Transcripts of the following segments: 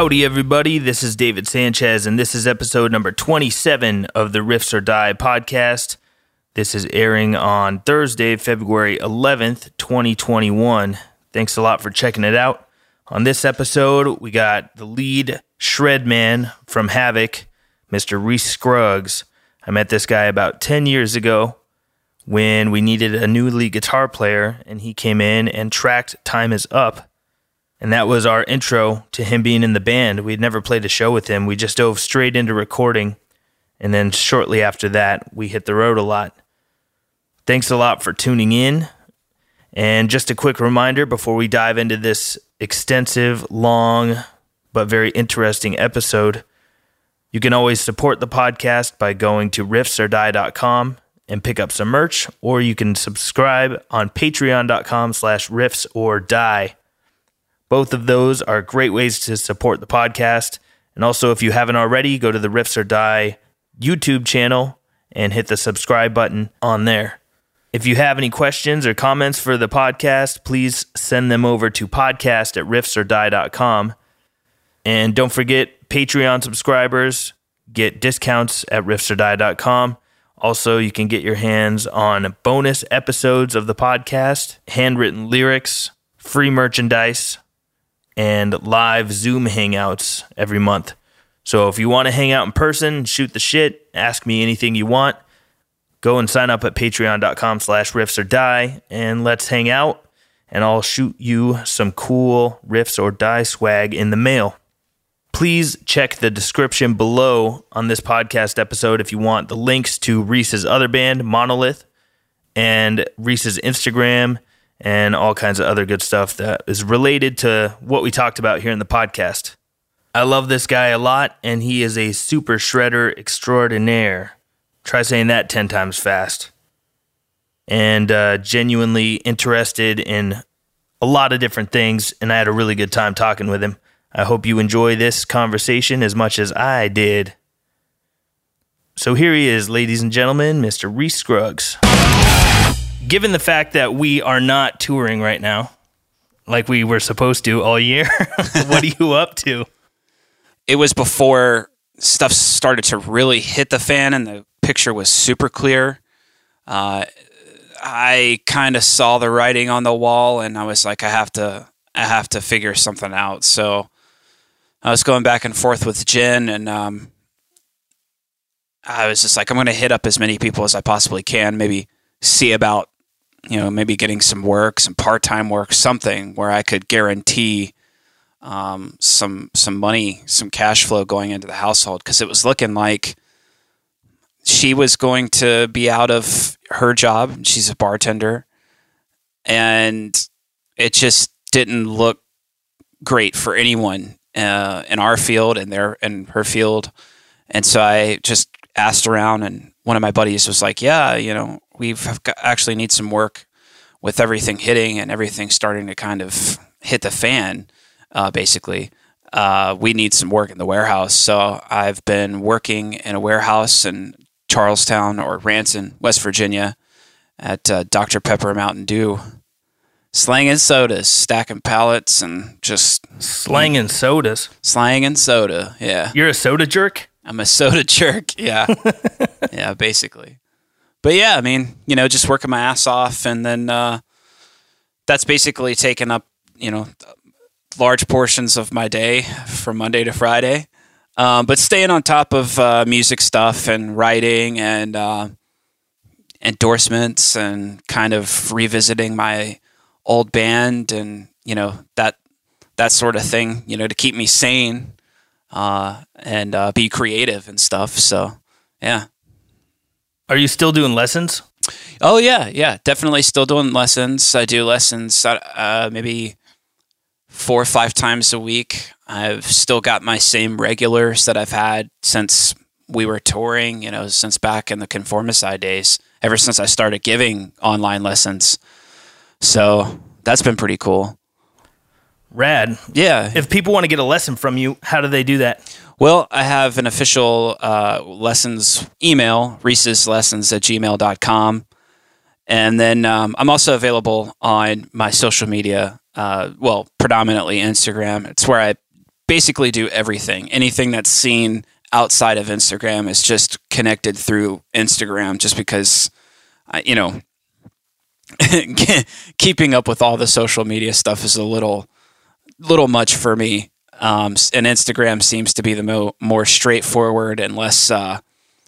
Howdy, everybody. This is David Sanchez, and this is episode number 27 of the Riffs or Die podcast. This is airing on Thursday, February 11th, 2021. Thanks a lot for checking it out. On this episode, we got the lead shred man from Havok, Mr. Reese Scruggs. I met this guy about 10 years ago when we needed a new lead guitar player, and he came in and tracked Time Is Up and that was our intro to him being in the band. We'd never played a show with him. We just dove straight into recording. And then shortly after that, we hit the road a lot. Thanks a lot for tuning in. And just a quick reminder before we dive into this extensive, long, but very interesting episode, you can always support the podcast by going to riffsordie.com and pick up some merch, or you can subscribe on patreon.com slash riffs or die. Both of those are great ways to support the podcast. And also, if you haven't already, go to the Riffs or Die YouTube channel and hit the subscribe button on there. If you have any questions or comments for the podcast, please send them over to podcast at riffsordie.com. And don't forget, Patreon subscribers get discounts at riffsordie.com. Also, you can get your hands on bonus episodes of the podcast, handwritten lyrics, free merchandise, and live Zoom hangouts every month. So if you want to hang out in person, shoot the shit, ask me anything you want, go and sign up at patreon.com slash riffs or die and let's hang out and I'll shoot you some cool riffs or die swag in the mail. Please check the description below on this podcast episode if you want the links to Reese's other band, Monolith, and Reese's Instagram and all kinds of other good stuff that is related to what we talked about here in the podcast. I love this guy a lot, and he is a super shredder extraordinaire. Try saying that 10 times fast. And uh, genuinely interested in a lot of different things, and I had a really good time talking with him. I hope you enjoy this conversation as much as I did. So here he is, ladies and gentlemen, Mr. Reese Scruggs given the fact that we are not touring right now, like we were supposed to all year, what are you up to? It was before stuff started to really hit the fan and the picture was super clear. Uh, I kind of saw the writing on the wall and I was like, I have to, I have to figure something out. So I was going back and forth with Jen and, um, I was just like, I'm going to hit up as many people as I possibly can, maybe see about you know, maybe getting some work, some part time work, something where I could guarantee um, some some money, some cash flow going into the household because it was looking like she was going to be out of her job. She's a bartender, and it just didn't look great for anyone uh, in our field and their in her field. And so I just asked around, and one of my buddies was like, "Yeah, you know, we've actually need some work with everything hitting and everything starting to kind of hit the fan, uh, basically. Uh, we need some work in the warehouse. So I've been working in a warehouse in Charlestown or Ranson, West Virginia, at uh, Dr. Pepper Mountain Dew, slanging sodas, stacking pallets, and just slanging sodas. Slanging soda, yeah. You're a soda jerk. I'm a soda jerk. Yeah, yeah, basically but yeah, I mean, you know, just working my ass off, and then uh, that's basically taken up, you know, large portions of my day from Monday to Friday. Um, but staying on top of uh, music stuff and writing and uh, endorsements and kind of revisiting my old band and you know that that sort of thing, you know, to keep me sane uh, and uh, be creative and stuff. So yeah. Are you still doing lessons? Oh yeah, yeah, definitely still doing lessons. I do lessons uh, maybe four or five times a week. I've still got my same regulars that I've had since we were touring. You know, since back in the Conformicide days. Ever since I started giving online lessons, so that's been pretty cool. Rad. Yeah. If people want to get a lesson from you, how do they do that? Well, I have an official uh, lessons email, Reese's lessons at gmail.com. And then um, I'm also available on my social media, uh, well, predominantly Instagram. It's where I basically do everything. Anything that's seen outside of Instagram is just connected through Instagram, just because, I, you know, keeping up with all the social media stuff is a little little much for me. Um, and Instagram seems to be the mo- more straightforward and less, uh,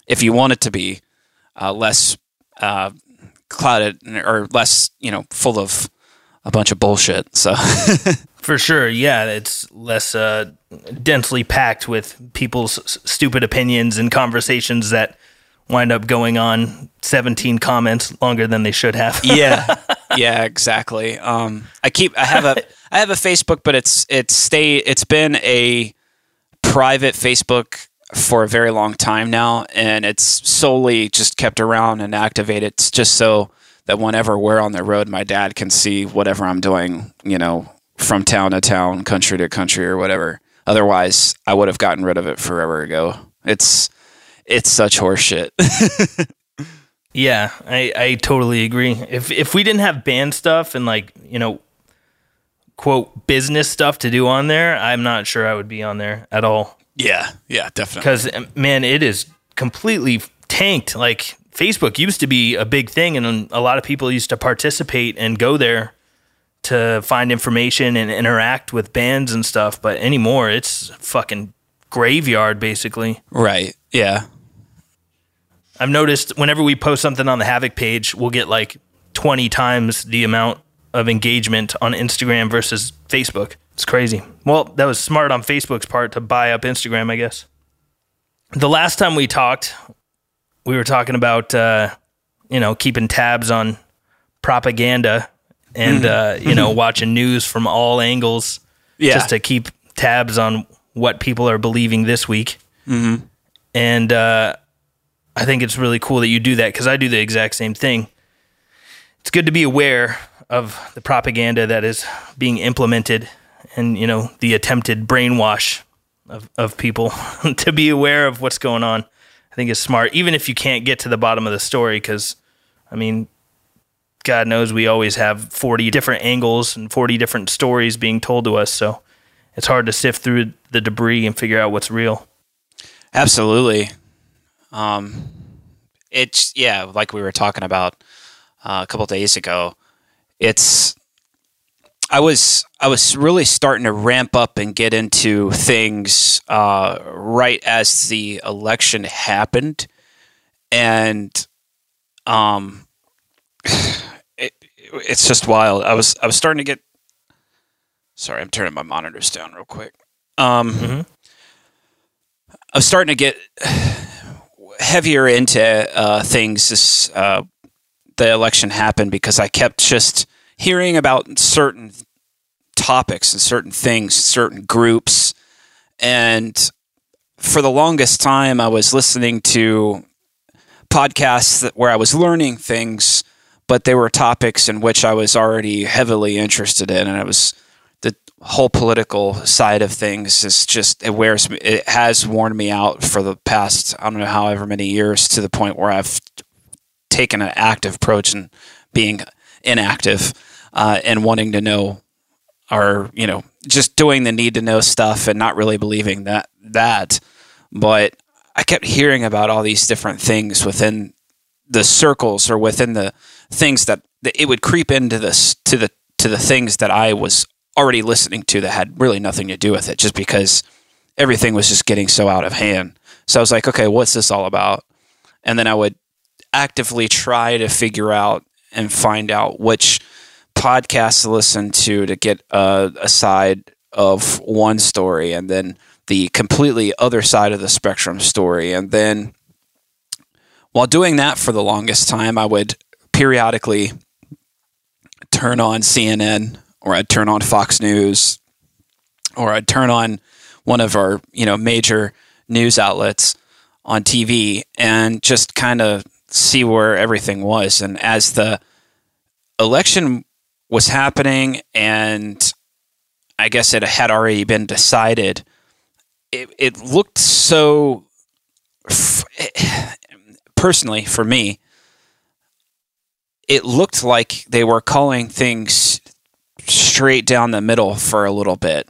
if you want it to be, uh, less uh, clouded or less, you know, full of a bunch of bullshit. So For sure, yeah, it's less uh, densely packed with people's s- stupid opinions and conversations that wind up going on 17 comments longer than they should have. yeah, yeah, exactly. Um, I keep I have a I have a Facebook, but it's it's stay it's been a private Facebook for a very long time now, and it's solely just kept around and activated just so that whenever we're on the road, my dad can see whatever I'm doing, you know, from town to town, country to country, or whatever. Otherwise, I would have gotten rid of it forever ago. It's it's such horseshit. Yeah, I, I totally agree. If if we didn't have band stuff and like, you know, quote business stuff to do on there, I'm not sure I would be on there at all. yeah, yeah, definitely. Because um, man, it is completely tanked. Like Facebook used to be a big thing, and a lot of people used to participate and go there to find information and interact with bands and stuff. But anymore, it's fucking graveyard basically. Right. Yeah. I've noticed whenever we post something on the Havok page, we'll get like 20 times the amount of engagement on Instagram versus Facebook. It's crazy. Well, that was smart on Facebook's part to buy up Instagram, I guess. The last time we talked, we were talking about, uh, you know, keeping tabs on propaganda and, uh, you know, watching news from all angles Yeah. just to keep tabs on what people are believing this week. Mm-hmm. And uh, I think it's really cool that you do that because I do the exact same thing. It's good to be aware of the propaganda that is being implemented and, you know, the attempted brainwash of, of people to be aware of what's going on. I think is smart, even if you can't get to the bottom of the story, because, I mean, God knows we always have 40 different angles and 40 different stories being told to us. So it's hard to sift through the debris and figure out what's real. Absolutely. Um, it's yeah, like we were talking about uh, a couple days ago. It's I was I was really starting to ramp up and get into things uh, right as the election happened, and um, it, it's just wild. I was I was starting to get. Sorry, I'm turning my monitors down real quick. Um, Mhm. I was starting to get heavier into uh, things as uh, the election happened because I kept just hearing about certain topics and certain things, certain groups, and for the longest time, I was listening to podcasts that, where I was learning things, but they were topics in which I was already heavily interested in, and it was the whole political side of things is just it wears me it has worn me out for the past I don't know however many years to the point where I've taken an active approach and being inactive uh, and wanting to know or you know just doing the need to know stuff and not really believing that that but I kept hearing about all these different things within the circles or within the things that, that it would creep into this to the to the things that I was already listening to that had really nothing to do with it just because everything was just getting so out of hand. So I was like, okay, what's this all about? And then I would actively try to figure out and find out which podcasts to listen to to get a, a side of one story and then the completely other side of the spectrum story. And then while doing that for the longest time, I would periodically turn on CNN or I'd turn on Fox News or I'd turn on one of our, you know, major news outlets on TV and just kind of see where everything was. And as the election was happening and I guess it had already been decided, it, it looked so personally for me it looked like they were calling things straight down the middle for a little bit.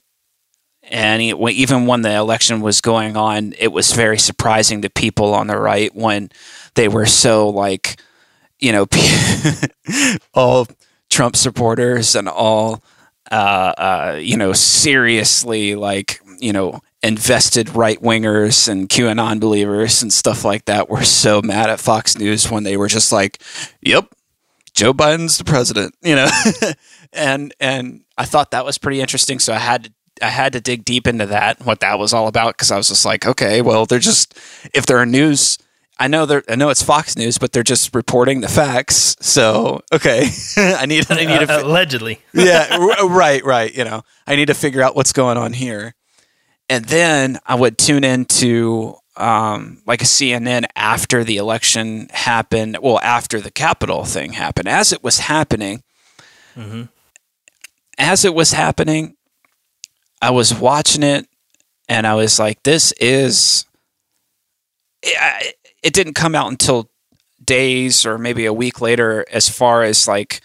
And even when the election was going on, it was very surprising to people on the right when they were so like, you know, all Trump supporters and all, uh, uh, you know, seriously like, you know, invested right wingers and QAnon believers and stuff like that were so mad at Fox News when they were just like, "Yep, Joe Biden's the president," you know, and and I thought that was pretty interesting. So I had to I had to dig deep into that, what that was all about, because I was just like, okay, well, they're just if they're news. I know they're. I know it's Fox News, but they're just reporting the facts. So okay, I need. I need uh, allegedly. yeah, right, right. You know, I need to figure out what's going on here and then I would tune into um, like a CNN after the election happened. Well, after the Capitol thing happened, as it was happening, mm-hmm. as it was happening, I was watching it, and I was like, "This is." It didn't come out until days or maybe a week later, as far as like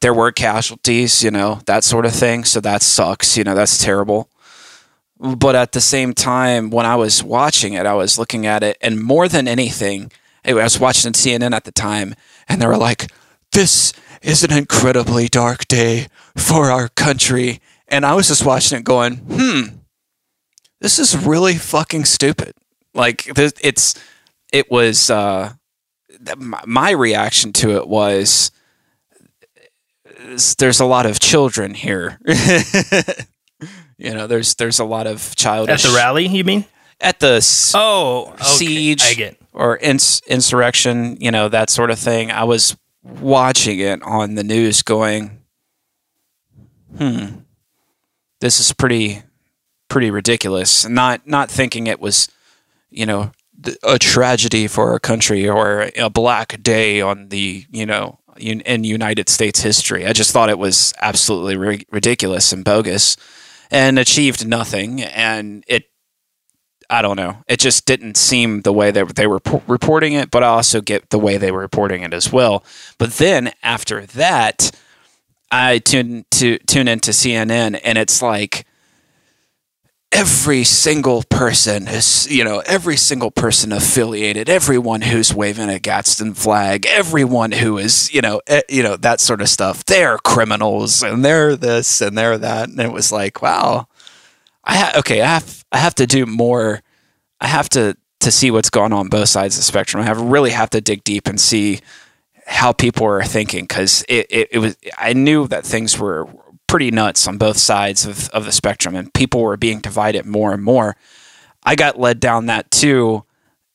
there were casualties, you know, that sort of thing. So that sucks. You know, that's terrible but at the same time, when I was watching it, I was looking at it, and more than anything, I was watching CNN at the time, and they were like, "This is an incredibly dark day for our country," and I was just watching it, going, "Hmm, this is really fucking stupid." Like it's, it was. Uh, my reaction to it was, "There's a lot of children here." You know, there's there's a lot of childish at the rally. You mean at the oh okay. siege or ins- insurrection? You know that sort of thing. I was watching it on the news, going, "Hmm, this is pretty pretty ridiculous." Not not thinking it was, you know, a tragedy for our country or a black day on the you know in United States history. I just thought it was absolutely ri- ridiculous and bogus and achieved nothing. And it, I don't know, it just didn't seem the way that they were reporting it, but I also get the way they were reporting it as well. But then after that, I tune to tune into CNN, and it's like every single person is, you know, every single person affiliated, everyone who's waving a Gadsden flag, everyone who is, you know, eh, you know that sort of stuff. They're criminals, and they're this and they're that, and it was like, wow, I ha- okay, I have I have to do more. I have to to see what's going on both sides of the spectrum. I have really have to dig deep and see how people are thinking because it, it, it was I knew that things were pretty nuts on both sides of, of the spectrum, and people were being divided more and more. I got led down that too,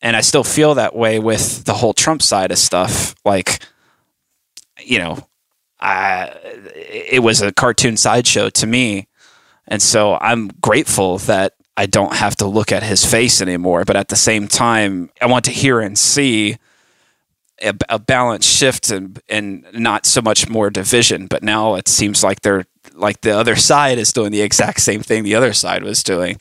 and I still feel that way with the whole Trump side of stuff. Like, you know, I, it was a cartoon sideshow to me, and so I'm grateful that I don't have to look at his face anymore. But at the same time, I want to hear and see a, a balance shift and and not so much more division. But now it seems like they're like the other side is doing the exact same thing the other side was doing.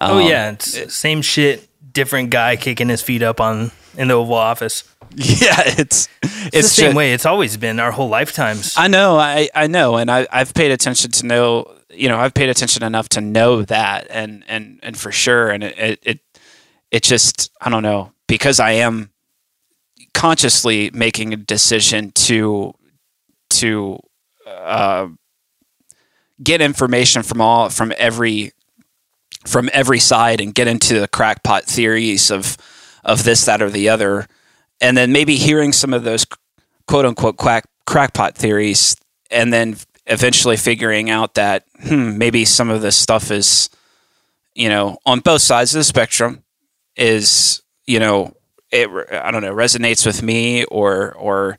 Um, oh yeah, it's it, same shit, different guy kicking his feet up on in the Oval Office. Yeah, it's it's, it's the same just, way. It's always been our whole lifetimes. I know, I I know, and I I've paid attention to know, you know, I've paid attention enough to know that, and and and for sure, and it it it, it just I don't know because I am consciously making a decision to to uh, get information from all from every from every side and get into the crackpot theories of of this that or the other. And then maybe hearing some of those quote unquote quack, crackpot theories and then eventually figuring out that hmm, maybe some of this stuff is you know on both sides of the spectrum is you know it I don't know resonates with me or or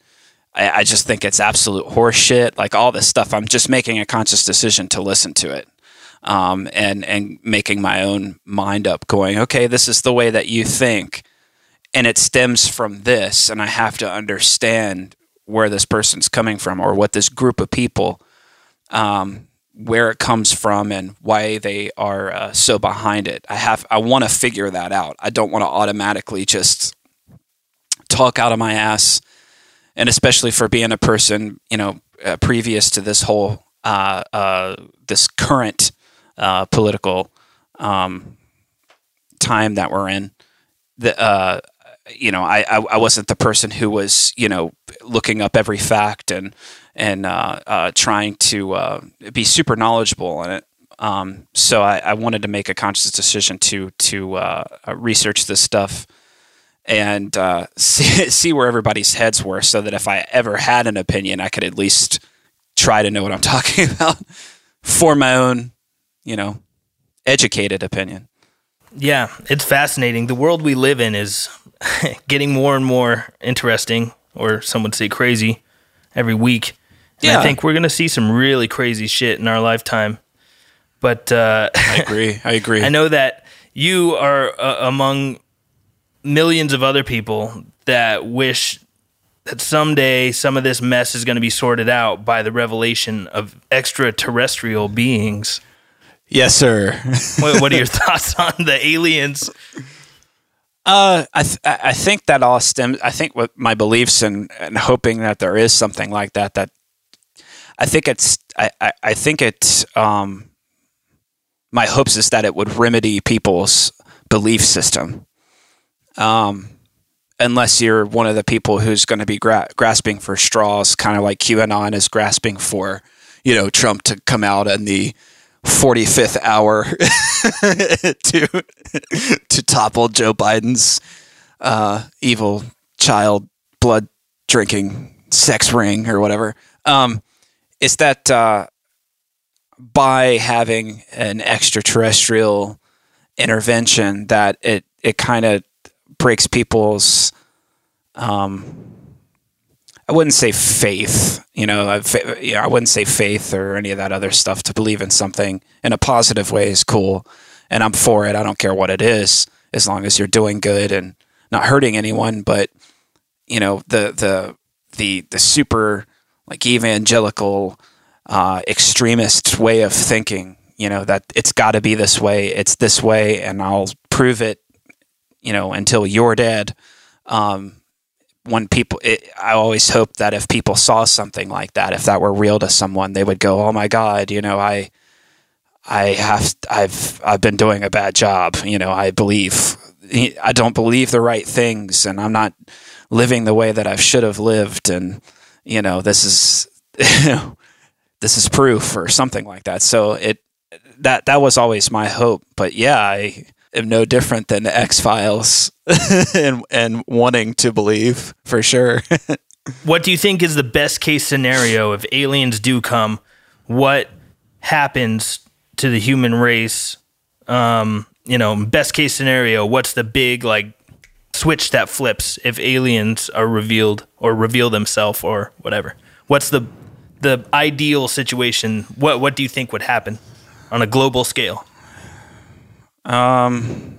I, I just think it's absolute horseshit. Like all this stuff, I'm just making a conscious decision to listen to it. Um, and and making my own mind up, going, okay, this is the way that you think, and it stems from this, and I have to understand where this person's coming from or what this group of people, um, where it comes from, and why they are uh, so behind it. I have I want to figure that out. I don't want to automatically just talk out of my ass and especially for being a person, you know, uh, previous to this whole uh, uh, this current uh, political um, time that we're in. The uh, you know, I, I, I wasn't the person who was you know looking up every fact and and uh, trying to be super knowledgeable in it. Um, so I, I, wanted to make a conscious decision to to research this stuff and uh, see, see where everybody's heads were, so that if I ever had an opinion, I could at least try to know what I'm talking about for my own, you know, educated opinion. Yeah, it's fascinating. The world we live in is getting more and more interesting, or some would say crazy, every week. And yeah. I think we're going to see some really crazy shit in our lifetime. But uh, I agree. I agree. I know that you are uh, among millions of other people that wish that someday some of this mess is going to be sorted out by the revelation of extraterrestrial beings. Yes, sir. what, what, are your thoughts on the aliens? Uh, I th- I think that all stems. I think with my beliefs and, and hoping that there is something like that. That I think it's. I I, I think it's. Um, my hopes is that it would remedy people's belief system. Um, unless you're one of the people who's going to be gra- grasping for straws, kind of like QAnon is grasping for, you know, Trump to come out in the 45th hour to to topple Joe Biden's uh, evil child blood drinking sex ring or whatever. Um, is that uh, by having an extraterrestrial intervention that it it kind of breaks people's um, I wouldn't say faith, you know, I, wouldn't say faith or any of that other stuff. To believe in something in a positive way is cool, and I'm for it. I don't care what it is, as long as you're doing good and not hurting anyone. But you know, the the the the super like evangelical uh, extremist way of thinking. You know that it's got to be this way. It's this way, and I'll prove it. You know, until you're dead. Um, when people, it, I always hope that if people saw something like that, if that were real to someone, they would go, "Oh my God, you know, I, I have, I've, I've been doing a bad job. You know, I believe, I don't believe the right things, and I'm not living the way that I should have lived, and you know, this is, this is proof or something like that. So it, that, that was always my hope. But yeah, I am no different than X Files and and wanting to believe for sure. what do you think is the best case scenario if aliens do come? What happens to the human race? Um, you know, best case scenario, what's the big like switch that flips if aliens are revealed or reveal themselves or whatever? What's the the ideal situation? What what do you think would happen on a global scale? Um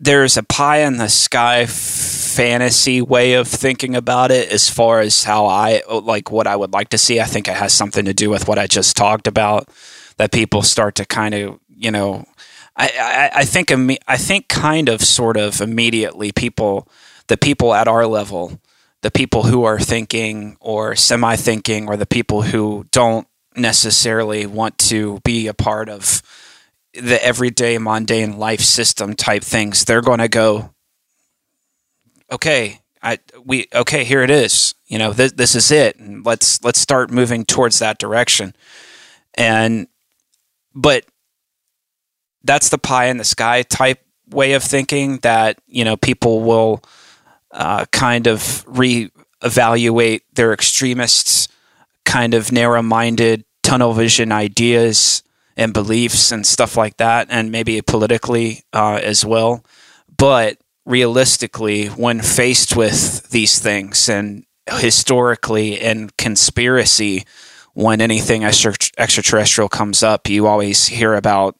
there's a pie in the sky fantasy way of thinking about it as far as how I like what I would like to see. I think it has something to do with what I just talked about that people start to kind of, you know, I, I, I think I think kind of sort of immediately people the people at our level, the people who are thinking or semi thinking or the people who don't necessarily want to be a part of the everyday mundane life system type things, they're going to go, okay, I we okay, here it is. You know, this this is it, and let's let's start moving towards that direction. And but that's the pie in the sky type way of thinking that you know people will uh, kind of re-evaluate their extremists, kind of narrow-minded, tunnel vision ideas and beliefs and stuff like that, and maybe politically uh, as well. But realistically, when faced with these things and historically and conspiracy, when anything extraterrestrial comes up, you always hear about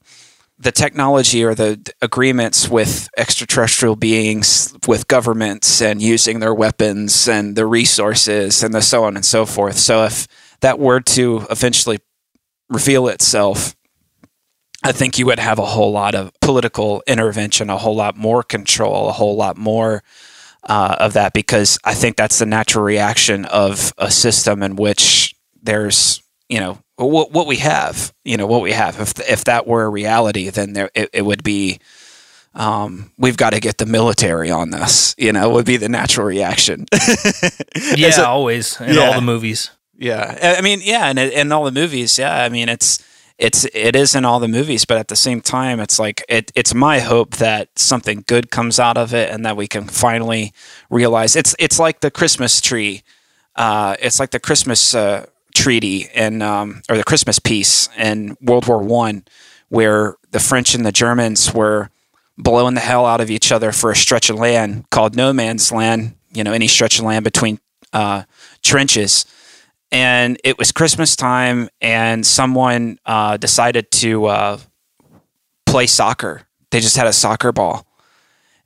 the technology or the agreements with extraterrestrial beings, with governments, and using their weapons and the resources and the so on and so forth. So if that were to eventually reveal itself, I think you would have a whole lot of political intervention, a whole lot more control, a whole lot more uh, of that, because I think that's the natural reaction of a system in which there's, you know, what what we have. You know what we have. If if that were a reality, then there it, it would be. Um, we've got to get the military on this. You know, would be the natural reaction. Yeah, a- always in Yeah. all the movies. Yeah, I mean, yeah, and in all the movies, yeah, I mean, it's it's it is in all the movies, but at the same time, it's like it, it's my hope that something good comes out of it, and that we can finally realize it's it's like the Christmas tree, uh, it's like the Christmas uh, treaty and um, or the Christmas peace in World War One, where the French and the Germans were blowing the hell out of each other for a stretch of land called no man's land. You know, any stretch of land between uh, trenches and it was Christmas time, and someone uh, decided to uh, play soccer. They just had a soccer ball,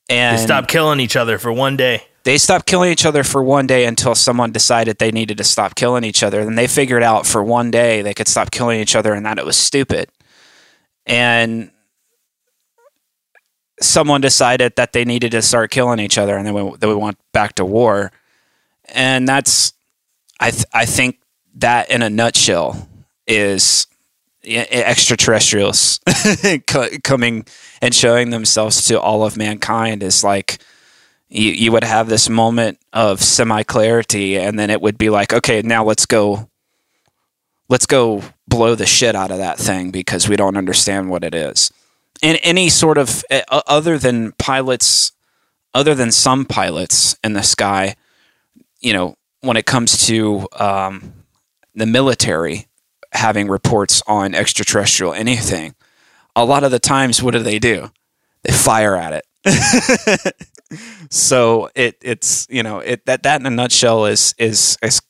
and They stopped killing each other for one day. they stopped killing each other for one day until someone decided they needed to stop killing each other. Then they figured out for one day they could stop killing each other and that it was stupid. And someone decided that they needed to start killing each other and then we, then we went back to war. And that's, I, th- I think that in a nutshell is extraterrestrials coming and showing themselves to all of mankind is like, you, you would have this moment of semi clarity, and then it would be like, okay, now let's go, let's go blow the shit out of that thing because we don't understand what it is. And any sort of other than pilots, other than some pilots in the sky, you know, when it comes to um, the military having reports on extraterrestrial anything, a lot of the times, what do they do? They fire at it. so it it's you know it that that in a nutshell is is is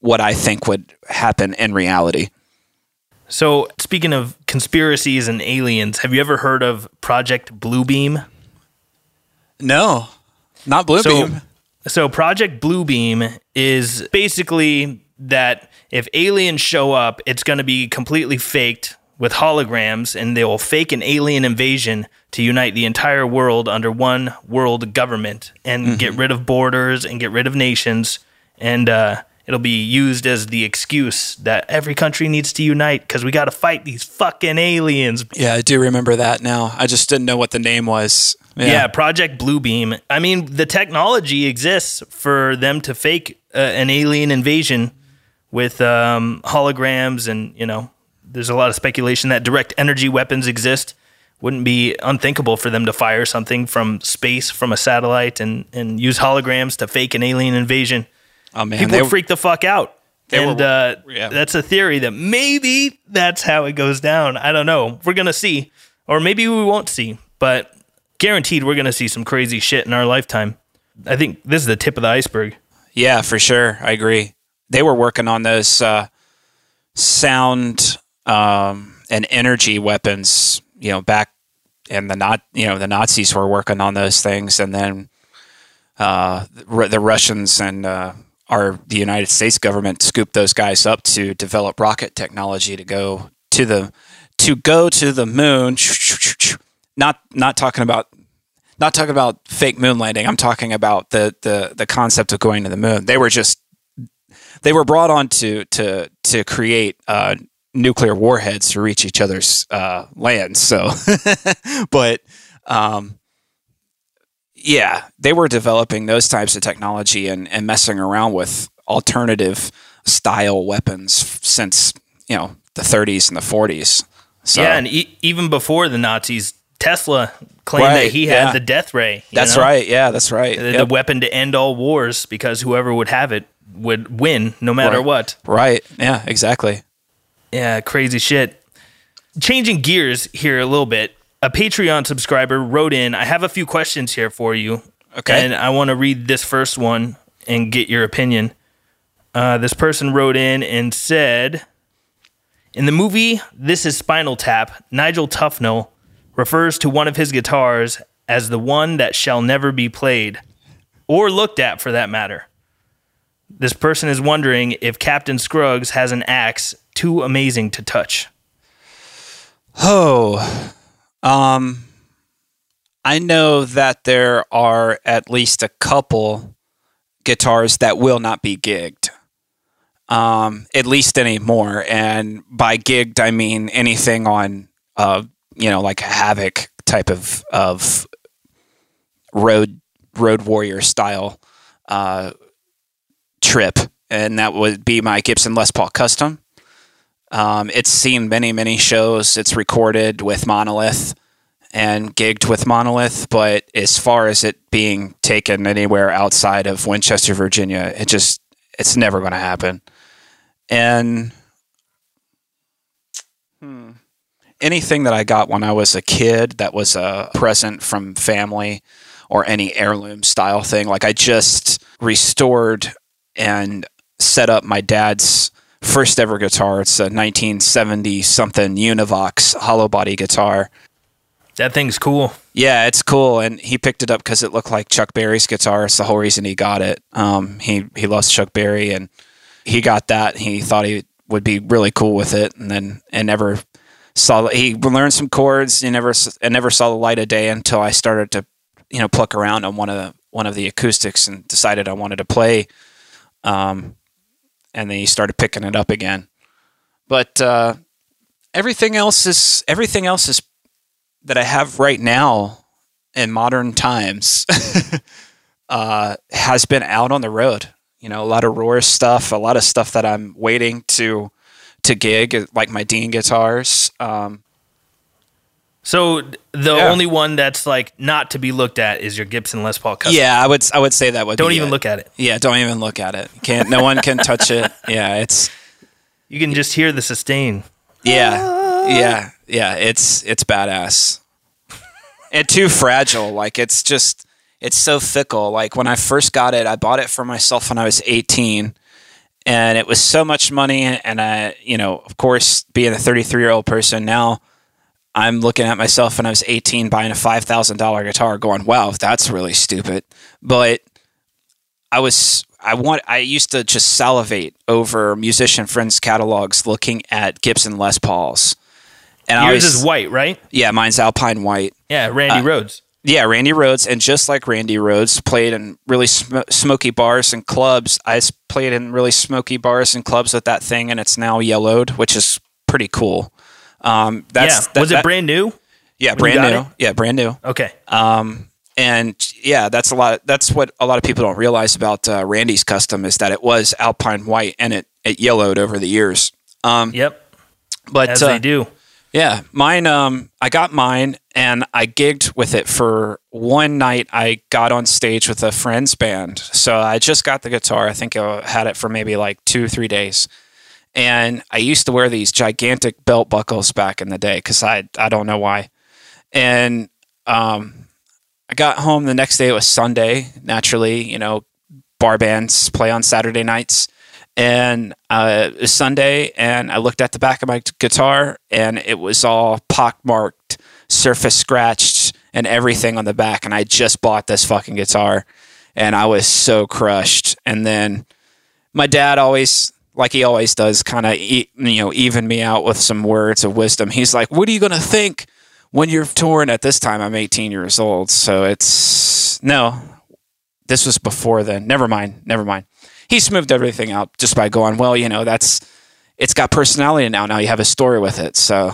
what I think would happen in reality. So, speaking of conspiracies and aliens, have you ever heard of Project Bluebeam? No, not Bluebeam. So, so Project Bluebeam is basically that if aliens show up, it's going to be completely faked with holograms, and they will fake an alien invasion to unite the entire world under one world government and get rid of borders and get rid of nations. And uh, it'll be used as the excuse that every country needs to unite because we got to fight these fucking aliens. yeah, I do remember that now. I just didn't know what the name was. Yeah. Project Bluebeam. I mean, the technology exists for them to fake uh, an alien invasion with um, holograms, and you know, there's a lot of speculation that direct energy weapons exist. Wouldn't be unthinkable for them to fire something from space from a satellite and and use holograms to fake an alien invasion. Oh man, People they, freak the fuck out. and were- uh, yeah. that's a theory that maybe that's how it goes down. I don't know. We're gonna see, or maybe we won't see, but guaranteed we're gonna see some crazy shit in our lifetime. I think this is the tip of the iceberg. Yeah, for sure. I agree. They were working on those uh, sound um, and energy weapons, you know, back and the not, you know, the Nazis were working on those things, and then uh, the the Russians and uh, our the United States government scooped those guys up to develop rocket technology to go to the to go to the moon. Not not talking about not talking about fake moon landing. I'm talking about the the the concept of going to the moon. They were just they were brought on to to to create uh, nuclear warheads to reach each other's uh, lands. So, but um, yeah, they were developing those types of technology and and messing around with alternative style weapons since you know the 30s and the 40s. So, yeah, and e- even before the Nazis, Tesla claimed Right, that he had yeah. the death ray. that's know? right. Yeah, that's right. The, Yep. the weapon to end all wars because whoever would have it would win no matter Right. what. Right. Yeah, exactly. Yeah, crazy shit. Changing gears here a little bit. A Patreon subscriber wrote in, I have a few questions here for you. Okay. And I want to read this first one and get your opinion. Uh, this person wrote in and said, In the movie This is Spinal Tap, Nigel Tufnell refers to one of his guitars as the one that shall never be played, or looked at for that matter. This person is wondering if Captain Scruggs has an axe too amazing to touch. Oh, um, I know that there are at least a couple guitars that will not be gigged. um, at least anymore. And by gigged, I mean anything on, uh, you know, like a Havok type of of road road warrior style uh, trip, and that would be my Gibson Les Paul Custom. Um, it's seen many many shows. It's recorded with Monolith and gigged with Monolith, but as far as it being taken anywhere outside of Winchester, Virginia, it just it's never going to happen. And hmm, anything that I got when I was a kid that was a present from family or any heirloom style thing, like I just restored and set up my dad's first ever guitar. It's a 1970 something Univox hollow body guitar That thing's cool. yeah, it's cool, and he picked it up because it looked like Chuck Berry's guitar. It's the whole reason he got it. Um, he he loves Chuck Berry, and he got that. He thought he would be really cool with it, and then and never saw. He learned some chords. He never and never saw the light of day until I started to, you know, pluck around on one of the one of the acoustics and decided I wanted to play. Um, and then he started picking it up again. But uh, everything else is everything else is that I have right now in modern times uh, has been out on the road. You know, a lot of Roar stuff, a lot of stuff that I'm waiting to to gig, like my Dean guitars. Um, So the Yeah. only one that's like not to be looked at is your Gibson Les Paul Custom. yeah, I would I would say that would Don't even it. look at it. Yeah, don't even look at it. Can't. No one can touch it. Yeah, it's You can just hear the sustain. Yeah, yeah, yeah. It's it's badass. and too fragile. Like it's just it's so fickle. Like when I first got it, I bought it for myself when I was 18, and it was so much money. And I, you know, of course, being a 33 year old person now, I'm looking at myself when I was 18 buying a five thousand dollar guitar, going, "Wow, that's really stupid." But I was I want I used to just salivate over musician friends catalogs looking at Gibson Les Pauls. And I Yours was is white, right? yeah, mine's Alpine White. Yeah, Randy Uh, Rhoads. Yeah, Randy Rhoads, and just like Randy Rhoads, played in really sm- smoky bars and clubs. I played in really smoky bars and clubs with that thing, and it's now yellowed, which is pretty cool. Um, that's yeah. that- was it that- brand new? Yeah, brand new. it? Yeah, brand new. Okay. Um, and yeah, that's a lot. That's what a lot of people don't realize about uh, Randy's custom is that it was Alpine white and it it yellowed over the years. Um, Yep. but As uh, they do. yeah, mine. Um, I got mine and I gigged with it for one night. I got on stage with a friend's band, so I just got the guitar. I think I had it for maybe like two, three days. And I used to wear these gigantic belt buckles back in the day because I I don't know why. And um, I got home the next day. It was Sunday. Naturally, you know, bar bands play on Saturday nights and uh, it was Sunday, and I looked at the back of my guitar, and it was all pockmarked, surface scratched, and everything on the back. And I just bought this fucking guitar, and I was so crushed. And then my dad always, like he always does, kind of you know even me out with some words of wisdom. He's like, "What are you gonna think when you're touring?" At this time, I'm 18 years old, so it's no. This was before then. Never mind. Never mind he smoothed everything out just by going, well, you know, that's it's got personality now. Now you have a story with it. So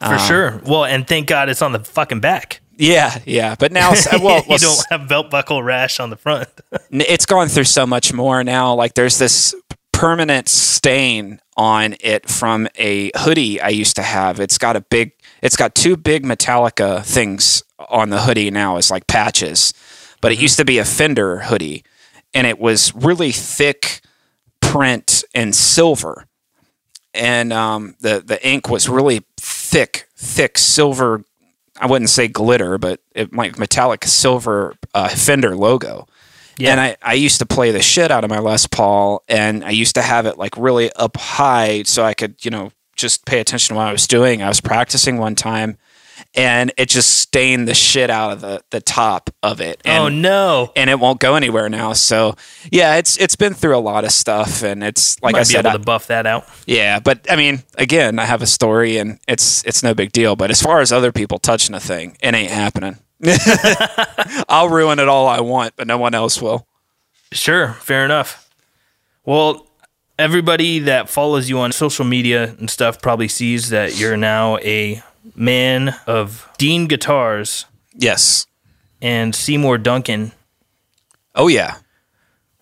For um, sure. Well, and thank God it's on the fucking back. yeah, yeah. But now, well, you don't have belt buckle rash on the front. it's gone through so much more now. Like there's this permanent stain on it from a hoodie I used to have. It's got a big, it's got two big Metallica things on the hoodie now. It's like patches, but it used to be a Fender hoodie, and it was really thick print in silver, and um, the the ink was really thick, thick silver. I wouldn't say glitter, but it like metallic silver uh, Fender logo. Yeah. And I, I used to play the shit out of my Les Paul, and I used to have it like really up high so I could, you know, just pay attention to what I was doing. I was practicing one time, and it just stained the shit out of the, the top of it. Oh, and, oh no. And it won't go anywhere now. So yeah, it's it's been through a lot of stuff, and it's like Might I be said, able I- to buff that out. yeah. But I mean, again, I have a story, and it's it's no big deal. But as far as other people touching a thing, it ain't happening. I'll ruin it all I want, but no one else will. Sure, fair enough. Well, everybody that follows you on social media and stuff probably sees that you're now a man of Dean Guitars Yes. and Seymour Duncan. Oh yeah.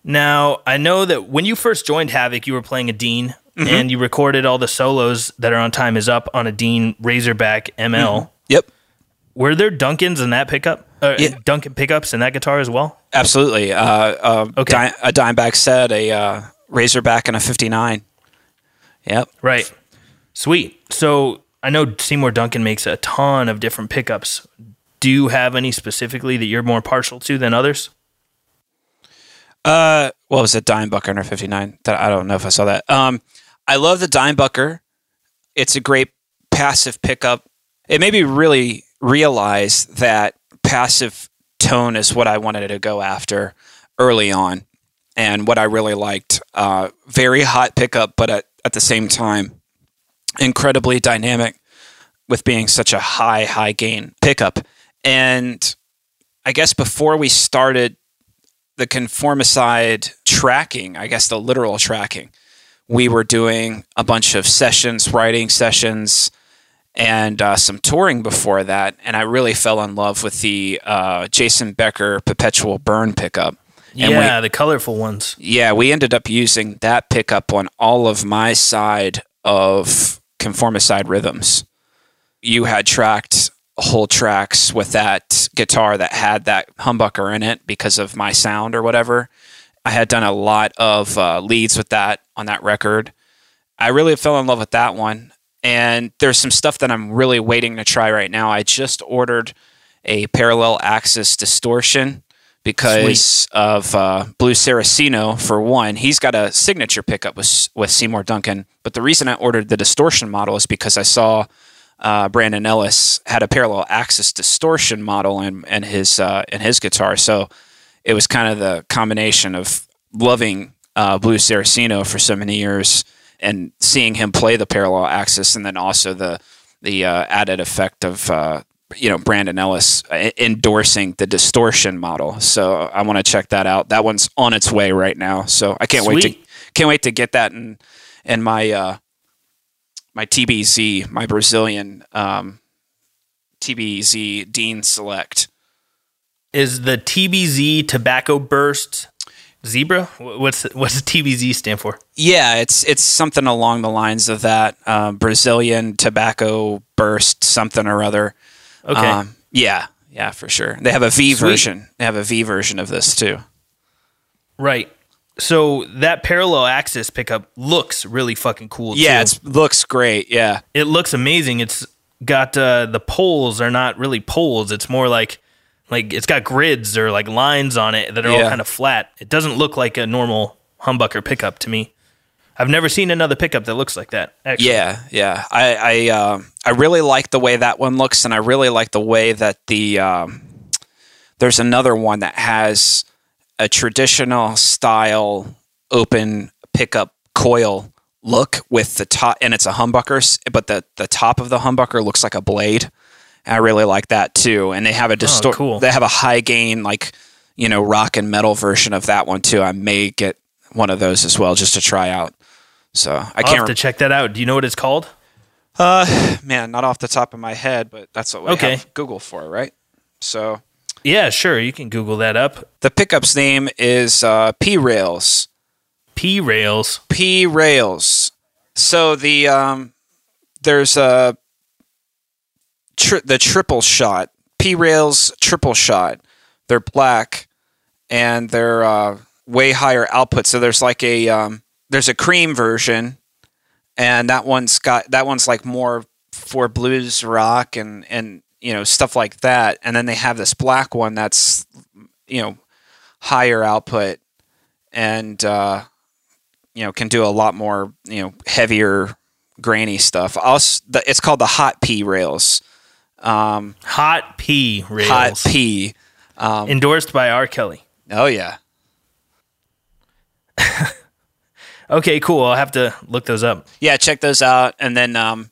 Now, I know that when you first joined Havok, you were playing a Dean mm-hmm. and you recorded all the solos that are on Time Is Up on a Dean Razorback ML. Mm-hmm. Yep. Were there Duncans in that pickup? Uh, Yeah. Duncan pickups in that guitar as well? Absolutely. Uh, uh, Okay. Di- a Dimeback set, a uh, Razorback, and a 59. Yep. Right. Sweet. So I know Seymour Duncan makes a ton of different pickups. Do you have any specifically that you're more partial to than others? Uh, what was it? Dimebucker or 59? That I don't know if I saw that. Um, I love the Dimebucker. It's a great passive pickup. It may be really realize that passive tone is what I wanted to go after early on, and what I really liked. Uh, very hot pickup, but at, at the same time, incredibly dynamic with being such a high, high gain pickup. And I guess before we started the conformicide tracking, I guess the literal tracking, we were doing a bunch of sessions, writing sessions, and uh, some touring before that. And I really fell in love with the uh, Jason Becker Perpetual Burn pickup. And we- yeah, the colorful ones. yeah, we ended up using that pickup on all of my side of conformicide rhythms. You had tracked whole tracks with that guitar that had that humbucker in it because of my sound or whatever. I had done a lot of uh, leads with that on that record. I really fell in love with that one. And there's some stuff that I'm really waiting to try right now. I just ordered a Parallax distortion because of uh, Blues Saraceno for one. He's got a signature pickup with with Seymour Duncan. But the reason I ordered the distortion model is because I saw uh, Brandon Ellis had a Parallax distortion model in, in his uh, in his guitar. So it was kind of the combination of loving uh, Blues Saraceno for so many years and seeing him play the Parallax, and then also the the uh, added effect of uh, you know Brandon Ellis uh, endorsing the distortion model. So I want to check that out. That one's on its way right now. So I can't wait to can't wait to get that in in my uh, my TBZ, my Brazilian um, TBZ Dean Select. Is the TBZ Tobacco Burst Zebra? Wh- What's what's the TBZ stand for? Yeah, it's it's something along the lines of that um, Brazilian tobacco burst something or other. Okay. Um, yeah, yeah, for sure. They have a V Sweet. version. They have a V version of this too. right. So that Parallax pickup looks really fucking cool. Yeah, it looks great. Yeah, it looks amazing. It's got uh, the poles are not really poles. It's more like like it's got grids or like lines on it that are all kind of flat. It doesn't look like a normal humbucker pickup to me. I've never seen another pickup that looks like that. Actually. yeah, yeah. I I um I really like the way that one looks, and I really like the way that the um, there's another one that has a traditional style open pickup coil look with the top, and it's a humbucker, but the the top of the humbucker looks like a blade. I really like that too. And they have a distort. cool. They have a high gain, like you know, rock and metal version of that one too. I may get one of those as well just to try out. So I I'll can't. have to check that out. Do you know what it's called? uh, man, not off the top of my head, but that's what we Okay. have Google for, right? So Yeah, sure. You can Google that up. the pickup's name is uh, P Rails. P rails. P Rails. So the um, there's a tri- the triple shot P Rails triple shot. They're black and they're uh, way higher output. So there's like a um, there's a cream version, and that one's got that one's like more for blues rock and and you know stuff like that. And then they have this black one that's you know higher output and uh, you know can do a lot more you know heavier grainy stuff. Also, it's called the Hot P rails. Um, Hot P rails. Hot P. Um, Endorsed by R. Kelly. oh yeah, Okay, cool. I'll have to look those up. yeah. Check those out. And then um,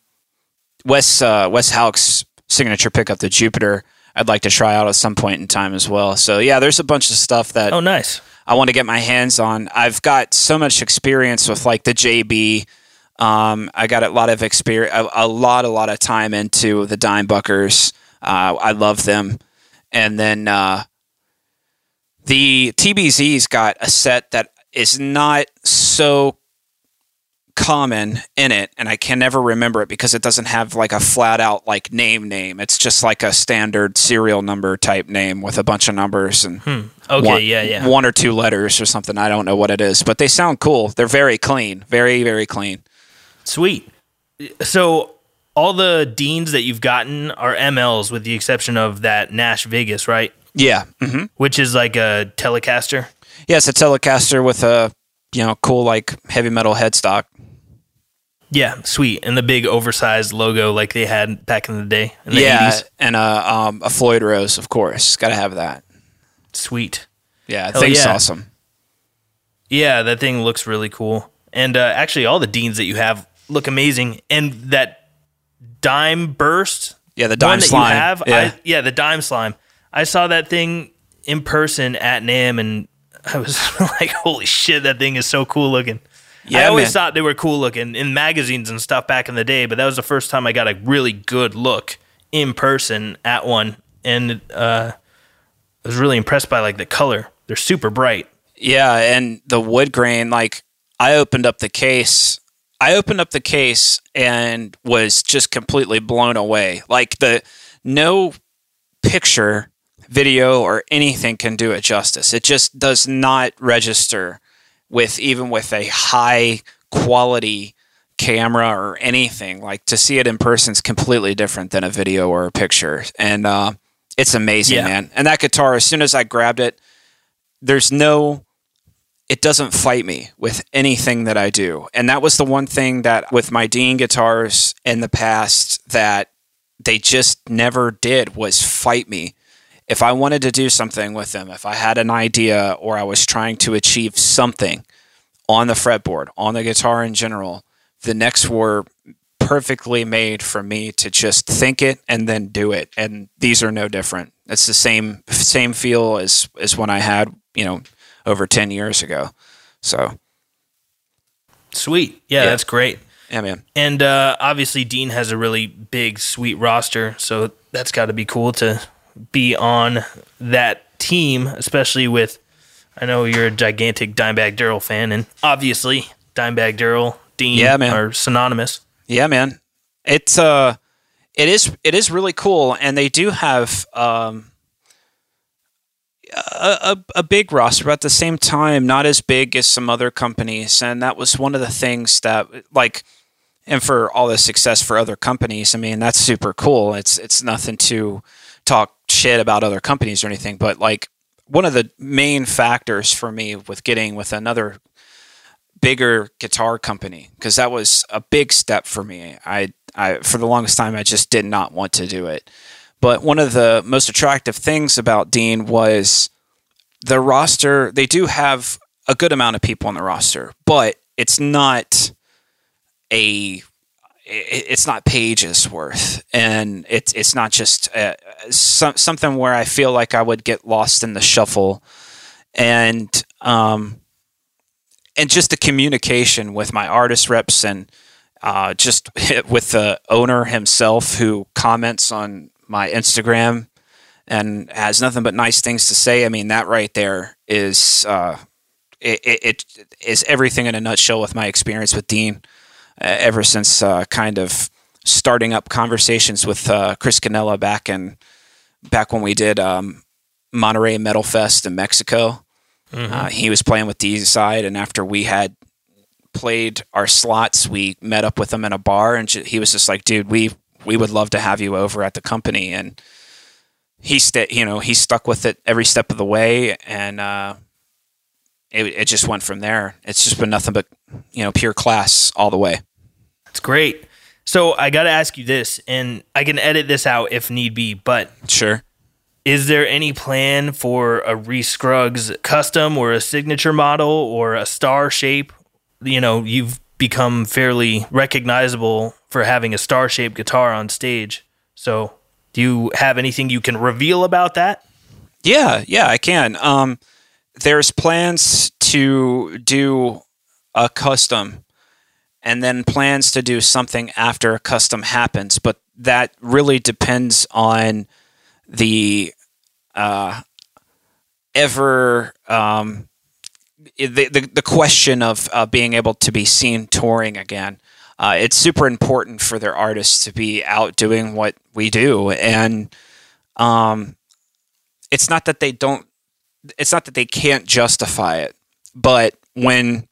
Wes uh, Wes Hauch's signature pickup, the Jupiter. I'd like to try out at some point in time as well. So yeah, there's a bunch of stuff that Oh, nice. I want to get my hands on. I've got so much experience with like the JB. Um, I got a lot of experience, a, a, lot, a lot of time into the Dimebuckers. Uh, I love them, and then uh, the TBZ's got a set that is not so common in it and I can never remember it because it doesn't have like a flat out like name name. It's just like a standard serial number type name with a bunch of numbers and hmm. okay, one, yeah, yeah. One or two letters or something. I don't know what it is, but they sound cool. They're very clean. Very, very clean. Sweet. So all the deans that you've gotten are MLs with the exception of that Nash Vegas, right? Yeah. Mm-hmm. Which is like a Telecaster. Yeah, it's a Telecaster with a you know cool like heavy metal headstock. Yeah, sweet, and the big oversized logo like they had back in the day. In the yeah, 80s. and a um, a Floyd Rose, of course. Got to have that. Sweet. Yeah, Hell thing's yeah. awesome. Yeah, that thing looks really cool. And uh, actually, all the deans that you have look amazing. And that dime burst, Yeah, the dime that slime. you have, yeah. I, yeah, the dime slime. I saw that thing in person at NAMM, and I was like, "Holy shit, that thing is so cool looking." Yeah, I always man. thought they were cool looking in magazines and stuff back in the day, but that was the first time I got a really good look in person at one, and uh, I was really impressed by like the color. They're super bright. Yeah, and the wood grain, like I opened up the case. I opened up the case and was just completely blown away. Like the no picture, video, or anything can do it justice. It just does not register with even with a high quality camera or anything. Like to see it in person is completely different than a video or a picture. And uh, it's amazing, Yeah. man. And that guitar, as soon as I grabbed it, there's no it doesn't fight me with anything that I do. And that was the one thing that with my Dean guitars in the past that they just never did was fight me. If I wanted to do something with them, if I had an idea or I was trying to achieve something on the fretboard, on the guitar in general, the necks were perfectly made for me to just think it and then do it. And these are no different. It's the same same feel as as when I had, you know, over 10 years ago. So, Sweet. Yeah, Yeah. that's great. yeah, man. And uh, obviously, Dean has a really big, sweet roster, so that's got to be cool to be on that team, especially with. I know you're a gigantic Dimebag Daryl fan, and obviously, Dimebag Daryl, Dean Yeah, man. are synonymous. Yeah, man. It's uh it is it is really cool and they do have um a, a, a big roster, but at the same time, not as big as some other companies. And that was one of the things that, like, and for all the success for other companies, I mean, that's super cool. It's it's nothing to talk shit about other companies or anything, but like one of the main factors for me with getting with another bigger guitar company because that was a big step for me. I, I for the longest time I just did not want to do it. But one of the most attractive things about Dean was the roster. They do have a good amount of people on the roster, but it's not a it's not pages worth, and it's it's not just uh, some, something where I feel like I would get lost in the shuffle, and um, and just the communication with my artist reps and uh, just with the owner himself who comments on my Instagram and has nothing but nice things to say. I mean, that right there is uh, it, it, it is everything in a nutshell with my experience with Dean uh, ever since uh, kind of starting up conversations with uh, Chris Canella back in back when we did um, Monterrey Metal Fest in Mexico. Uh, he was playing with Dean's side, and after we had played our slots, we met up with him in a bar, and he was just like, "Dude, we we would love to have you over at the company." And he st- you know, he stuck with it every step of the way, and uh, it it just went from there. It's just been nothing but you know pure class all the way. It's great. So I got to ask you this, and I can edit this out if need be, but Sure. is there any plan for a Reese Scruggs custom or a signature model or a star shape? You know, you've become fairly recognizable for having a star shaped guitar on stage. So, do you have anything you can reveal about that? Yeah, yeah, I can. Um, there's plans to do a custom and then plans to do something after a custom happens, but that really depends on the uh, ever um, the, the the question of uh, being able to be seen touring again. Uh, it's super important for their artists to be out doing what we do, and um, it's not that they don't. It's not that they can't justify it, but when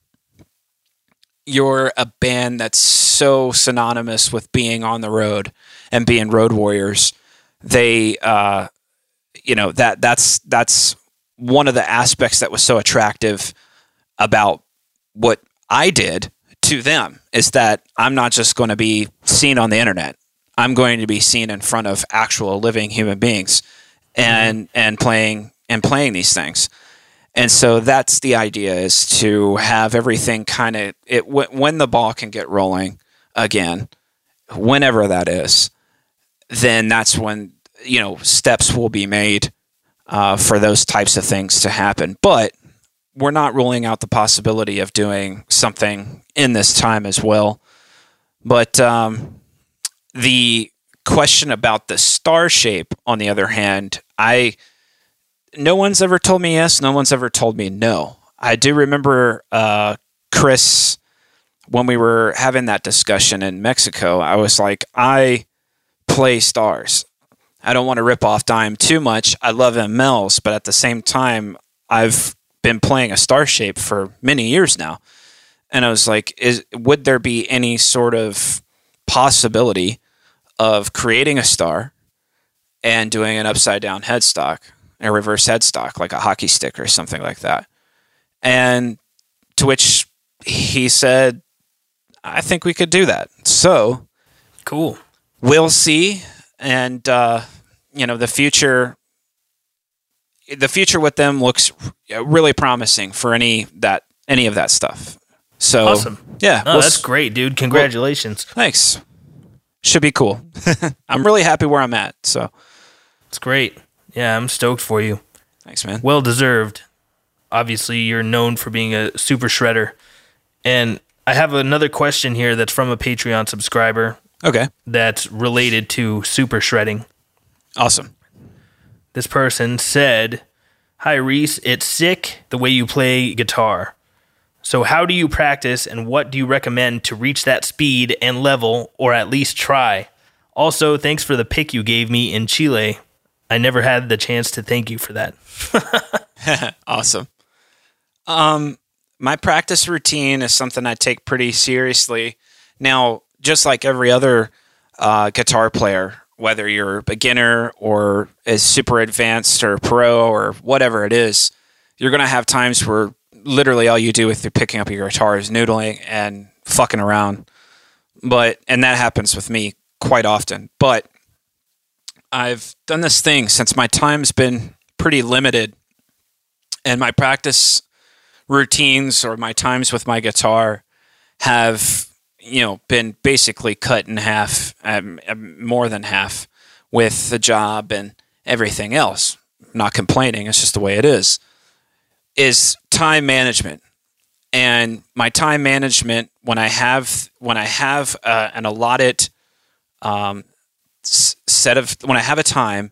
you're a band that's so synonymous with being on the road and being road warriors, they, uh, you know, that that's that's one of the aspects that was so attractive about what I did to them is that I'm not just going to be seen on the internet. I'm going to be seen in front of actual living human beings and and playing and playing these things. And so that's the idea is to have everything kind of it when the ball can get rolling again, whenever that is, then that's when you know steps will be made uh, for those types of things to happen. But we're not ruling out the possibility of doing something in this time as well. But um, the question about the star shape, on the other hand, I no one's ever told me yes. No one's ever told me no. I do remember uh, Chris when we were having that discussion in Mexico. I was like, I play stars. I don't want to rip off Dime too much. I love MLs, but at the same time, I've been playing a star shape for many years now. And I was like, is would there be any sort of possibility of creating a star and doing an upside down headstock? a reverse headstock, like a hockey stick or something like that. And to which he said, I think we could do that. So cool. We'll see. And, uh, you know, the future, the future with them looks really promising for any that, any of that stuff. So awesome. Yeah. we'll that's s- great, dude. Congratulations. Well, thanks. Should be cool. I'm really happy where I'm at. So it's great. Yeah, I'm stoked for you. Thanks, man. Well deserved. Obviously, you're known for being a super shredder. And I have another question here that's from a Patreon subscriber. Okay. That's related to super shredding. Awesome. This person said, Hi, Reese. It's sick the way you play guitar. So, how do you practice and what do you recommend to reach that speed and level, or at least try? Also, thanks for the pick you gave me in Chile. I never had the chance to thank you for that. awesome. Um, my practice routine is something I take pretty seriously. Now, just like every other uh, guitar player, whether you're a beginner or is super advanced or pro or whatever it is, you're going to have times where literally all you do with your picking up your guitar is noodling and fucking around. But and that happens with me quite often. But I've done this thing since my time's been pretty limited, and my practice routines or my times with my guitar have you know been basically cut in half, um, um, more than half, with the job and everything else. Not complaining; it's just the way it is. Is time management, and my time management when I have when I have uh, an allotted um, set of when I have a time,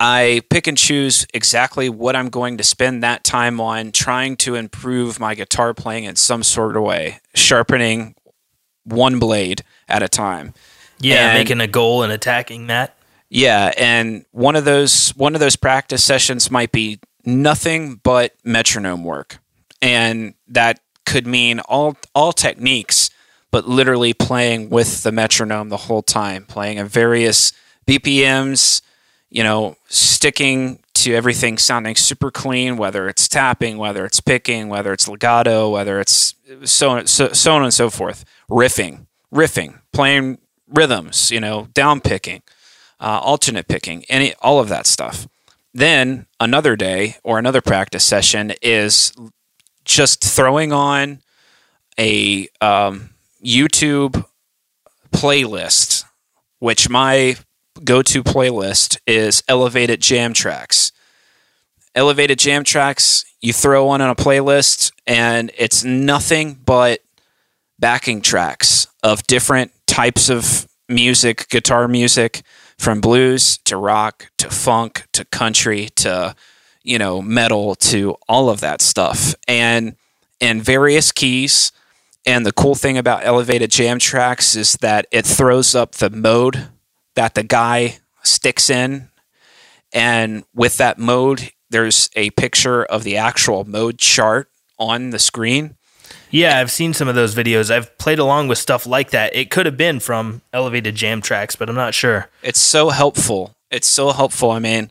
I pick and choose exactly what I'm going to spend that time on trying to improve my guitar playing in some sort of way, sharpening one blade at a time. Yeah, and, making a goal and attacking that. Yeah, and one of those one of those practice sessions might be nothing but metronome work. And that could mean all all techniques but literally playing with the metronome the whole time, playing at various BPMs, you know, sticking to everything sounding super clean, whether it's tapping, whether it's picking, whether it's legato, whether it's so, so, so on and so forth, riffing, riffing, playing rhythms, you know, down picking, uh, alternate picking, any all of that stuff. Then another day or another practice session is just throwing on a um, YouTube playlist, which my go to playlist is Elevated Jam Tracks. elevated jam tracks you throw one on a playlist and it's nothing but backing tracks of different types of music guitar music from blues to rock to funk to country to you know metal to all of that stuff and in various keys and the cool thing about elevated jam tracks is that it throws up the mode that the guy sticks in and with that mode there's a picture of the actual mode chart on the screen Yeah, I've seen some of those videos. I've played along with stuff like that. It could have been from elevated jam tracks, but I'm not sure. it's so helpful. It's so helpful. I mean,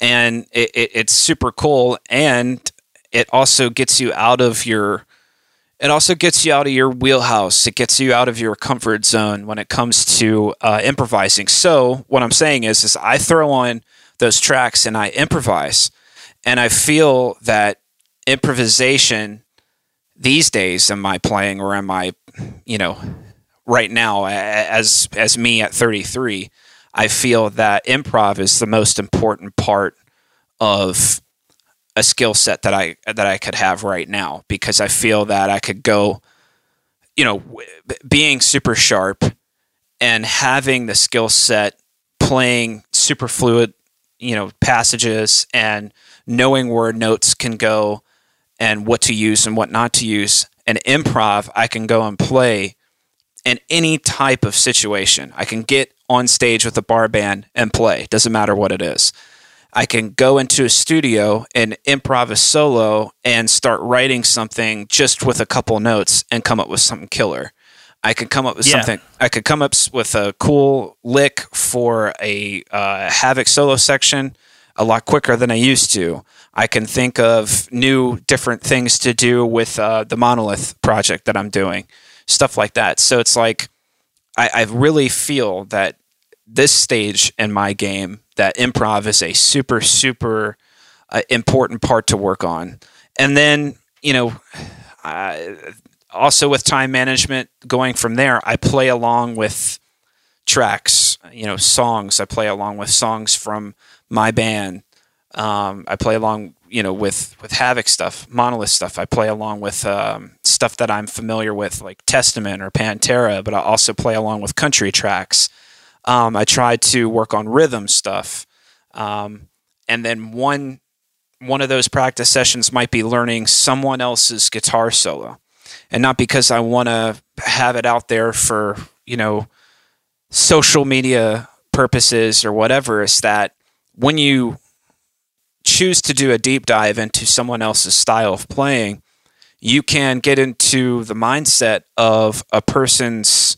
and it, it, it's super cool, and it also gets you out of your. It also gets you out of your wheelhouse. It gets you out of your comfort zone when it comes to uh, improvising. So what I'm saying is, is I throw on those tracks and I improvise, and I feel that improvisation these days in my playing or in my, you know, right now as as me at 33 i feel that improv is the most important part of a skill set that i that i could have right now because i feel that i could go you know being super sharp and having the skill set playing super fluid you know passages and knowing where notes can go and what to use and what not to use and improv i can go and play in any type of situation. I can get on stage with a bar band and play. Doesn't matter what it is. I can go into a studio and improv a solo and start writing something just with a couple notes and come up with something killer. I could come up with Yeah. something. I could come up with a cool lick for a uh, Havok solo section a lot quicker than I used to. I can think of new, different things to do with uh, the Monolith project that I'm doing, stuff like that. So it's like I, I really feel that this stage in my game, that improv is a super, super uh, important part to work on. And then, you know, I, also with time management going from there, I play along with tracks, you know, songs. I play along with songs from my band. Um, I play along, you know, with with Havok stuff, Monolith stuff. I play along with um, stuff that I'm familiar with, like Testament or Pantera. But I also play along with country tracks. Um, I try to work on rhythm stuff, um, and then one one of those practice sessions might be learning someone else's guitar solo, and not because I want to have it out there for you know social media purposes or whatever. Is that when you choose to do a deep dive into someone else's style of playing, you can get into the mindset of a person's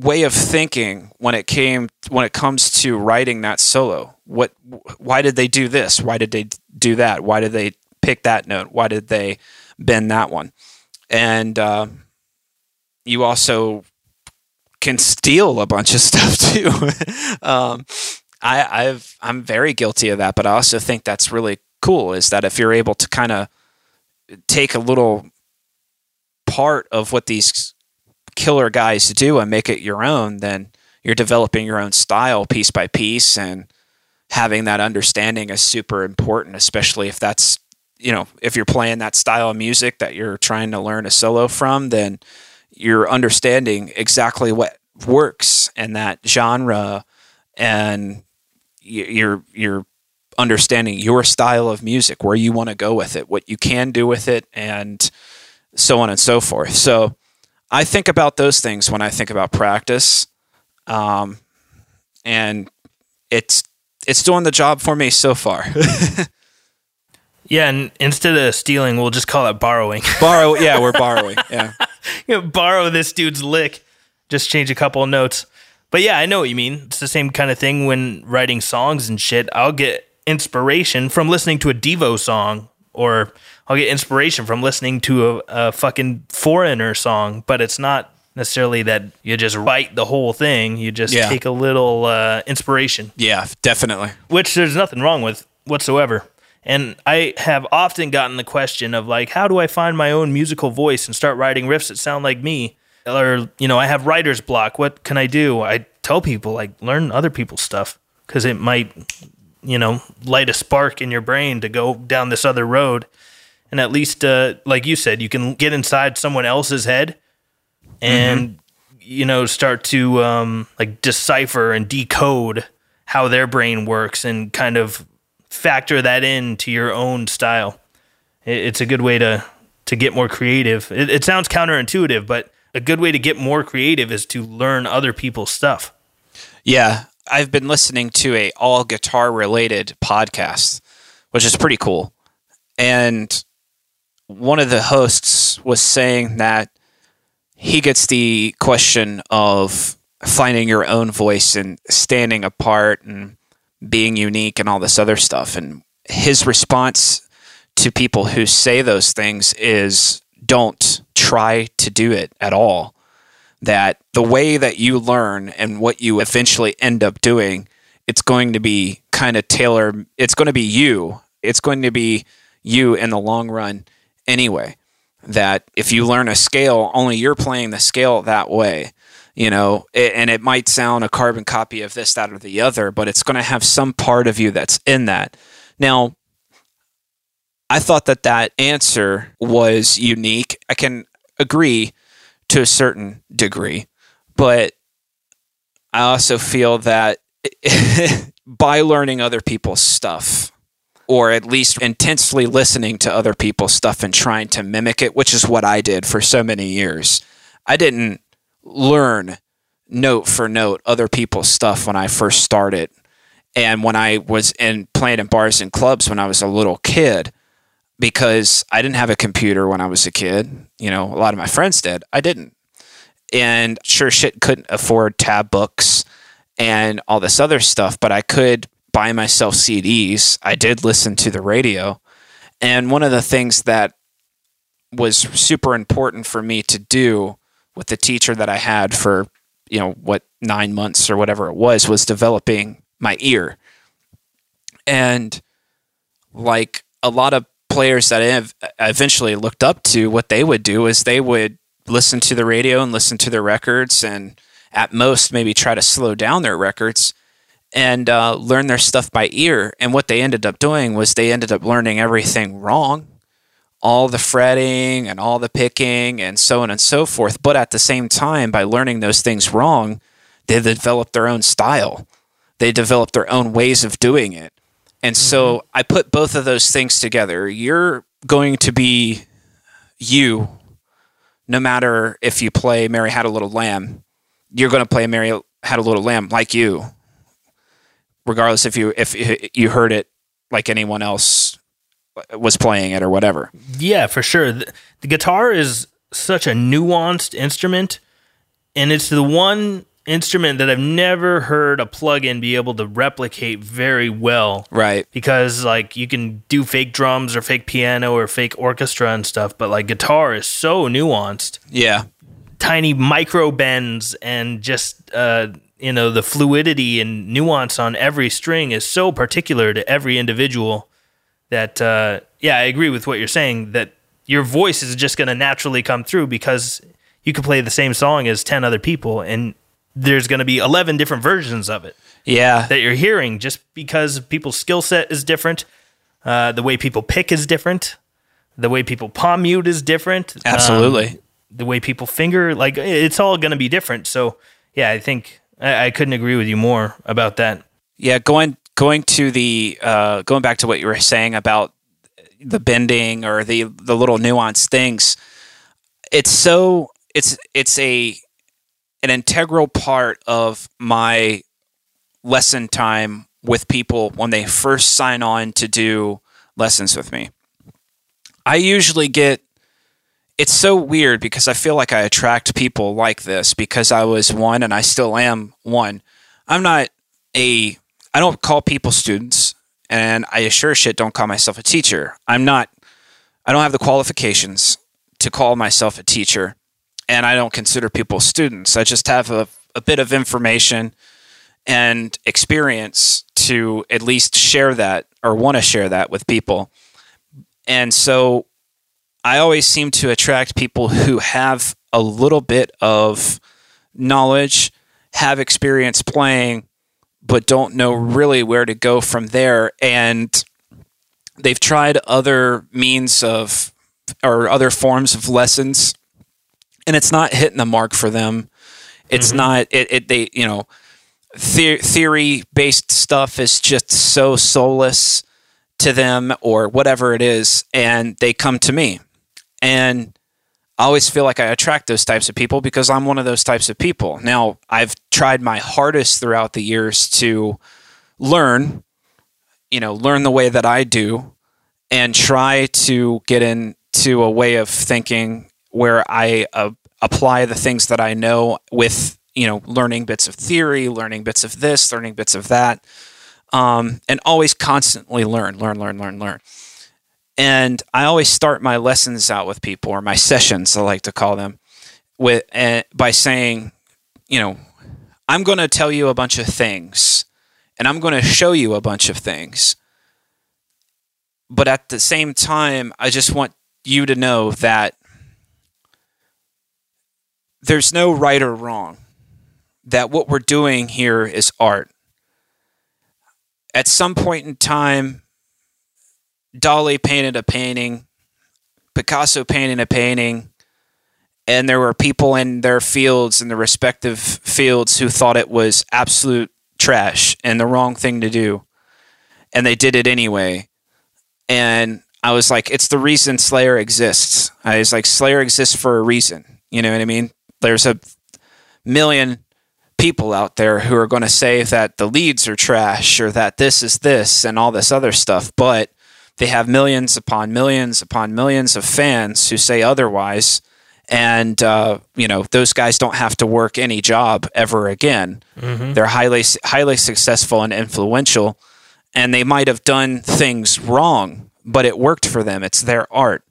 way of thinking when it came when it comes to writing that solo. What why did they do this? Why did they do that? Why did they pick that note? Why did they bend that one? And uh, you also can steal a bunch of stuff too. um, I, I've I'm very guilty of that, but I also think that's really cool. Is that if you're able to kind of take a little part of what these killer guys to do and make it your own, then you're developing your own style piece by piece, and having that understanding is super important, especially if that's you know if you're playing that style of music that you're trying to learn a solo from, then you're understanding exactly what works in that genre and you're you're understanding your style of music where you want to go with it what you can do with it and so on and so forth. So i think about those things when i think about practice um, and it's it's doing the job for me so far Yeah, and instead of stealing, we'll just call it borrowing. borrow yeah we're borrowing yeah You know, borrow this dude's lick, just change a couple of notes. But yeah, I know what you mean. It's the same kind of thing when writing songs and shit. I'll get inspiration from listening to a Devo song, or I'll get inspiration from listening to a, a fucking foreigner song. But it's not necessarily that you just write the whole thing. You just Yeah. take a little uh, inspiration yeah definitely which there's nothing wrong with whatsoever. And I have often gotten the question of like, how do I find my own musical voice and start writing riffs that sound like me? Or, you know, I have writer's block. What can I do? I tell people like learn other people's stuff because it might you know, light a spark in your brain to go down this other road. And at least, uh, like you said, you can get inside someone else's head and, you know, start to um, like decipher and decode how their brain works and kind of factor that into your own style. It, it's a good way to to get more creative. It, it sounds counterintuitive, but a good way to get more creative is to learn other people's stuff. Yeah, I've been listening to a all guitar related podcast, which is pretty cool. And one of the hosts was saying that he gets the question of finding your own voice and standing apart and being unique and all this other stuff. And his response to people who say those things is don't try to do it at all. That the way that you learn and what you eventually end up doing, it's going to be kind of tailored. It's going to be you. It's going to be you in the long run anyway. That if you learn a scale, only you're playing the scale that way you know, and it might sound a carbon copy of this, that, or the other, but it's going to have some part of you that's in that. Now, I thought that that answer was unique. I can agree to a certain degree, but I also feel that by learning other people's stuff, or at least intensely listening to other people's stuff and trying to mimic it, which is what I did for so many years. I didn't learn note for note other people's stuff when I first started. And when I was in playing in bars and clubs when I was a little kid, because I didn't have a computer when I was a kid. You know, a lot of my friends did. I didn't. And sure shit couldn't afford tab books and all this other stuff, but I could buy myself CDs. I did listen to the radio. And one of the things that was super important for me to do with the teacher that I had for, you know, what, nine months or whatever it was, was developing my ear. And like a lot of players that I have eventually looked up to, what they would do is they would listen to the radio and listen to their records and at most maybe try to slow down their records and uh, learn their stuff by ear. And what they ended up doing was they ended up learning everything wrong, all the fretting and all the picking and so on and so forth. But at the same time, by learning those things wrong, they developed their own style. They developed their own ways of doing it. And so mm-hmm. I put both of those things together. You're going to be you no matter if you play Mary Had a Little Lamb. You're going to play Mary Had a Little Lamb like you. Regardless if you if you heard it like anyone else was playing it or whatever. Yeah, for sure. The, the guitar is such a nuanced instrument and it's the one instrument that I've never heard a plugin be able to replicate very well. Right. Because like you can do fake drums or fake piano or fake orchestra and stuff, but like guitar is so nuanced. Yeah. Tiny micro bends and just uh you know the fluidity and nuance on every string is so particular to every individual that uh yeah, I agree with what you're saying that your voice is just going to naturally come through because you could play the same song as 10 other people and there's going to be 11 different versions of it. Yeah. That you're hearing just because people's skill set is different. Uh, the way people pick is different. The way people palm mute is different. Absolutely. Um, the way people finger, like it's all going to be different. So, yeah, I think I, I, couldn't agree with you more about that. Yeah, going going to the uh, going back to what you were saying about the bending or the the little nuanced things. It's so it's it's a an integral part of my lesson time with people when they first sign on to do lessons with me. I usually get it's so weird because I feel like I attract people like this because I was one and I still am one. I'm not a I don't call people students and I sure shit don't call myself a teacher. I'm not I don't have the qualifications to call myself a teacher and I don't consider people students. I just have a, a bit of information and experience to at least share that or want to share that with people. And so I always seem to attract people who have a little bit of knowledge, have experience playing, but don't know really where to go from there. And they've tried other means of or other forms of lessons, and it's not hitting the mark for them. It's mm-hmm. not it, it. They you know the- theory based stuff is just so soulless to them or whatever it is, and they come to me. And I always feel like I attract those types of people because I'm one of those types of people. Now, I've tried my hardest throughout the years to learn, you know, learn the way that I do and try to get into a way of thinking where I uh, apply the things that I know with, you know, learning bits of theory, learning bits of this, learning bits of that um, and always constantly learn, learn, learn, learn, learn. And I always start my lessons out with people, or my sessions, I like to call them, with uh, by saying, you know, I'm going to tell you a bunch of things, and I'm going to show you a bunch of things. But at the same time, I just want you to know that there's no right or wrong. That what we're doing here is art at some point in time, Dali painted a painting, Picasso painted a painting, and there were people in their fields, in the respective fields, who thought it was absolute trash and the wrong thing to do. And they did it anyway. And I was like, it's the reason Slayer exists. I was like, Slayer exists for a reason. You know what I mean? There's a million people out there who are going to say that the leads are trash or that this is this and all this other stuff, but they have millions upon millions upon millions of fans who say otherwise. And uh, you know those guys don't have to work any job ever again. Mm-hmm. They're highly highly successful and influential, and they might have done things wrong, but it worked for them. It's their art,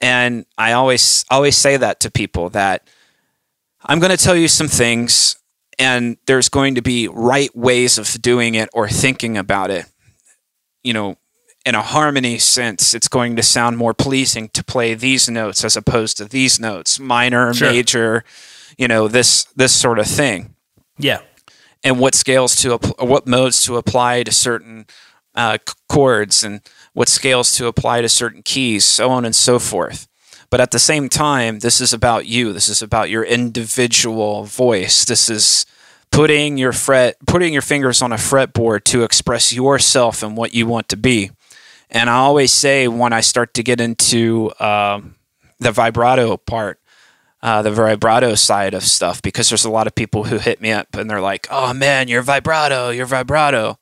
and I always always say that to people that I'm going to tell you some things and there's going to be right ways of doing it or thinking about it. You know, in a harmony sense, it's going to sound more pleasing to play these notes as opposed to these notes, minor, sure. major, you know, this this sort of thing. Yeah. And what scales to apply, what modes to apply to certain uh, chords and what scales to apply to certain keys, so on and so forth. But at the same time, this is about you. This is about your individual voice. This is putting your fret, putting your fingers on a fretboard to express yourself and what you want to be. And I always say when I start to get into um, the vibrato part, uh, the vibrato side of stuff, because there's a lot of people who hit me up and they're like, "Oh man, you're vibrato, you're vibrato,"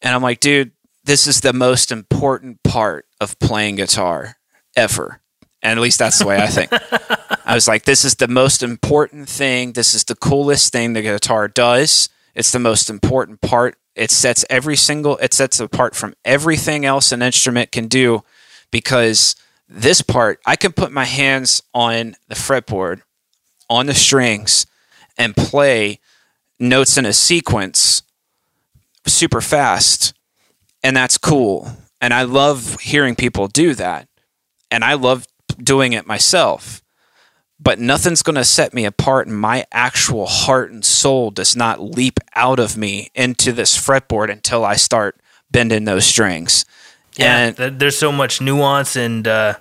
and I'm like, "Dude, this is the most important part of playing guitar ever." And at least that's the way I think. I was like, this is the most important thing. This is the coolest thing the guitar does. It's the most important part. It sets every single, it sets apart from everything else an instrument can do because this part, I can put my hands on the fretboard, on the strings, and play notes in a sequence super fast. And that's cool. And I love hearing people do that. And I love doing it myself. But nothing's going to set me apart, and my actual heart and soul does not leap out of me into this fretboard until I start bending those strings. Yeah, and, there's so much nuance and uh,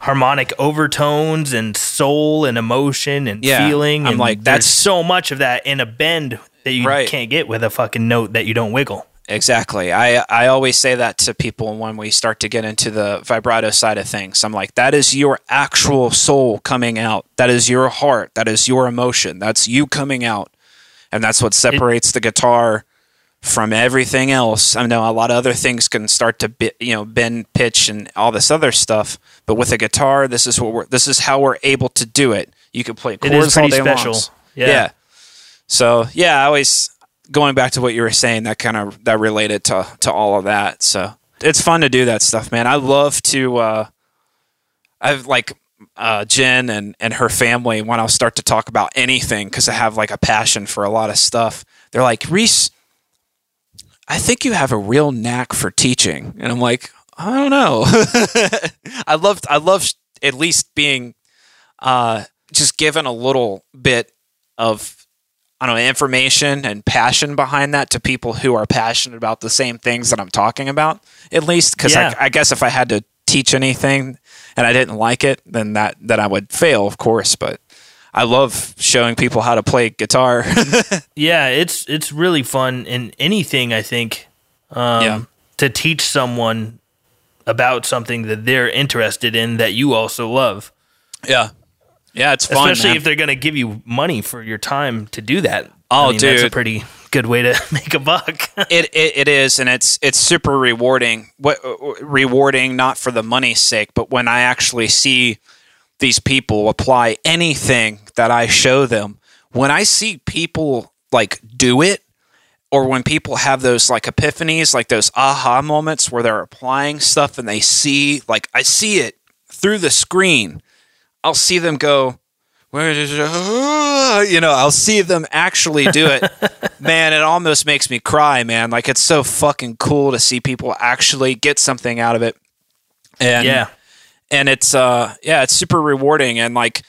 harmonic overtones and soul and emotion and yeah, feeling. I'm and like, that's so much of that in a bend that you right. can't get with a fucking note that you don't wiggle. Exactly. I, I always say that to people when we start to get into the vibrato side of things. I'm like, that is your actual soul coming out. That is your heart. That is your emotion. That's you coming out. And that's what separates the guitar from everything else. I know a lot of other things can start to be, you know bend pitch and all this other stuff, but with a guitar, this is what we're this is how we're able to do it. You can play chords all day special. long. Yeah. yeah. So yeah, I always going back to what you were saying, that kind of that related to to all of that. So it's fun to do that stuff, man. I love to. Uh, I've like uh, Jen and and her family when I'll start to talk about anything because I have like a passion for a lot of stuff. They're like Reese. I think you have a real knack for teaching, and I'm like, I don't know. I love I love at least being uh, just given a little bit of I don't know information and passion behind that to people who are passionate about the same things that I'm talking about. At least, because Yeah. I, I guess if I had to teach anything and I didn't like it, then that then I would fail, of course. But I love showing people how to play guitar. Yeah, it's it's really fun in anything. I think um, Yeah. to teach someone about something that they're interested in that you also love, yeah, yeah, it's fun. especially man. if they're going to give you money for your time to do that. Oh, I mean, that's a dude. pretty good way to make a buck. it, it it is, and it's it's super rewarding. What uh, uh, rewarding not for the money's sake, but when I actually see these people apply anything that I show them, when I see people like do it, or when people have those like epiphanies, like those aha moments where they're applying stuff and they see, like I see it through the screen, I'll see them go. Where did it, you know? I'll see them actually do it. man, it almost makes me cry, man. Like it's so fucking cool to see people actually get something out of it. And yeah, and it's uh yeah, it's super rewarding and like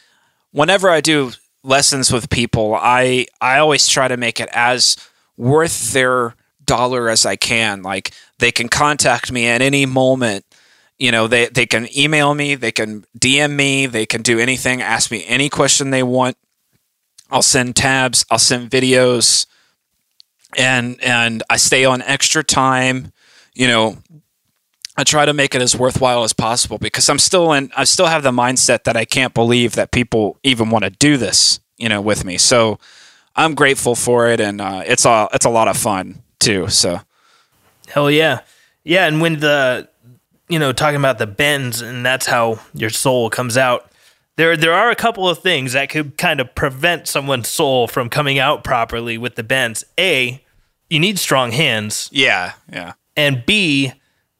whenever I do lessons with people, I I always try to make it as worth their dollar as I can. Like they can contact me at any moment. You know, they they can email me, they can DM me, they can do anything, ask me any question they want. I'll send tabs, I'll send videos and and I stay on extra time, you know, I try to make it as worthwhile as possible because I'm still in I still have the mindset that I can't believe that people even want to do this, you know, with me. So I'm grateful for it and uh, it's a it's a lot of fun too. So hell yeah, yeah. And when the you know talking about the bends and that's how your soul comes out. There, there are a couple of things that could kind of prevent someone's soul from coming out properly with the bends. A, you need strong hands. yeah, yeah. and B,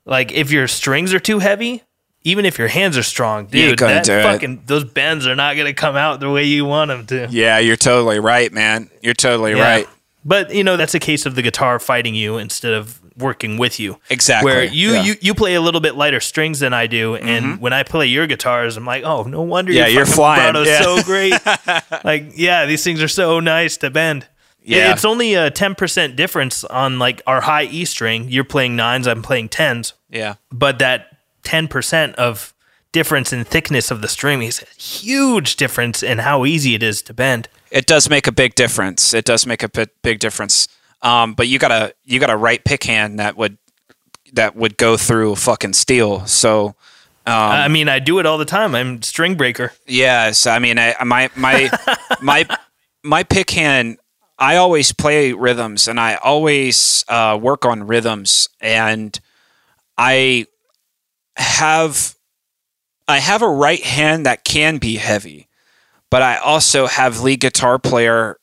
like if your strings are too heavy, even if your hands are strong, dude, that do it. fucking those bends are not gonna come out the way you want them to. Yeah, you're totally right, man. You're totally Yeah. right. But you know that's a case of the guitar fighting you instead of working with you. Exactly. Where you Yeah. Mm-hmm. you, you play a little bit lighter strings than I do, and when I play your guitars, I'm like, oh, no wonder Yeah, your you're flying. Yeah. so great. like, yeah, these things are so nice to bend. Yeah. it's only a ten percent difference on like our high E string. You're playing nines, I'm playing tens. Yeah. but that 10% of difference in thickness of the string is a huge difference in how easy it is to bend. It does make a big difference. It does make a big difference. Um, but you got to you got a right pick hand that would that would go through fucking steel. So I mean, I do it all the time. I'm string breaker. Yes, I mean, I, my my my my pick hand. I always play rhythms, and I always uh, work on rhythms, and I have I have a right hand that can be heavy, but I also have lead guitar player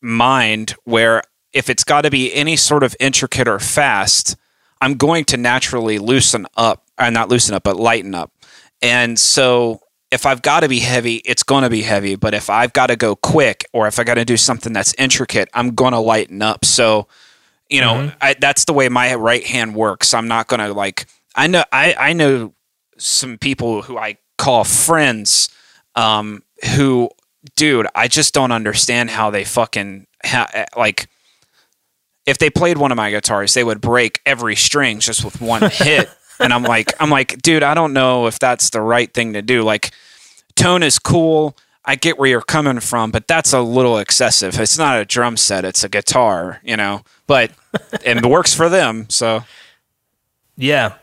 mind where if it's got to be any sort of intricate or fast, I'm going to naturally loosen up, or not loosen up, but lighten up. And so if I've got to be heavy, it's going to be heavy. But if I've got to go quick or if I got to do something that's intricate, I'm going to lighten up. So, you know, mm-hmm. I, that's the way my right hand works. I'm not going to like, I know, I, I know some people who I call friends um, who, dude, I just don't understand how they fucking, ha- eh, like, if they played one of my guitars, they would break every string just with one hit. and I'm like, I'm like, dude, I don't know if that's the right thing to do. Like, tone is cool. I get where you're coming from, but that's a little excessive. It's not a drum set; it's a guitar, you know. But and it works for them. So Yeah.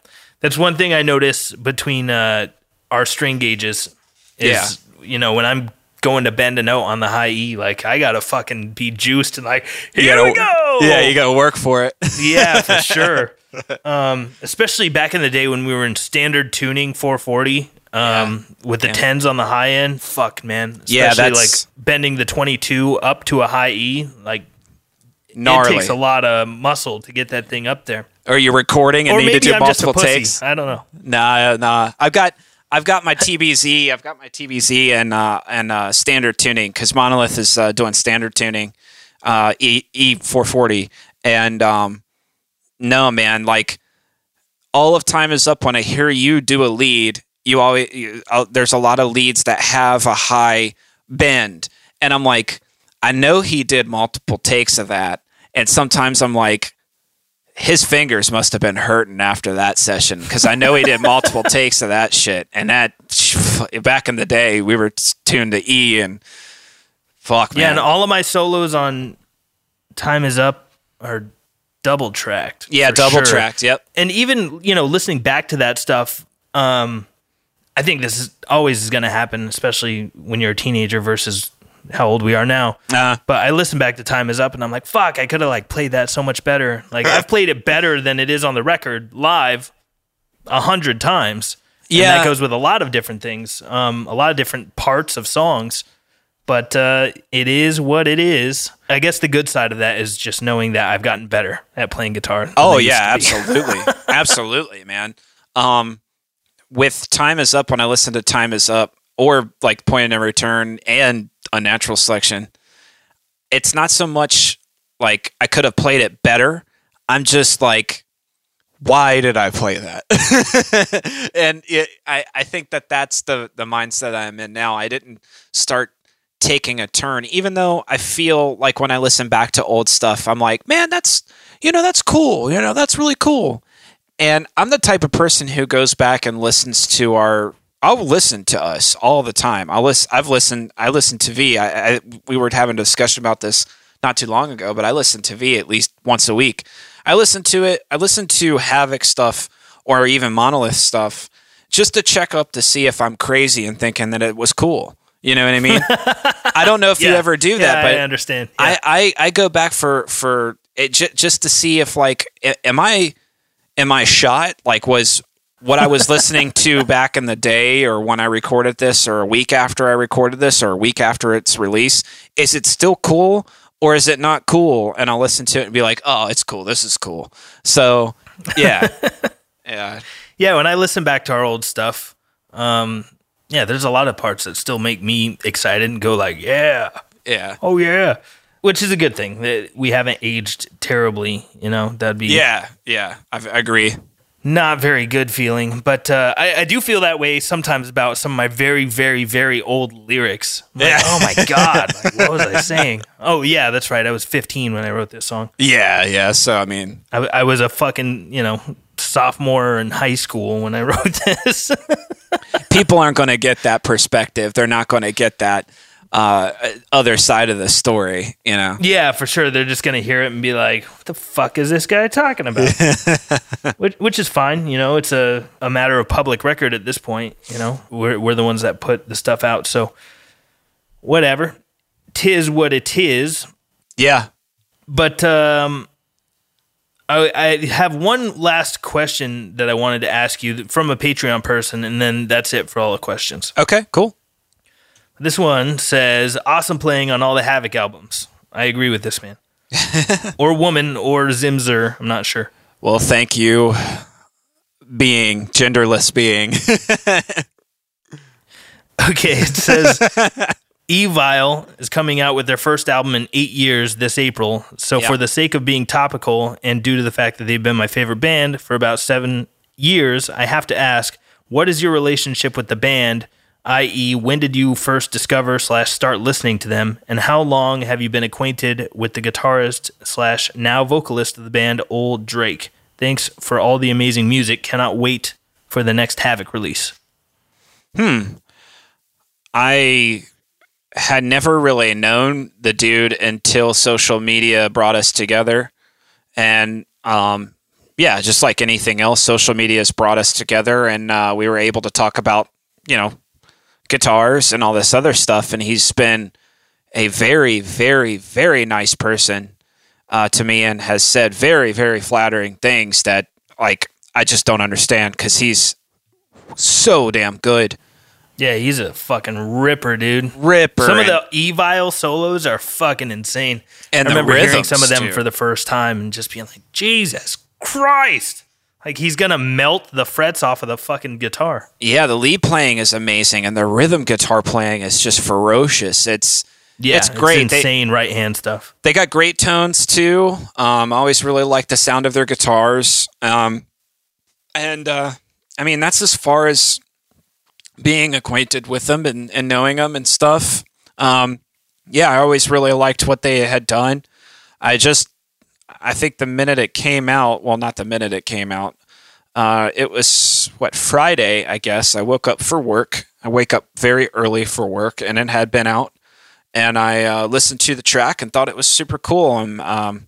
That's one thing I notice between uh, our string gauges is, you know, when I'm going to bend a note on the high E, like I gotta fucking be juiced and like, here we go. Yeah, you got to work for it. yeah, for sure. Um, especially back in the day when we were in standard tuning 440 um, with the tens on the high end. Fuck, man. Especially Yeah, that's- like bending the 22 up to a high E. Like Gnarly. it takes a lot of muscle to get that thing up there. Or you're recording and or need to do I'm multiple takes. I don't know. Nah, nah. I've got I've got my TBZ. I've got my TBZ and uh, and uh, standard tuning because Monolith is uh, doing standard tuning, uh, E E four forty, and um, no man, like all of time is up when I hear you do a lead. You always you, uh, there's a lot of leads that have a high bend, and I'm like. I know he did multiple takes of that, and sometimes I'm like, his fingers must have been hurting after that session because I know he did multiple takes of that shit. And that back in the day, we were tuned to E and fuck, man. Yeah, and all of my solos on Time Is Up are double tracked. yeah, double sure. tracked. Yep. and even you know listening back to that stuff um i think this is always is going to happen especially when you're a teenager versus how old we are now Uh, but i listen back to time is up and i'm like fuck i could have like played that so much better like i've played it better than it is on the record live a hundred times and Yeah. that goes with a lot of different things um a lot of different parts of songs but uh, it is what it is. I guess the good side of that is just knowing that I've gotten better at playing guitar. Oh yeah, absolutely, absolutely, man. Um, with Time Is Up, when I listen to Time Is Up or like Point of No Return and Unnatural Selection, it's not so much like I could have played it better. I'm just like, why did I play that? and it, I, I think that that's the the mindset I'm in now. I didn't start taking a turn, even though I feel like when I listen back to old stuff, I'm like, man, that's you know that's cool. You know that's really cool. And I'm the type of person who goes back and listens to our. I'll listen to us all the time. I'll listen. I've listened. I listen to V. I, I we were having a discussion about this not too long ago, but I listen to V at least once a week. I listen to it. I listen to Havok stuff or even Monolith stuff just to check up to see if I'm crazy and thinking that it was cool. You know what I mean? I don't know if you ever do Yeah, that, but I understand. Yeah. I, I I go back for for it j- just to see if like am I am I shot like was what I was listening to back in the day or when I recorded this or a week after I recorded this or a week after its release is it still cool or is it not cool? And I'll listen to it and be like oh it's cool. This is cool. So yeah. Yeah. Yeah, when I listen back to our old stuff, um, yeah, there's a lot of parts that still make me excited and go like, yeah, yeah. Oh yeah, which is a good thing that we haven't aged terribly. You know, that'd be yeah yeah. I, I agree not very good feeling. But uh, I, I do feel that way sometimes about some of my very, very, very old lyrics. Like, Yeah. oh my god, like, what was I saying? Oh yeah, that's right. I was 15 when I wrote this song. yeah yeah so I mean I, I was a fucking you know sophomore in high school when I wrote this. people aren't going to get that perspective. They're not going to get that uh, other side of the story. You know. Yeah, for sure. They're just gonna hear it and be like, "What the fuck is this guy talking about?" which, which is fine. You know, it's a, a matter of public record at this point. You know, we're we're the ones that put the stuff out, so whatever. Tis what it is. Yeah. But um, I, I have one last question that I wanted to ask you from a Patreon person, and then that's it for all the questions. Okay. Cool. This one says, "Awesome playing on all the Havok albums." I agree with this man, or woman, or Zimzer. I'm not sure. Well, thank you, being genderless being. Okay, it says Evile is coming out with their first album in eight years this April. So, Yeah. for the sake of being topical and due to the fact that they've been my favorite band for about seven years, I have to ask, what is your relationship with the band? I.e., when did you first discover slash start listening to them, and how long have you been acquainted with the guitarist slash now vocalist of the band, Ol Drake? Thanks for all the amazing music. Cannot wait for the next Havok release. Hmm. I had never really known the dude until social media brought us together. And um, yeah, just like anything else, social media has brought us together and uh, we were able to talk about, you know, guitars and all this other stuff. And he's been a very, very, very nice person uh, to me and has said very, very flattering things that, like, I just don't understand because he's so damn good. Yeah, he's a fucking ripper, dude. Ripper. Some of the Evile solos are fucking insane. And I the remember hearing some of them too. for the first time and just being like, Jesus Christ. Like he's gonna melt the frets off of the fucking guitar. Yeah, the lead playing is amazing, and the rhythm guitar playing is just ferocious. It's Yeah, it's great. They- insane right hand stuff. they got great tones too. Um, I always really like the sound of their guitars. Um, and uh, I mean, that's as far as being acquainted with them and, and knowing them and stuff. Um, yeah, I always really liked what they had done. I just, I think the minute it came out, well, not the minute it came out, uh, it was what Friday, I guess. I woke up for work. I wake up very early for work, and it had been out. And I uh, listened to the track and thought it was super cool. And um,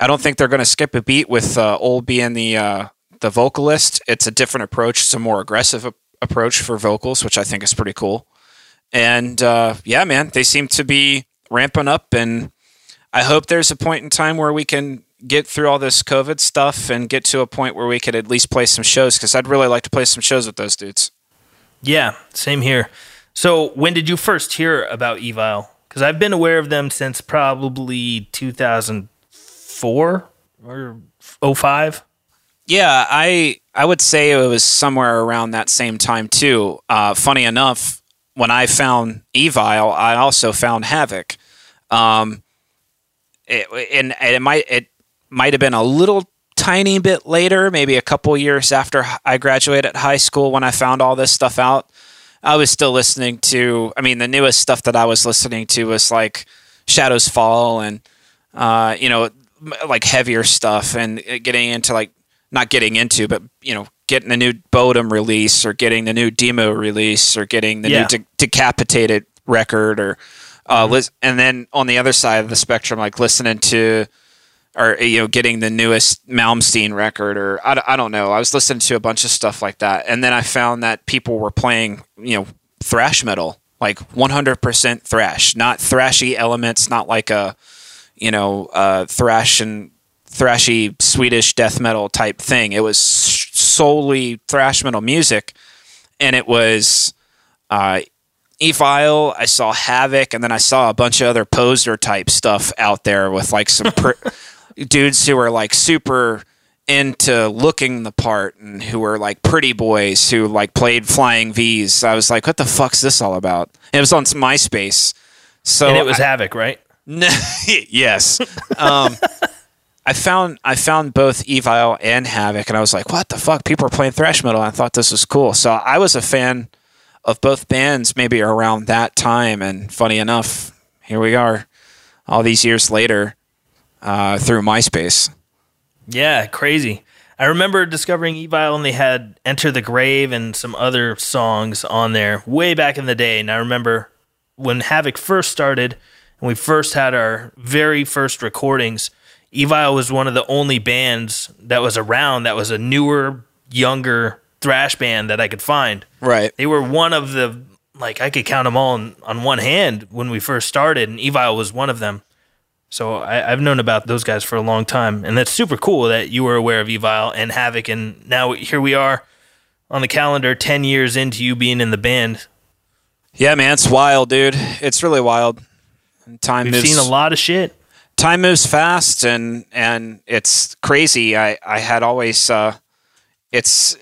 I don't think they're going to skip a beat with uh, Ol being the uh, the vocalist. It's a different approach. It's a more aggressive a- approach for vocals, which I think is pretty cool. And uh, yeah, man, they seem to be ramping up, and I hope there's a point in time where we can get through all this COVID stuff and get to a point where we could at least play some shows because I'd really like to play some shows with those dudes. Yeah, same here. So, when did you first hear about Evile? Because I've been aware of them since probably 2004 or 05. Yeah, I I would say it was somewhere around that same time too. Uh, funny enough, when I found Evile, I also found Havok. Um, it, and, and it might it might have been a little tiny bit later, maybe a couple years after I graduated high school when I found all this stuff out. I was still listening to. I mean, the newest stuff that I was listening to was like Shadows Fall and uh, you know like heavier stuff and getting into like not getting into, but you know, getting the new Bodom release or getting the new demo release or getting the Yeah. new de- decapitated record or uh, lis- and then on the other side of the spectrum, like listening to or you know, getting the newest Malmsteen record or I don't know. I was listening to a bunch of stuff like that, and then I found that people were playing you know thrash metal, like 100% thrash, not thrashy elements, not like a you know, uh, thrash and thrashy Swedish death metal type thing. It was solely thrash metal music, and it was uh, Evile. I saw Havok, and then I saw a bunch of other poser type stuff out there with like some pr- dudes who were like super into looking the part and who were like pretty boys who like played flying V's. I was like, what the fuck's this all about? And it was on MySpace. So and it was I- Havok, right? no, yes. Um, I found I found both Evile and Havok, and I was like, "What the fuck?" People are playing thrash metal. I thought this was cool, so I was a fan of both bands maybe around that time. And funny enough, here we are, all these years later, uh, through MySpace. Yeah, crazy. I remember discovering Evile and they had Enter the Grave and some other songs on there way back in the day. And I remember when Havok first started and we first had our very first recordings, Evile was one of the only bands that was around that was a newer, younger thrash band that I could find. Right. They were one of the like I could count them all on, on one hand when we first started, and Evile was one of them. So I, I've known about those guys for a long time, and that's super cool that you were aware of Evile and Havok, and now here we are on the calendar, ten years into you being in the band. Yeah, man, it's wild, dude. It's really wild. And Time We've moves. seen a lot of shit. time moves fast and and it's crazy i i had always uh it's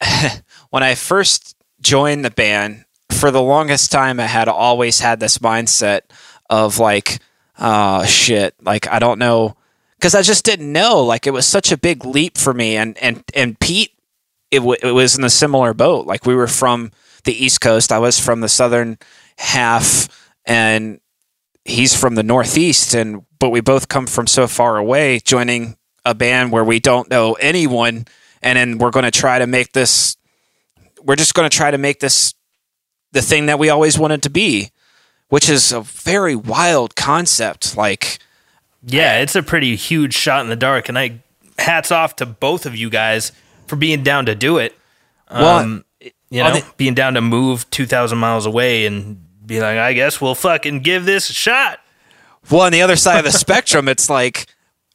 when i first joined the band for the longest time i had always had this mindset of like oh shit like i don't know because i just didn't know like it was such a big leap for me and and and pete it, w- it was in a similar boat like we were from the east coast i was from the southern half and he's from the northeast and but we both come from so far away joining a band where we don't know anyone and then we're going to try to make this we're just going to try to make this the thing that we always wanted to be which is a very wild concept like Yeah, it's a pretty huge shot in the dark, and I hats off to both of you guys for being down to do it. well Um, you know, the- being down to move two thousand miles away and be like, I guess we'll fucking give this a shot. well on the other side of the spectrum it's like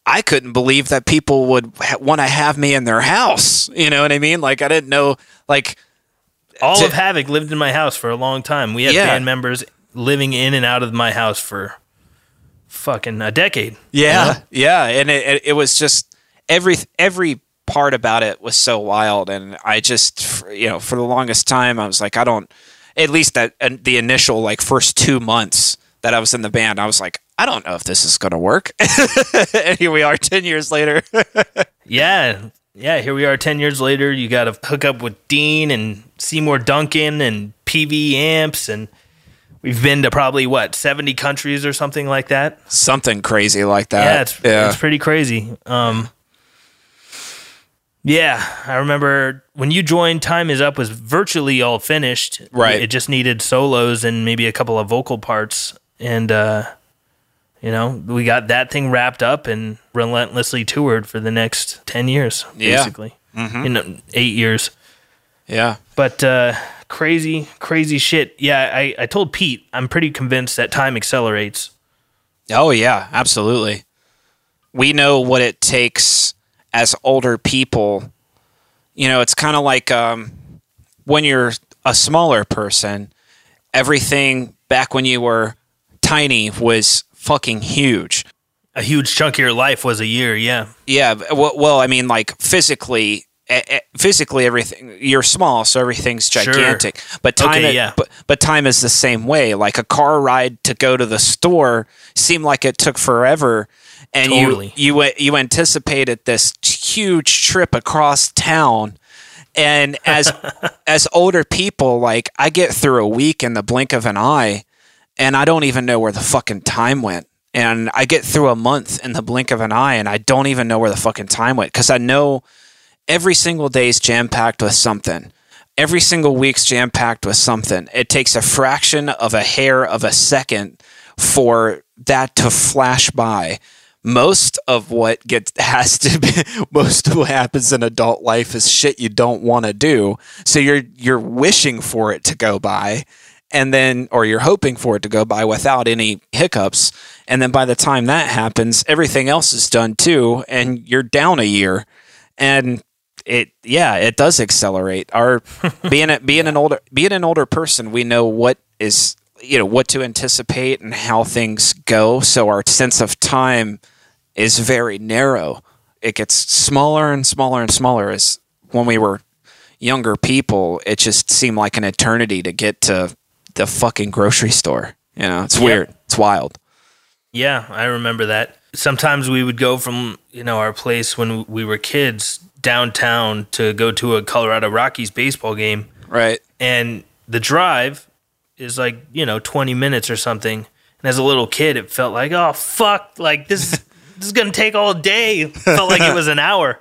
i couldn't believe that people would ha- want to have me in their house you know what i mean like i didn't know like All To- of Havok lived in my house for a long time. We had Yeah. band members living in and out of my house for fucking a decade. Yeah, yeah, and it, it, it was just every every part about it was so wild, and I just you know for the longest time I was like I don't at least that and the initial like first two months that I was in the band I was like I don't know if this is gonna work, and here we are ten years later. Yeah, yeah. Here we are, ten years later. You got to hook up with Dean and Seymour Duncan and Peavey amps, and We've been to probably what seventy countries or something like that. Something crazy like that. Yeah, it's it's pretty crazy. Um, yeah, I remember when you joined. Time is up was virtually all finished. Right. It just needed solos and maybe a couple of vocal parts, and uh, you know we got that thing wrapped up and relentlessly toured for the next ten years, Yeah. basically. You know, eight years. yeah. But uh, crazy, crazy shit. Yeah, I, I told Pete I'm pretty convinced that time accelerates. Oh yeah, absolutely. We know what it takes as older people. You know, it's kind of like um, when you're a smaller person. Everything back when you were tiny was fucking huge. A huge chunk of your life was a year. Yeah. Yeah, well, well I mean, like physically, eh, eh, physically, everything you're small, so everything's Sure. gigantic. But time, Okay, yeah. but but time is the same way. Like a car ride to go to the store seemed like it took forever, and Totally. you you you anticipated this huge trip across town. And as as older people, like I get through a week in the blink of an eye, and I don't even know where the fucking time went. And I get through a month in the blink of an eye, and I don't even know where the fucking time went because I know every single day is jam packed with something. Every single week's jam packed with something. It takes a fraction of a hair of a second for that to flash by. Most of what gets has to be most of what happens in adult life is shit you don't want to do. So you're you're wishing for it to go by and then or you're hoping for it to go by without any hiccups and then by the time that happens everything else is done too and you're down a year and it yeah it does accelerate. Our being a, being an older being an older person we know what is you know what to anticipate and how things go so our sense of time is very narrow. It gets smaller and smaller and smaller as when we were younger people it just seemed like an eternity to get to the fucking grocery store you know it's weird it's wild Yeah, I remember that. Sometimes we would go from, you know, our place when we were kids downtown to go to a Colorado Rockies baseball game. right And the drive is like, you know, 20 minutes or something. And as a little kid, it felt like, oh, fuck, like this, this is going to take all day. It felt like it was an hour.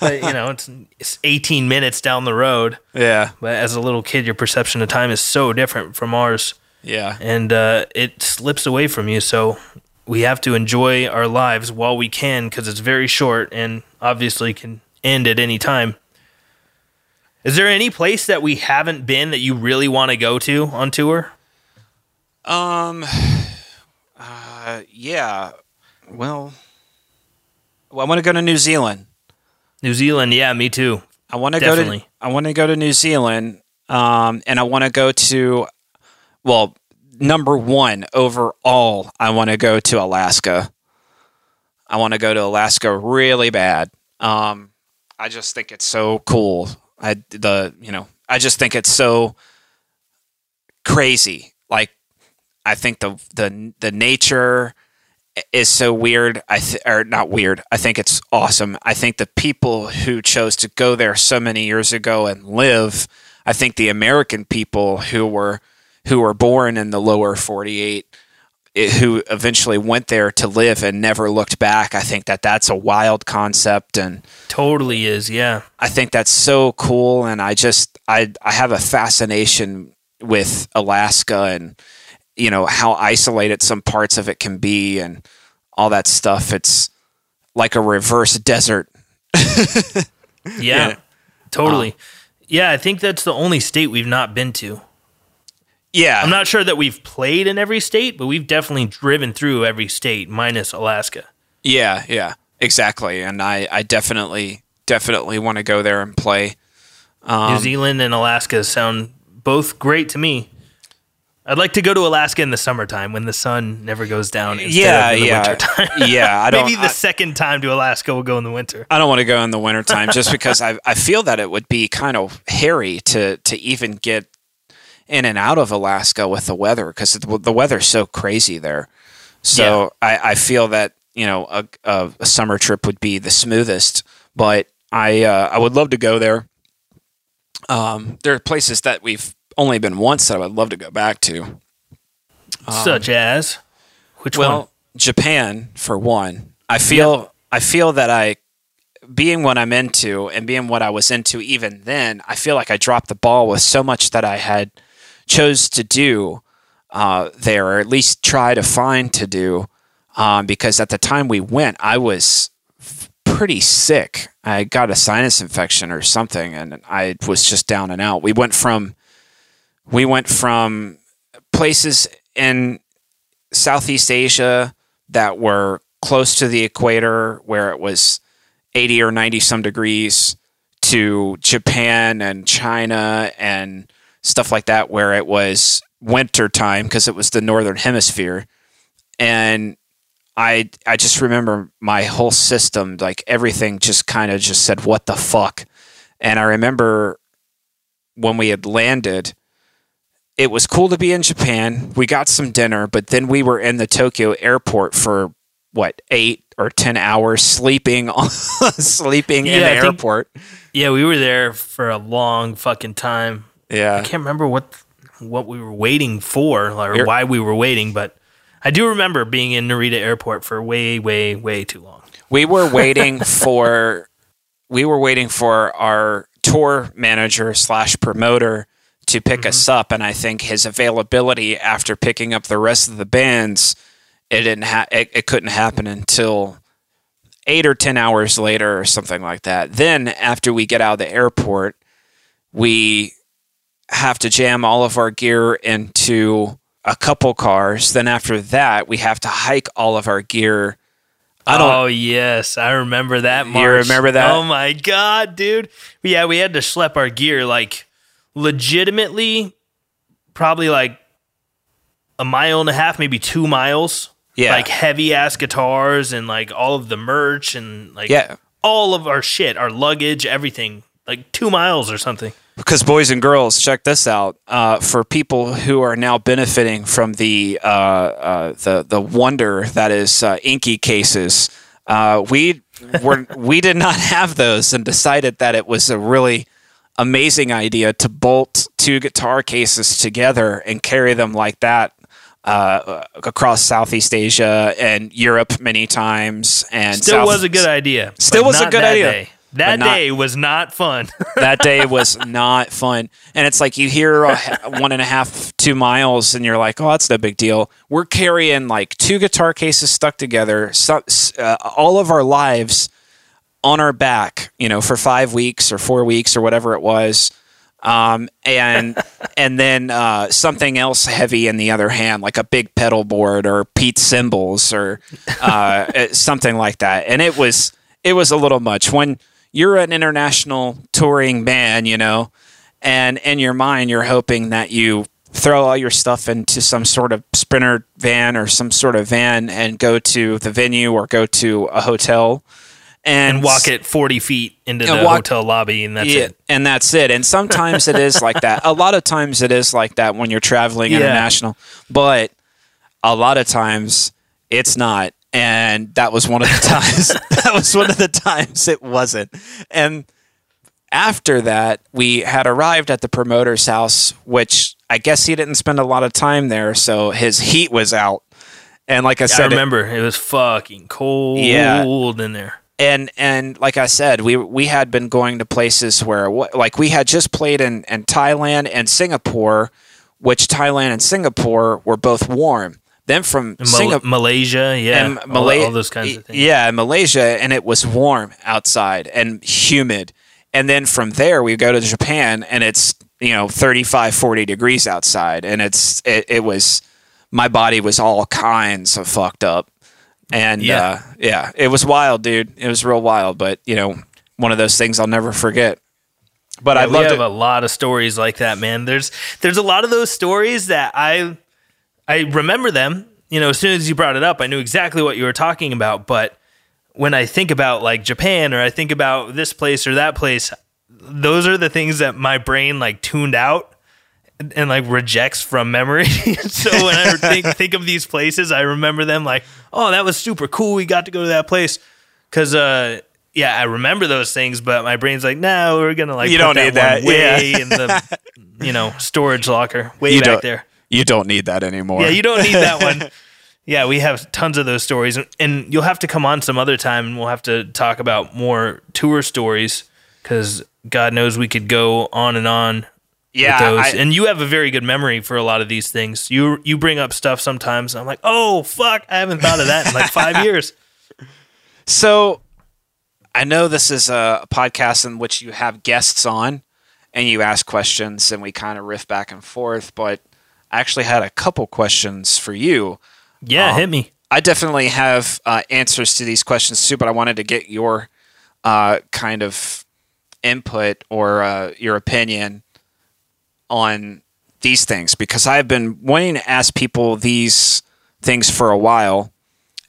But, you know, it's, it's 18 minutes down the road. yeah But as a little kid, your perception of time is so different from ours. yeah and uh, it slips away from you. So we have to enjoy our lives while we can because it's very short and obviously can end at any time. Is there any place that we haven't been that you really want to go to on tour? Um. Uh. Yeah. Well. Well, I want to go to New Zealand. New Zealand, yeah, me too. I want to go to. I want to go to New Zealand. Um. And I want to go to. Well, number one overall, I want to go to Alaska. I want to go to Alaska really bad. Um. I just think it's so cool. I the you know I just think it's so crazy. Like I think the the the nature is so weird. I th- or not weird. I think it's awesome. I think the people who chose to go there so many years ago and live. I think the American people who were who were born in the lower 48 it- who eventually went there to live and never looked back. I think that that's a wild concept and Totally is, yeah. I think that's so cool, and I just I I have a fascination with Alaska and you know how isolated some parts of it can be and all that stuff. It's like a reverse desert. Yeah, Yeah. totally. yeah, I think that's the only state we've not been to. Yeah, I'm not sure that we've played in every state, but we've definitely driven through every state minus Alaska. yeah, yeah, exactly. And I I definitely definitely want to go there and play. Um, New Zealand and Alaska sound both great to me. I'd like to go to Alaska in the summertime when the sun never goes down. Instead Yeah, of in the yeah, wintertime. yeah. I don't. Maybe the I- second time to Alaska will go in the winter. I don't want to go in the wintertime just because I, I feel that it would be kind of hairy to, to even get in and out of Alaska with the weather because the, the weather's so crazy there. So I, I feel that, you know, a, a, a summer trip would be the smoothest, but I, uh, I would love to go there. Um, there are places that we've only been once that I would love to go back to. Such as which well, one? Japan for one. I feel I feel that I being what I'm into and being what I was into even then, I feel like I dropped the ball with so much that I had chose to do uh, there, or at least try to find to do. Um, because at the time we went, I was f- pretty sick. I got a sinus infection or something, and I was just down and out. We went from we went from places in Southeast Asia that were close to the equator, where it was 80 or 90 some degrees, to Japan and China and stuff like that, where it was winter time because it was the northern hemisphere. And I I just remember my whole system, like everything just kind of just said, What the fuck? And I remember when we had landed, it was cool to be in Japan. We got some dinner, but then we were in the Tokyo airport for what eight or ten hours sleeping on sleeping in the I think- airport. Yeah, we were there for a long fucking time. Yeah, I can't remember what what we were waiting for or You're- why we were waiting, but I do remember being in Narita Airport for way, way, way too long. we were waiting for we were waiting for our tour manager slash promoter to pick us mm-hmm. up, and I think his availability after picking up the rest of the bands, it didn't ha- it, it couldn't happen until eight or ten hours later or something like that. Then after we get out of the airport, we have to jam all of our gear into a couple cars. Then after that, we have to hike all of our gear. I don't Oh yes, I remember that. You remember that? Oh my god, dude! Yeah, we had to schlep our gear like legitimately, probably like a mile and a half, maybe two miles. Yeah. like heavy ass guitars and like all of the merch and like Yeah. all of our shit, our luggage, everything, like two miles or something. because boys and girls, check this out. Uh, for people who are now benefiting from the uh, uh, the the wonder that is uh, inky cases, uh, we were we did not have those and decided that it was a really amazing idea to bolt two guitar cases together and carry them like that. Uh, across Southeast Asia and Europe many times, and Still South- was a good idea. Still was a good that idea. Day. That not- day was not fun. that day was not fun. And it's like you hear a, one and a half, two miles, and you're like, oh, that's no big deal. We're carrying like two guitar cases stuck together, so, uh, all of our lives on our back, you know, for five weeks or four weeks or whatever it was. Um, and and then uh, something else heavy in the other hand, like a big pedal board or Pete cymbals or uh, uh, something like that. And it was it was a little much when you're an international touring band, you know, and in your mind you're hoping that you throw all your stuff into some sort of sprinter van or some sort of van and go to the venue or go to a hotel and, and walk it 40 feet into the walk- hotel lobby, and that's yeah, it. and that's it. And sometimes it is like that. A lot of times it is like that when you're traveling Yeah. international, but a lot of times it's not. And that was one of the times. that was one of the times it wasn't. And after that, we had arrived at the promoter's house, which I guess he didn't spend a lot of time there, so his heat was out. And like I I said, it- remember it was fucking cold Yeah. in there. And and like I said, we we had been going to places where like we had just played in, in Thailand and Singapore, which Thailand and Singapore were both warm. Then from Mal- Singapore Malaysia, yeah, and all, all those kinds of things. Yeah, Malaysia, and it was warm outside and humid. And then from there, we go to Japan, and it's you know 35, 40 degrees outside, and it's it, it was my body was all kinds of fucked up, and Yeah. uh, yeah, it was wild, dude. It was real wild, but you know, one of those things I'll never forget. But Yeah, we love a lot of stories like that, man. There's there's a lot of those stories that I I remember them. You know, as soon as you brought it up, I knew exactly what you were talking about. But when I think about like Japan or I think about this place or that place, those are the things that my brain like tuned out and, and, like rejects from memory. so when I think think of these places, I remember them like, oh, that was super cool. We got to go to that place because uh yeah, I remember those things, but my brain's like, no, we're gonna like You don't need that, way yeah. in the you know storage locker way You back there. You don't need that anymore. Yeah, you don't need that one. Yeah, we have tons of those stories, and- and you'll have to come on some other time, and we'll have to talk about more tour stories because God knows we could go on and on yeah. with those. I- and you have a very good memory for a lot of these things. You you bring up stuff sometimes. I'm like, oh fuck, I haven't thought of that in like five years. So I know this is a podcast in which you have guests on and you ask questions and we kind of riff back and forth, but I actually had a couple questions for you. Yeah, Um, hit me. I definitely have uh, answers to these questions too, but I wanted to get your uh, kind of input or uh, your opinion on these things because I've been wanting to ask people these things for a while,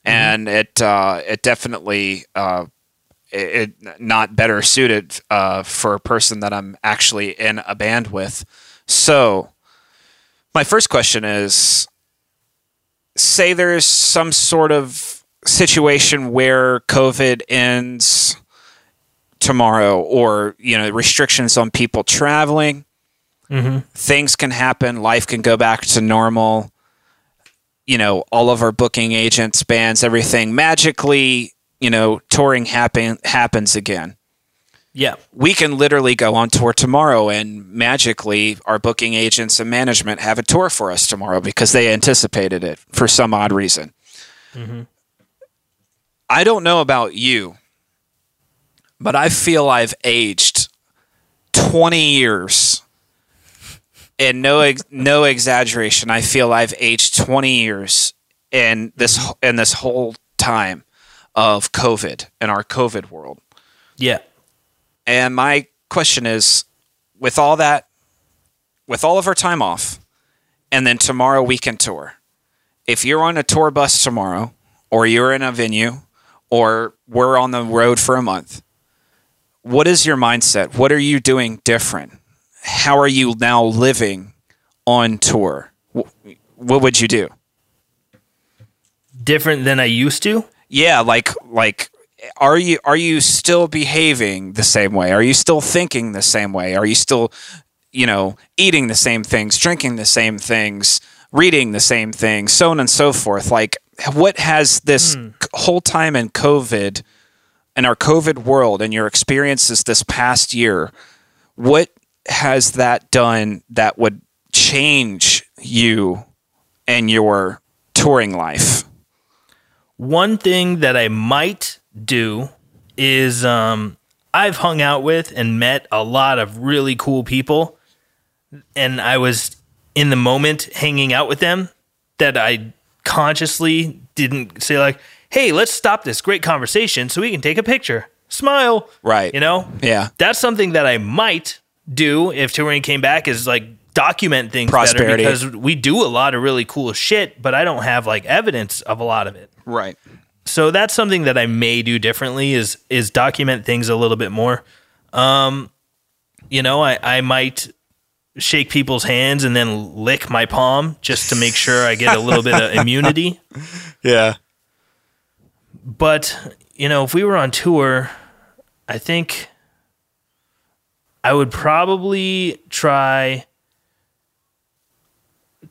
and it uh, it definitely uh, it, it not better suited uh, for a person that I'm actually in a band with. So, my first question is say there's some sort of situation where COVID ends tomorrow or you know restrictions on people traveling Mm-hmm. things can happen. Life can go back to normal. You know all of our booking agents bands everything magically you know touring happen happens again. Yeah, we can literally go on tour tomorrow and magically our booking agents and management have a tour for us tomorrow because they anticipated it for some odd reason. Mm-hmm. I don't know about you, but I feel I've aged 20 years. And no ex- no exaggeration, I feel I've aged 20 years in this mm-hmm. in this whole time of COVID in our COVID world. yeah. And my question is with all that, with all of our time off, and then tomorrow weekend tour, if you're on a tour bus tomorrow, or you're in a venue, or we're on the road for a month, what is your mindset? What are you doing different? How are you now living on tour? What would you do? Different than I used to. yeah like like are you are you still behaving the same way are you still thinking the same way are you still you know eating the same things drinking the same things reading the same things so on and so forth like what has this hmm. c- whole time in covid in our covid world and your experiences this past year what has that done that would change you and your touring life One thing that I might do is um, I've hung out with and met a lot of really cool people, and I was in the moment hanging out with them that I consciously didn't say like, "Hey, let's stop this great conversation so we can take a picture." Smile, Right. You know, yeah that's something that I might do if touring came back is like document things Prosperity. better because we do a lot of really cool shit, but I don't have like evidence of a lot of it right so that's something that I may do differently is is document things a little bit more. Um, you know, I, I might shake people's hands and then lick my palm just to make sure I get a little bit of immunity. yeah But you know, if we were on tour, I think I would probably try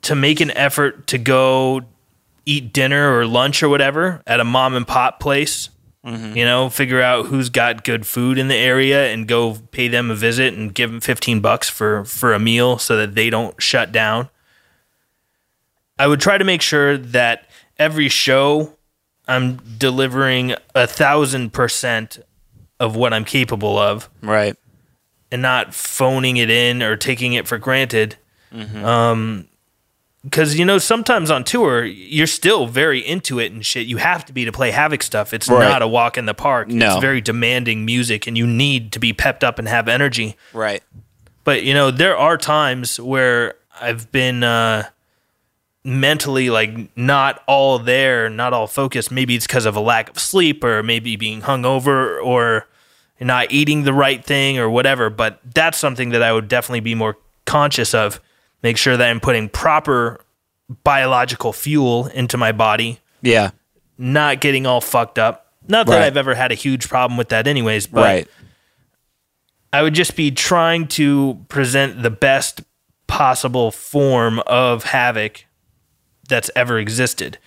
to make an effort to go eat dinner or lunch or whatever at a mom and pop place. Mm-hmm. You know, figure out who's got good food in the area and go pay them a visit and give them 15 bucks for for a meal so that they don't shut down. I would try to make sure that every show I'm delivering a thousand percent of what I'm capable of right and not phoning it in or taking it for granted. Um, because you know sometimes on tour you're still very into it and shit. You have to be to play Havok stuff. It's Right. not a walk in the park. No. It's very demanding music, and you need to be pepped up and have energy. right But you know there are times where I've been uh, mentally like not all there, not all focused. Maybe it's because of a lack of sleep, or maybe being hungover, or not eating the right thing, or whatever. But that's something that I would definitely be more conscious of. Make sure that I'm putting proper biological fuel into my body, yeah not getting all fucked up. Not that Right. I've ever had a huge problem with that, anyways. But right I would just be trying to present the best possible form of Havok that's ever existed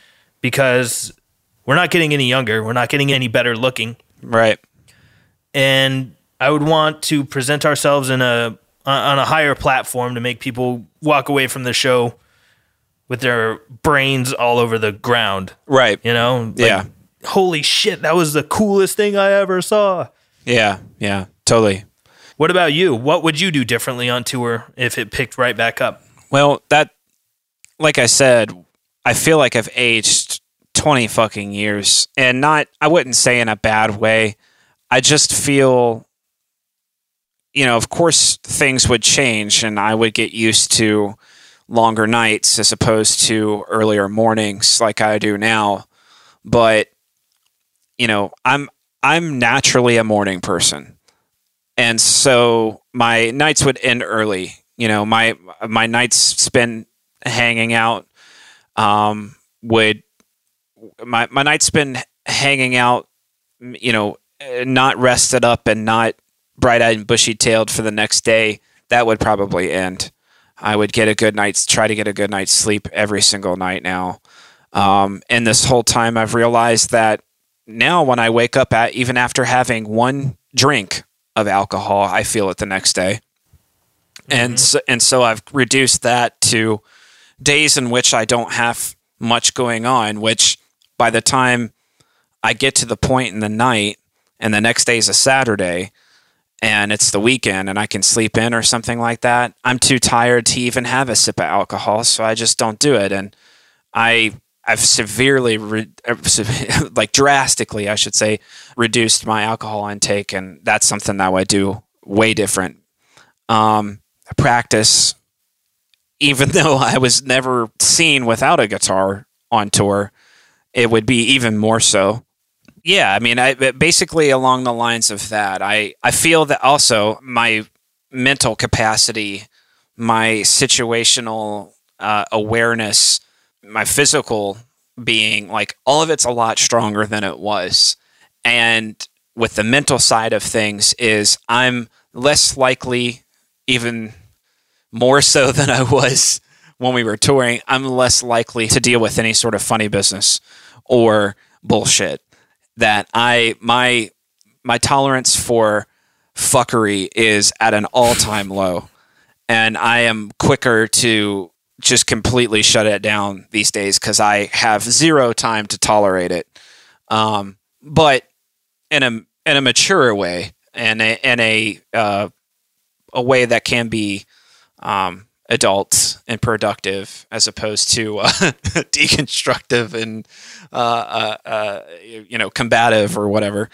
because we're not getting any younger, we're not getting any better looking, Right. And I would want to present ourselves in a on a higher platform to make people walk away from the show with their brains all over the ground. Right. You know, Like, Yeah. Holy shit, that was the coolest thing I ever saw. Yeah. Yeah. Totally. What about you? What would you do differently on tour if it picked right back up? Well, that, like I said, I feel like I've aged 20 fucking years and not, I wouldn't say in a bad way. I just feel, you know, of course things would change and I would get used to longer nights as opposed to earlier mornings like I do now. But, you know, I'm, I'm naturally a morning person. And so my nights would end early. You know, my my nights spent hanging out um, would my my nights spent hanging out. You know, not rested up and not bright eyed and bushy tailed for the next day. That would probably end. I would get a good night's try to get a good night's sleep every single night now. Um, and this whole time, I've realized that now when I wake up at even after having one drink of alcohol, I feel it the next day. And so, and so I've reduced that to days in which I don't have much going on, which by the time I get to the point in the night and the next day is a Saturday and it's the weekend and I can sleep in or something like that, I'm too tired to even have a sip of alcohol, so I just don't do it. And I I've severely, re- like drastically, I should say, reduced my alcohol intake, and that's something that I do way different. Um, practice, even though I was never seen without a guitar on tour, it would be even more so. Yeah, I mean, I basically along the lines of that. I I feel that also my mental capacity, my situational uh, awareness my physical being like all of it's a lot stronger than it was and with the mental side of things is i'm less likely even more so than i was when we were touring i'm less likely to deal with any sort of funny business or bullshit that i my my tolerance for fuckery is at an all-time low and i am quicker to just completely shut it down these days because I have zero time to tolerate it. Um, but in a in a mature way and a, in a uh, a way that can be um, adult and productive as opposed to uh, deconstructive and uh, uh, uh, you know combative or whatever.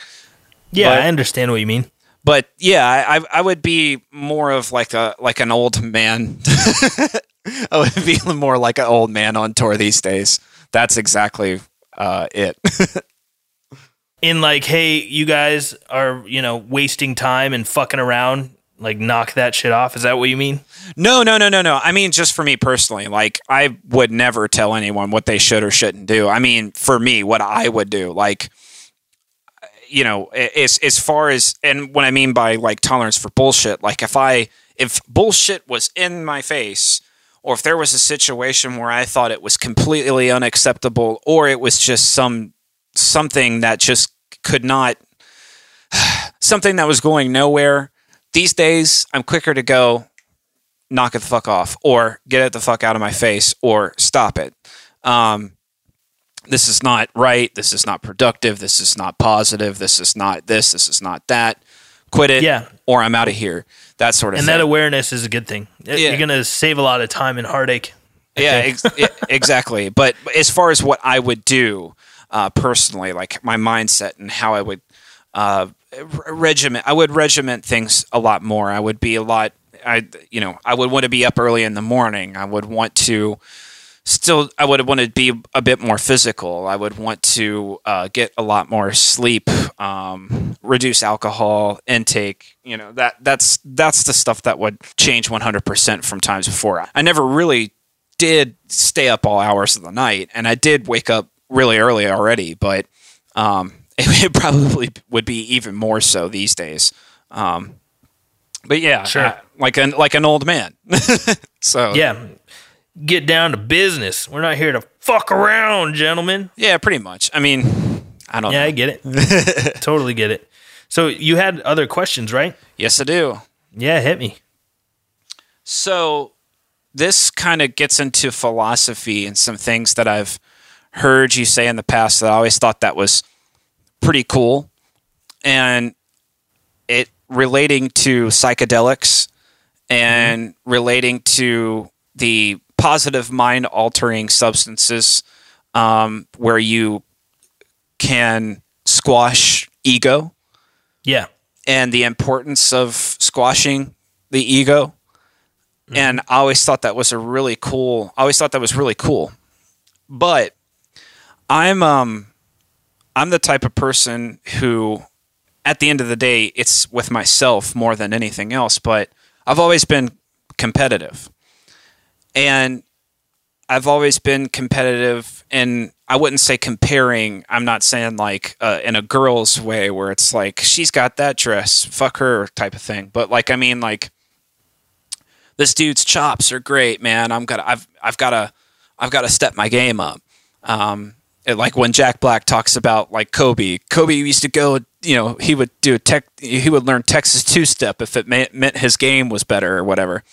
Yeah, But- I understand what you mean. But yeah, I, I- I would be more of like a like an old man. I would be more like an old man on tour these days. That's exactly uh, it. In like, hey, you guys are, you know, wasting time and fucking around. Like, knock that shit off. Is that what you mean? no, no, no, no, no. I mean, just for me personally, like I would never tell anyone what they should or shouldn't do. I mean, for me, what I would do, like you know, as as far as and what I mean by like tolerance for bullshit, like if I if bullshit was in my face, or if there was a situation where I thought it was completely unacceptable, or it was just some something that just could not something that was going nowhere. These days, I'm quicker to go knock it the fuck off, or get it the fuck out of my face, or stop it. Um, this is not right. This is not productive. This is not positive. This is not this. This is not that. Quit it, Yeah. or I'm out of here. That sort of And thing. that awareness is a good thing. Yeah. You're going to save a lot of time and heartache. yeah, ex- exactly. But as far as what I would do uh, personally, like my mindset and how I would uh, regiment, I would regiment things a lot more. I would be a lot. I you know I would want to be up early in the morning. I would want to still I would want to be a bit more physical. I would want to uh, get a lot more sleep, um, reduce alcohol intake. You know that that's that's the stuff that would change 100% from times before. I never really did stay up all hours of the night, and I did wake up really early already, but um, it, probably would be even more so these days. Um, but yeah, Sure. like an like an old man. So Yeah. Get down to business. We're not here to fuck around, gentlemen. yeah, pretty much. I mean, I don't Yeah, know. I get it. totally get it. So you had other questions, right? Yes, I do. Yeah, hit me. So this kind of gets into philosophy and some things that I've heard you say in the past that I always thought that was pretty cool. And it relating to psychedelics and relating to the positive mind altering substances um, where you can squash ego Yeah. and the importance of squashing the ego. And I always thought that was a really cool. I always thought that was really cool. But I'm um I'm the type of person who at the end of the day it's with myself more than anything else, but I've always been competitive. And I've always been competitive and I wouldn't say comparing. I'm not saying like uh, in a girl's way where it's like she's got that dress, fuck her type of thing. But like I mean like this dude's chops are great, man. I'm gonna I've I've got to I've got to step my game up. Um, like when Jack Black talks about like Kobe, Kobe used to go, you know, he would do a tech, he would learn Texas two step if it meant, meant his game was better or whatever.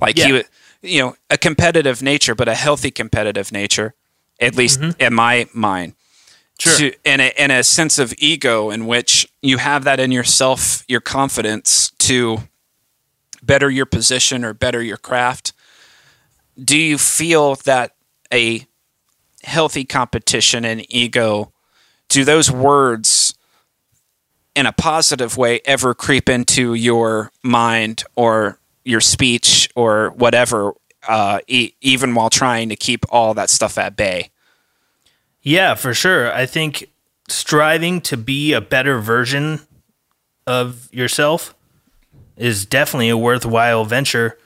Like Yeah. he would, you know, a competitive nature, but a healthy competitive nature, at least mm-hmm. in my mind. Sure. To, and, a, and a sense of ego in which you have that in yourself, your confidence to better your position or better your craft. Do you feel that a healthy competition and ego, do those words in a positive way ever creep into your mind or your speech or whatever, uh, e- even while trying to keep all that stuff at bay? Yeah, for sure. I think striving to be a better version of yourself is definitely a worthwhile venture,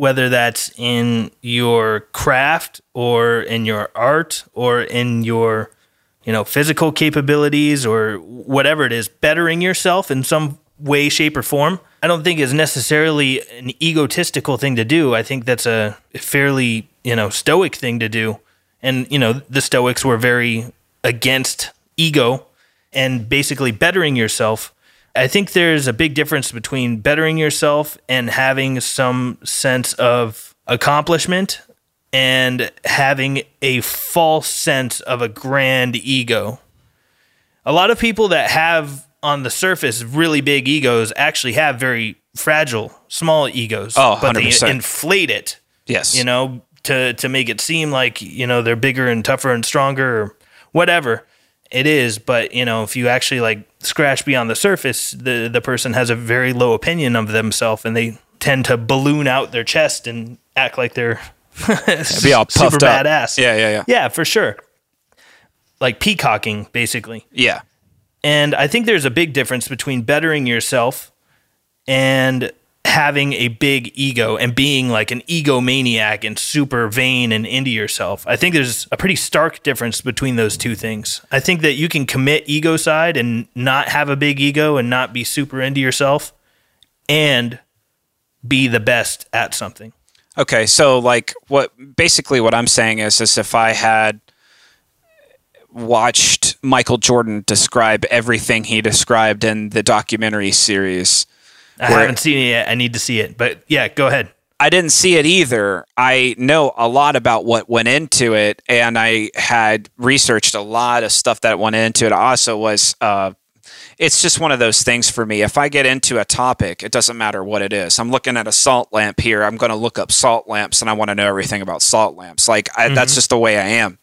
whether that's in your craft or in your art or in your you know physical capabilities or whatever it is bettering yourself in some way shape or form i don't think is necessarily an egotistical thing to do. I think that's a fairly you know stoic thing to do. And you know the stoics were very against ego and basically bettering yourself i think there's a big difference between bettering yourself and having some sense of accomplishment and having a false sense of a grand ego a lot of people that have on the surface really big egos actually have very fragile small egos Oh, but they 100%. inflate it Yes. you know, to to make it seem like you know they're bigger and tougher and stronger or whatever it is. But you know, if you actually like scratch beyond the surface, the the person has a very low opinion of themselves, and they tend to balloon out their chest and act like they're be all super up. badass. Yeah, yeah, yeah. yeah, for sure. Like peacocking, basically. Yeah. And I think there's a big difference between bettering yourself and having a big ego and being like an egomaniac and super vain and into yourself. I think there's a pretty stark difference between those two things. I think that you can commit egocide and not have a big ego and not be super into yourself and be the best at something. Okay, so like what basically what I'm saying is is if I had watched Michael Jordan describe everything he described in the documentary series, I haven't seen it yet. I need to see it. But yeah, go ahead. I didn't see it either. I know a lot about what went into it, and I had researched a lot of stuff that went into it. Also, was uh, it's just one of those things for me. If I get into a topic, it doesn't matter what it is. I'm looking at a salt lamp here. I'm going to look up salt lamps, and I want to know everything about salt lamps. Like I, that's just the way I am.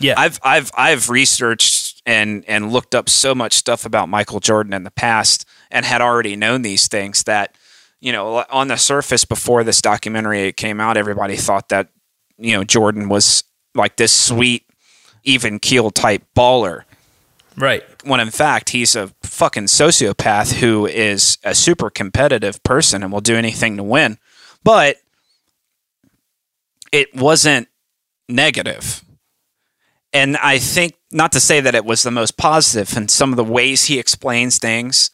Yeah. I've I've I've researched and and looked up so much stuff about Michael Jordan in the past and had already known these things that you know on the surface before this documentary came out everybody thought that you know Jordan was like this sweet even keel type baller right. when in fact he's a fucking sociopath who is a super competitive person and will do anything to win but it wasn't negative and i think not to say that it was the most positive. some of the ways he explains things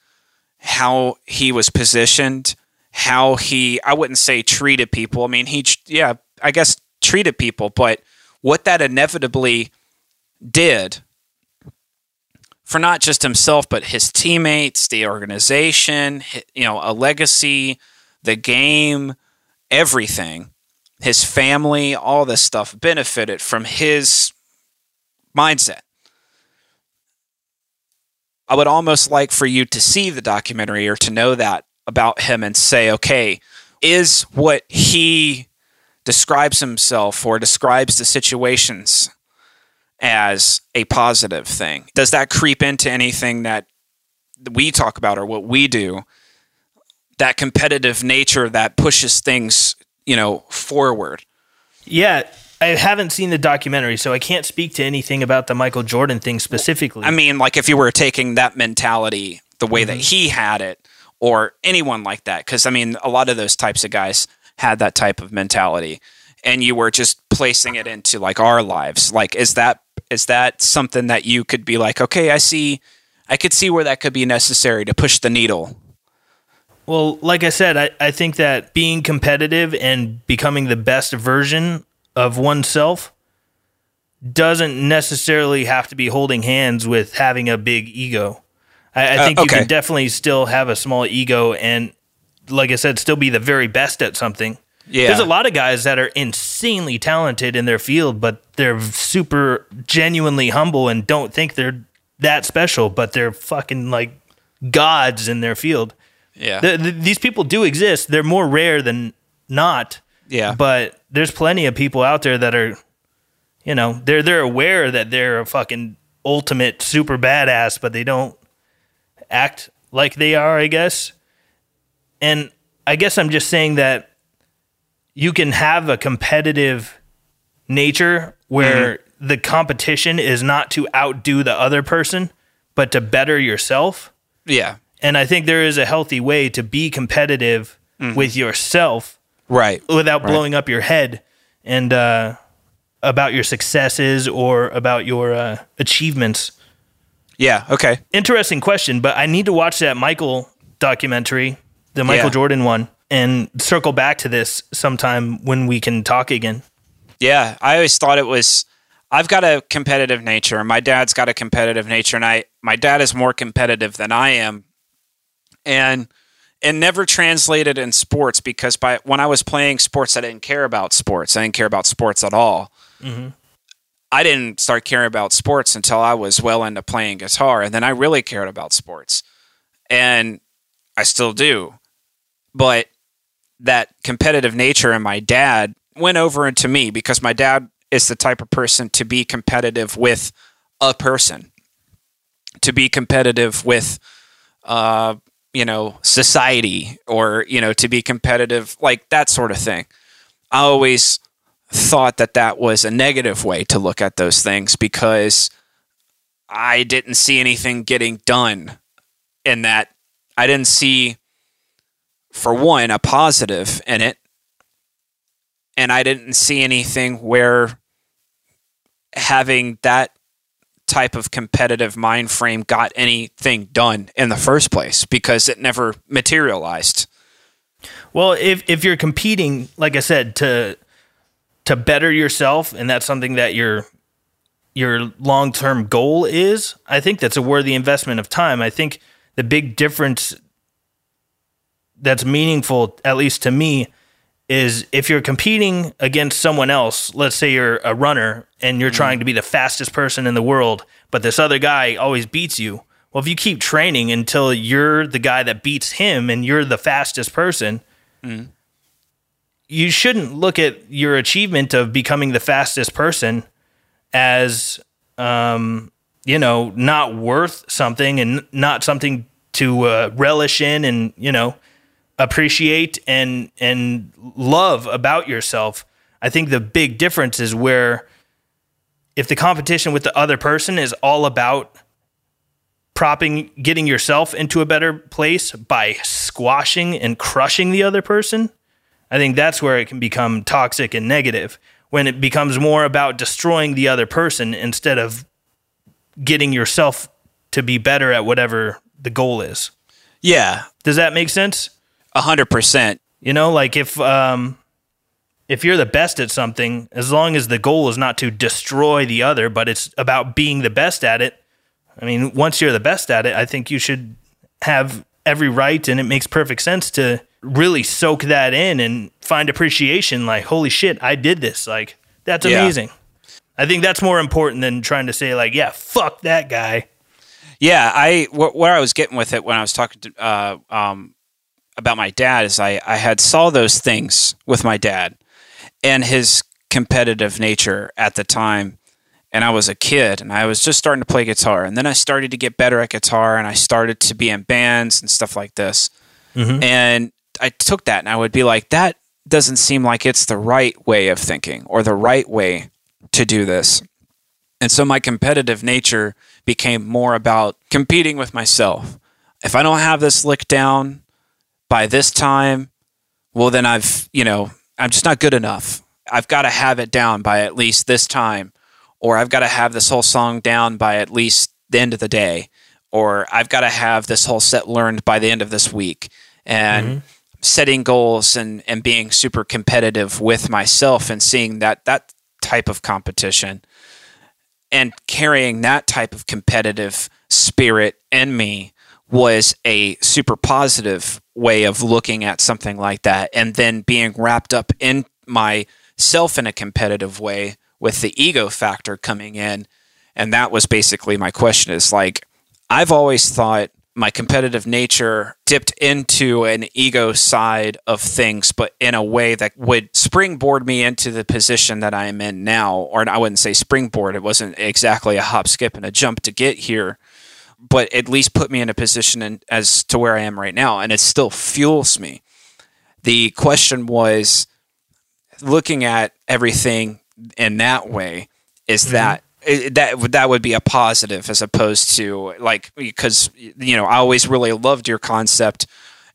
how he was positioned how he I wouldn't say treated people. I mean, he yeah, I guess treated people, but what that inevitably did for not just himself but his teammates, the organization, you know, a legacy, the game, everything, his family, all this stuff benefited from his mindset. I would almost like for you to see the documentary or to know that about him and say, okay, is what he describes himself or describes the situations as a positive thing? Does that creep into anything that we talk about or what we do? That competitive nature that pushes things, you know, forward. Yeah, I haven't seen the documentary, so I can't speak to anything about the Michael Jordan thing specifically. I mean, like if you were taking that mentality the way mm-hmm. that he had it, or anyone like that, because I mean, a lot of those types of guys had that type of mentality, and you were just placing it into like our lives. Like, is that is that something that you could be like, okay, I see, I could see where that could be necessary to push the needle. Well, like I said, I, I think that being competitive and becoming the best version of oneself doesn't necessarily have to be holding hands with having a big ego. I, I uh, think uh, okay. you can definitely still have a small ego and, like I said, still be the very best at something. Yeah. There's a lot of guys that are insanely talented in their field, but they're super genuinely humble and don't think they're that special, but they're fucking like gods in their field. Yeah. The, the, these people do exist. They're more rare than not. Yeah. But there's plenty of people out there that are, you know, they're they're aware that they're a fucking ultimate super badass, but they don't act like they are, I guess. And I guess I'm just saying that you can have a competitive nature where mm-hmm. the competition is not to outdo the other person, but to better yourself. Yeah. And I think there is a healthy way to be competitive mm-hmm. with yourself. Right. Without right. blowing up your head and uh, about your successes or about your uh, achievements. Yeah. Okay. Interesting question, but I need to watch that Michael documentary, the Michael yeah. Jordan one and circle back to this sometime when we can talk again. Yeah, I always thought it was. I've got a competitive nature. My dad's got a competitive nature, and I my dad is more competitive than I am, and it never translated in sports because by when I was playing sports, I didn't care about sports. I didn't care about sports at all. Mm-hmm. I didn't start caring about sports until I was well into playing guitar, and then I really cared about sports, and I still do. But that competitive nature in my dad went over into me because my dad is the type of person to be competitive with a person, to be competitive with, uh, you know, society or, you know, to be competitive, like that sort of thing. I always thought that that was a negative way to look at those things because I didn't see anything getting done in that. I didn't see for one, a positive in it. And I didn't see anything where having that type of competitive mind frame got anything done in the first place because it never materialized. Well, if if you're competing, like I said, to to better yourself, and that's something that your your long term goal is, I think that's a worthy investment of time. I think the big difference that's meaningful, at least to me, is if you're competing against someone else, let's say you're a runner and you're mm. trying to be the fastest person in the world, but this other guy always beats you. Well, if you keep training until you're the guy that beats him and you're the fastest person, mm. you shouldn't look at your achievement of becoming the fastest person as, um, you know, not worth something and not something to uh, relish in and, you know, appreciate and and love about yourself. I think the big difference is where if the competition with the other person is all about propping getting yourself into a better place by squashing and crushing the other person, I think that's where it can become toxic and negative when it becomes more about destroying the other person instead of getting yourself to be better at whatever the goal is. Yeah. Does that make sense? A hundred percent. You know, like if um if you're the best at something, as long as the goal is not to destroy the other, but it's about being the best at it. I mean, once you're the best at it, I think you should have every right and it makes perfect sense to really soak that in and find appreciation like holy shit, I did this. Like that's Yeah. amazing. I think that's more important than trying to say like, yeah, fuck that guy. Yeah, I wh- where I was getting with it when I was talking to uh, um, about my dad is I I had saw those things with my dad and his competitive nature at the time, and I was a kid and I was just starting to play guitar, and then I started to get better at guitar, and I started to be in bands and stuff like this, mm-hmm. and I took that and I would be like that doesn't seem like it's the right way of thinking or the right way to do this. And so my competitive nature became more about competing with myself. If I don't have this lick down by this time, well, then I've, you know, I'm just not good enough. I've got to have it down by at least this time, or I've got to have this whole song down by at least the end of the day, or I've got to have this whole set learned by the end of this week. And mm-hmm. setting goals and, and being super competitive with myself and seeing that that type of competition and carrying that type of competitive spirit in me was a super positive way of looking at something like that and then being wrapped up in myself in a competitive way with the ego factor coming in and that was basically my question is like i've always thought my competitive nature dipped into an ego side of things, but in a way that would springboard me into the position that I am in now. Or I wouldn't say springboard, it wasn't exactly a hop, skip, and a jump to get here, but at least put me in a position in, as to where I am right now. And it still fuels me. The question was looking at everything in that way is mm-hmm. that it- that would that would be a positive as opposed to like because you know I always really loved your concept,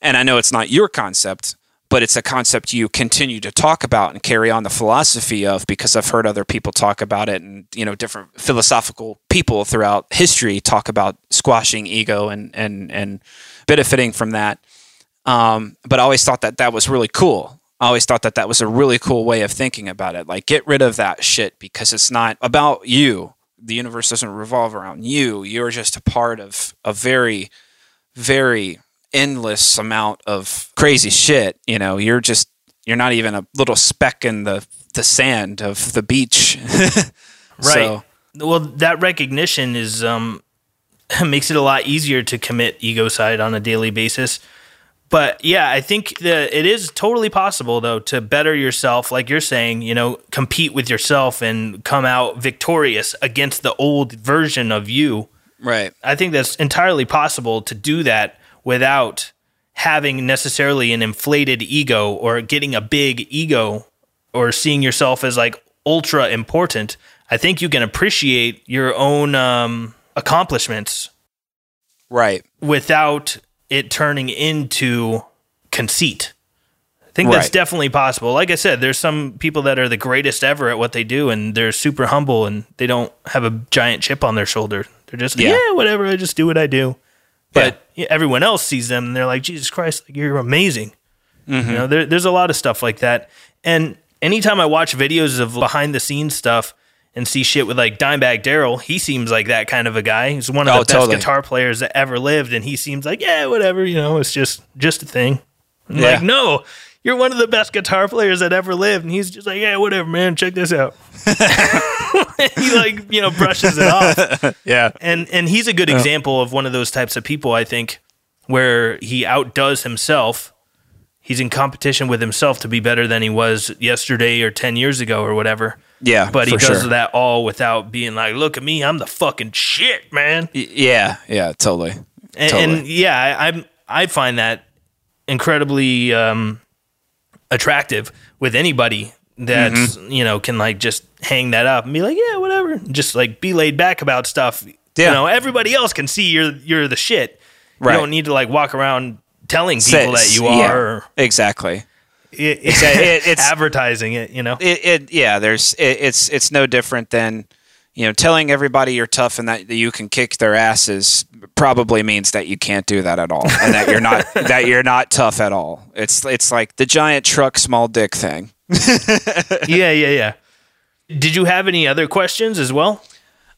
and I know it's not your concept, but it's a concept you continue to talk about and carry on the philosophy of because I've heard other people talk about it, and you know different philosophical people throughout history talk about squashing ego and and and benefiting from that. Um, but I always thought that that was really cool. I always thought that that was a really cool way of thinking about it. Like, get rid of that shit because it's not about you. The universe doesn't revolve around you. You're just a part of a very, very endless amount of crazy shit. You know, you're just, you're not even a little speck in the, the sand of the beach. Right. So, Well, that recognition is um makes it a lot easier to commit egocide on a daily basis. But yeah, I think that it is totally possible though to better yourself, like you're saying, you know, compete with yourself and come out victorious against the old version of you. right. I think that's entirely possible to do that without having necessarily an inflated ego or getting a big ego or seeing yourself as like ultra important. I think you can appreciate your own um, accomplishments Right. without it turning into conceit. I think that's definitely possible. Like I said, there's some people that are the greatest ever at what they do and they're super humble and they don't have a giant chip on their shoulder. They're just, Yeah. yeah, whatever, I just do what I do. But yeah, everyone else sees them and they're like, Jesus Christ, like, you're amazing. You mm-hmm. know, there, there's a lot of stuff like that. And anytime I watch videos of behind the scenes stuff and see shit with like Dimebag Darrell, he seems like that kind of a guy. He's one of Oh, the best totally. guitar players that ever lived, and he seems like, yeah, whatever, you know, it's just just a thing. I'm Yeah. like, no, you're one of the best guitar players that ever lived, and he's just like, yeah, whatever, man, check this out. he like you know brushes it off Yeah. and and he's a good example of one of those types of people i think where he outdoes himself he's in competition with himself to be better than he was yesterday or 10 years ago or whatever Yeah. but he does sure. that all without being like look at me i'm the fucking shit man Y- Yeah. Yeah. Totally. and, Totally. and yeah I, i'm i find that incredibly um attractive with anybody that's Mm-hmm. you know can like just hang that up and be like yeah whatever just like be laid back about stuff Yeah. you know everybody else can see you're you're the shit Right. you don't need to like walk around telling people that you are or exactly. it, it- it's- advertising it you know It, it yeah. There's it, it's it's no different than you know, telling everybody you're tough and that you can kick their asses probably means that you can't do that at all, and that you're not that you're not tough at all. It's it's like the giant truck, small dick thing. yeah, yeah, yeah. Did you have any other questions as well?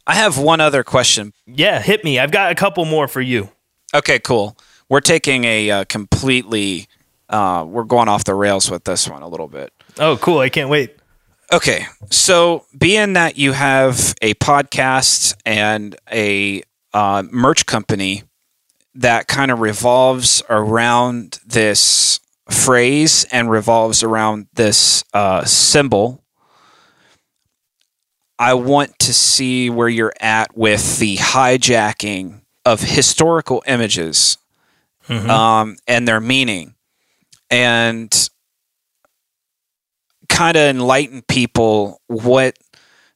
I have one other question. Yeah, hit me. I've got a couple more for you. Okay, cool. We're taking a uh, completely. Uh, we're going off the rails with this one a little bit. Oh, cool! I can't wait. Okay, so being that you have a podcast and a uh, merch company that kind of revolves around this phrase and revolves around this uh, symbol, I want to see where you're at with the hijacking of historical images Mhm. um, and their meaning. And kind of enlighten people what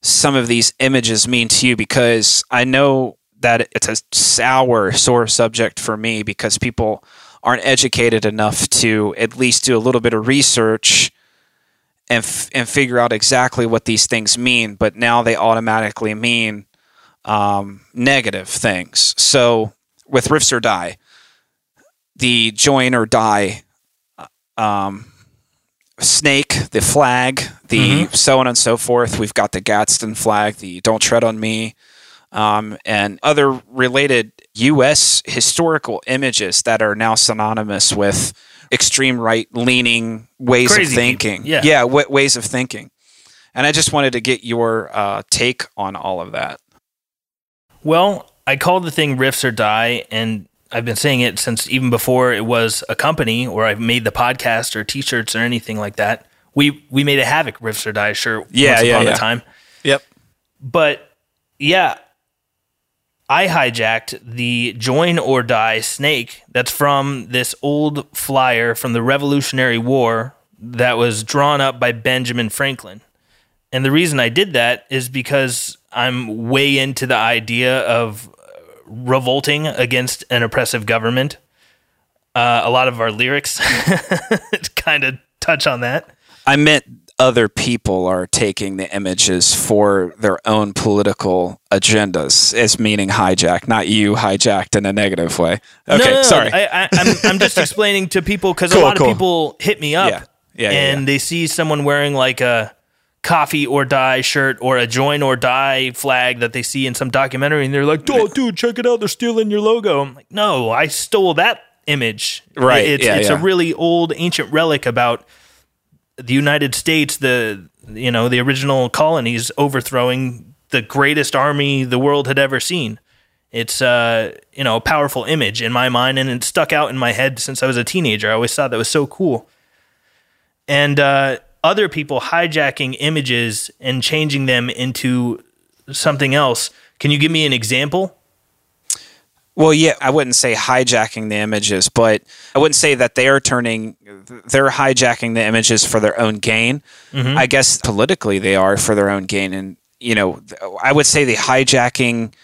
some of these images mean to you because I know that it's a sour, sore subject for me because people aren't educated enough to at least do a little bit of research and f- and figure out exactly what these things mean. But now they automatically mean um, negative things. So with riffs or die, the join or die um, snake, the flag, the so on and so forth. We've got the Gadsden flag, the Don't Tread on Me, um, and other related U.S. historical images that are now synonymous with extreme right leaning ways Crazy of people, thinking. yeah. yeah, w- ways of thinking. And I just wanted to get your uh, take on all of that. Well, I call the thing Riffs or Die, and I've been saying it since even before it was a company or I've made the podcast or T-shirts or anything like that. We we made a Havok Riffs or Die shirt Yeah, once yeah, upon yeah. a time, Yep. but yeah, I hijacked the Join or Die snake that's from this old flyer from the Revolutionary War that was drawn up by Benjamin Franklin. And the reason I did that is because I'm way into the idea of revolting against an oppressive government. Uh, a lot of our lyrics kind of touch on that. I meant other people are taking the images for their own political agendas, as meaning hijack, not you hijacked in a negative way. Okay, no, no, sorry. I, I'm just explaining to people because Cool, a lot cool. of people hit me up Yeah. Yeah, yeah, and they see someone wearing like a coffee or die shirt or a join or die flag that they see in some documentary and they're like, oh, dude, check it out. They're stealing your logo. I'm like, no, I stole that image. Right, It's, it's a really old ancient relic about the United States, the you know the original colonies overthrowing the greatest army the world had ever seen. It's uh you know a powerful image in my mind, and it stuck out in my head since I was a teenager. I always thought that was so cool. And uh, other people hijacking images and changing them into something else. Can you give me an example? Well, yeah, I wouldn't say hijacking the images, but I wouldn't say that they are turning, they're hijacking the images for their own gain. I guess politically they are for their own gain. And, you know, I would say the hijacking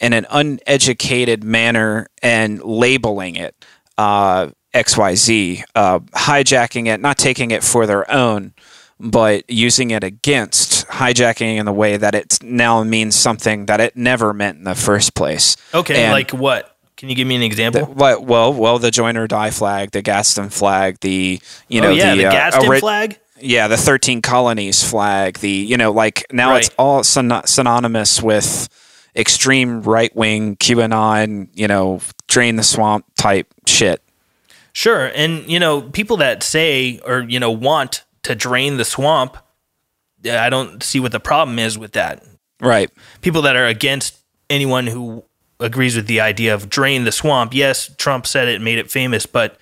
in an uneducated manner and labeling it uh, XYZ, uh, hijacking it, not taking it for their own, but using it against, hijacking in the way that it now means something that it never meant in the first place. Okay, And- like what? Can you give me an example? Well, well, well, the join or die flag, the Gadsden flag, the you know oh yeah, the, uh, Gadsden ori- flag. yeah, the thirteen colonies flag, the you know like now it's all syn- synonymous with extreme right wing QAnon, you know, drain the swamp type shit. Sure. And, you know, people that say or, you know, want to drain the swamp, I don't see what the problem is with that. Right. People that are against anyone who agrees with the idea of drain the swamp, yes, Trump said it, made it famous, but,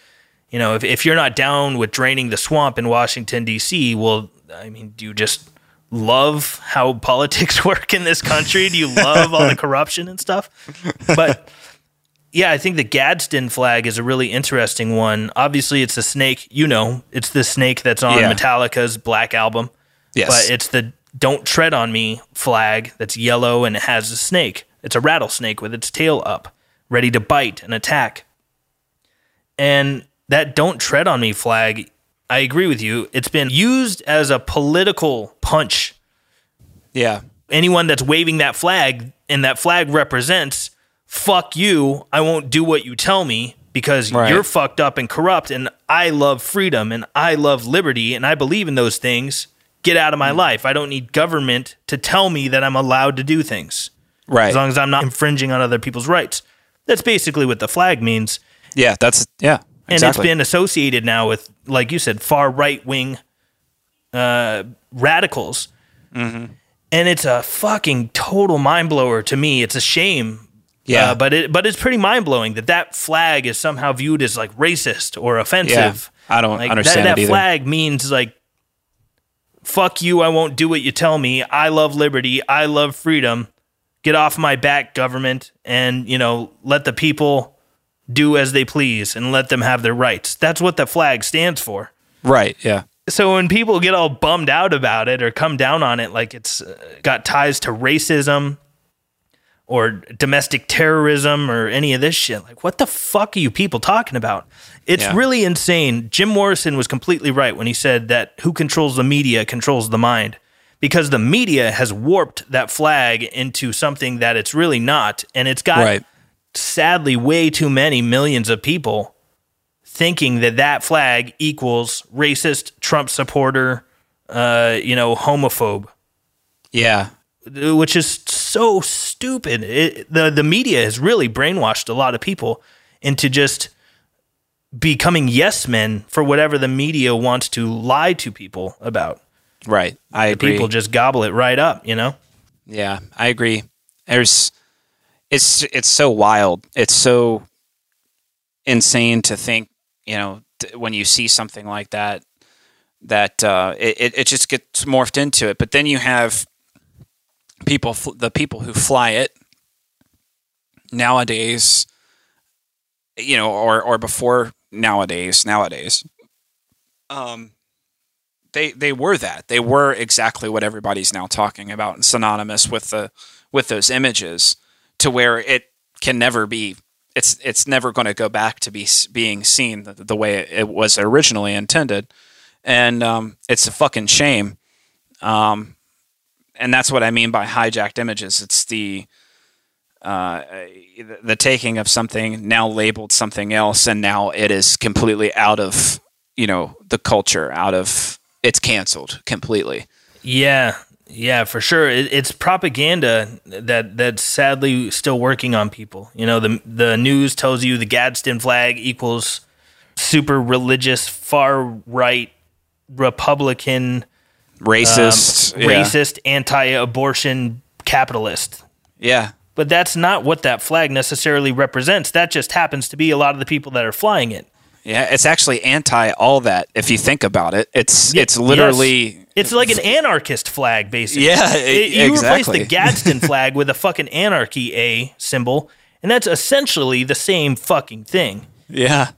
you know, if, if you're not down with draining the swamp in Washington, D.C., well, I mean, do you just love how politics work in this country? Do you love all the corruption and stuff? But yeah, I think the Gadsden flag is a really interesting one. Obviously, it's a snake. You know, it's the snake that's on Yeah. Metallica's Black Album. Yes. But it's the Don't Tread on Me flag that's yellow and it has a snake. It's a rattlesnake with its tail up, ready to bite and attack. And that Don't Tread on Me flag, I agree with you. It's been used as a political punch yeah. anyone that's waving that flag and that flag represents fuck you, I won't do what you tell me because Right. you're fucked up and corrupt and I love freedom and I love liberty and I believe in those things. Get out of my life. I don't need government to tell me that I'm allowed to do things Right. as long as I'm not infringing on other people's rights. That's basically what the flag means. yeah, that's yeah. And it's been associated now with, like you said, far right wing uh, radicals. Mm-hmm. And it's a fucking total mind blower to me. It's a shame. Yeah. Uh, but it but it's pretty mind blowing that that flag is somehow viewed as like racist or offensive. Yeah, I don't like, understand that, it that flag means like fuck you i won't do what you tell me i love liberty i love freedom get off my back government and you know let the people do as they please and let them have their rights that's what the flag stands for right. Yeah. so when people get all bummed out about it or come down on it like it's got ties to racism or domestic terrorism or any of this shit like what the fuck are you people talking about it's Yeah. really insane jim morrison was completely right when he said that who controls the media controls the mind because the media has warped that flag into something that it's really not and it's got Right. sadly way too many millions of people thinking that that flag equals racist Trump supporter, uh, you know, homophobe, Yeah. which is so stupid. It, the the media has really brainwashed a lot of people into just becoming yes men for whatever the media wants to lie to people about. Right. I agree. People just gobble it right up, you know. Yeah, I agree. There's it's it's so wild. It's so insane to think, you know, t- when you see something like that that uh, it- it just gets morphed into it. But then you have people the people who fly it nowadays you know or or before nowadays nowadays um they they were that. They were exactly what everybody's now talking about and synonymous with the with those images to where it can never be it's it's never going to go back to be being seen the, the way it was originally intended. And um, it's a fucking shame. Um, and that's what I mean by hijacked images it's the uh, the- taking of something now labeled something else and now it is completely out of you know the culture out of it's canceled completely Yeah, yeah, for sure. It, it's propaganda that that's sadly still working on people. You know, the the news tells you the Gadsden flag equals super religious, far right, Republican, racist um, yeah. racist, anti-abortion, capitalist. yeah But that's not what that flag necessarily represents. That just happens to be a lot of the people that are flying it. yeah it's actually anti all that if you think about it it's Ye- it's literally It's like an anarchist flag, basically. Yeah, It- you replace the Gadsden flag with a fucking anarchy A symbol, and that's essentially the same fucking thing. yeah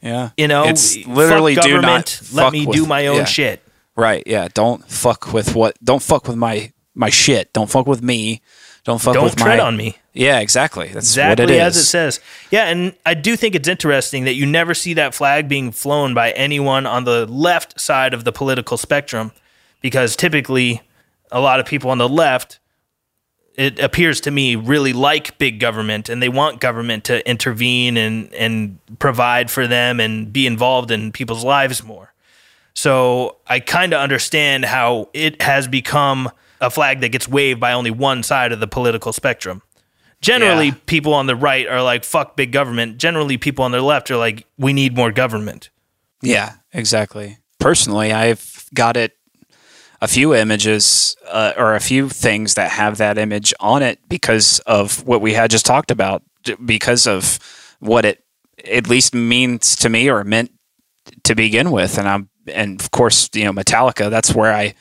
yeah You know, it's literally do not let me with- do my own yeah. shit. Right yeah don't fuck with what don't fuck with my my shit don't fuck with me don't fuck with my Don't with tread my on me. yeah exactly that's Exactly what it is as it says. Yeah, and I do think it's interesting that you never see that flag being flown by anyone on the left side of the political spectrum, because typically a lot of people on the left, it appears to me, really like big government and they want government to intervene and, and provide for them and be involved in people's lives more. So I kind of understand how it has become a flag that gets waved by only one side of the political spectrum. Generally, Yeah. people on the right are like, fuck big government. Generally, people on the left are like, we need more government. Yeah, exactly. Personally, I've got it a few images uh, or a few things that have that image on it because of what we had just talked about, because of what it at least means to me or meant to begin with, and I'm and of course you know Metallica. That's where I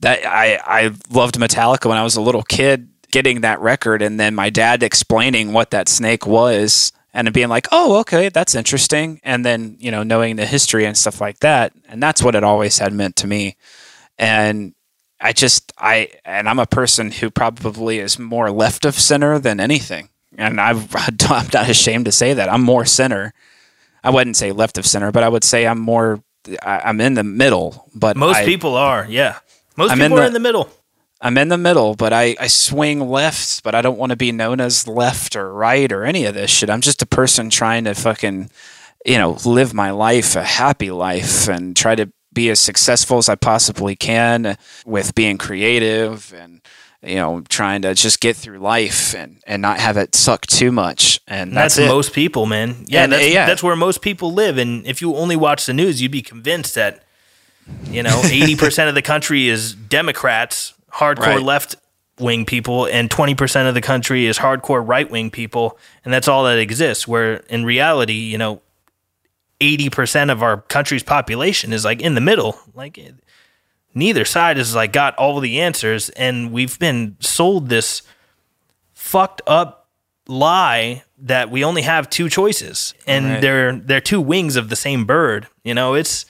that I I loved Metallica when I was a little kid getting that record and then my dad explaining what that snake was and being like, "Oh, okay, that's interesting." And then, you know, knowing the history and stuff like that, and that's what it always had meant to me. And I just I and I'm a person who probably is more left of center than anything. And I've, I'm not ashamed to say that. I'm more center. I wouldn't say left of center, but I would say I'm more I- I'm in the middle, but Most I- people are, yeah. Most I'm people in are in the middle. I'm in the middle, but I, I swing left, but I don't want to be known as left or right or any of this shit. I'm just a person trying to fucking, you know, live my life, a happy life, and try to be as successful as I possibly can with being creative and you know trying to just get through life and and not have it suck too much and that's, that's it. most people, man. Yeah, And, that's, uh, yeah. that's where most people live. And if you only watch the news, you'd be convinced that, you know, 80% of the country is Democrats, hardcore Right. left wing people, and 20% of the country is hardcore right wing people. And that's all that exists. Where in reality, you know, 80% of our country's population is like in the middle. Like, neither side has like got all the answers. And we've been sold this fucked up lie that we only have two choices and Right. they're they're two wings of the same bird you know it's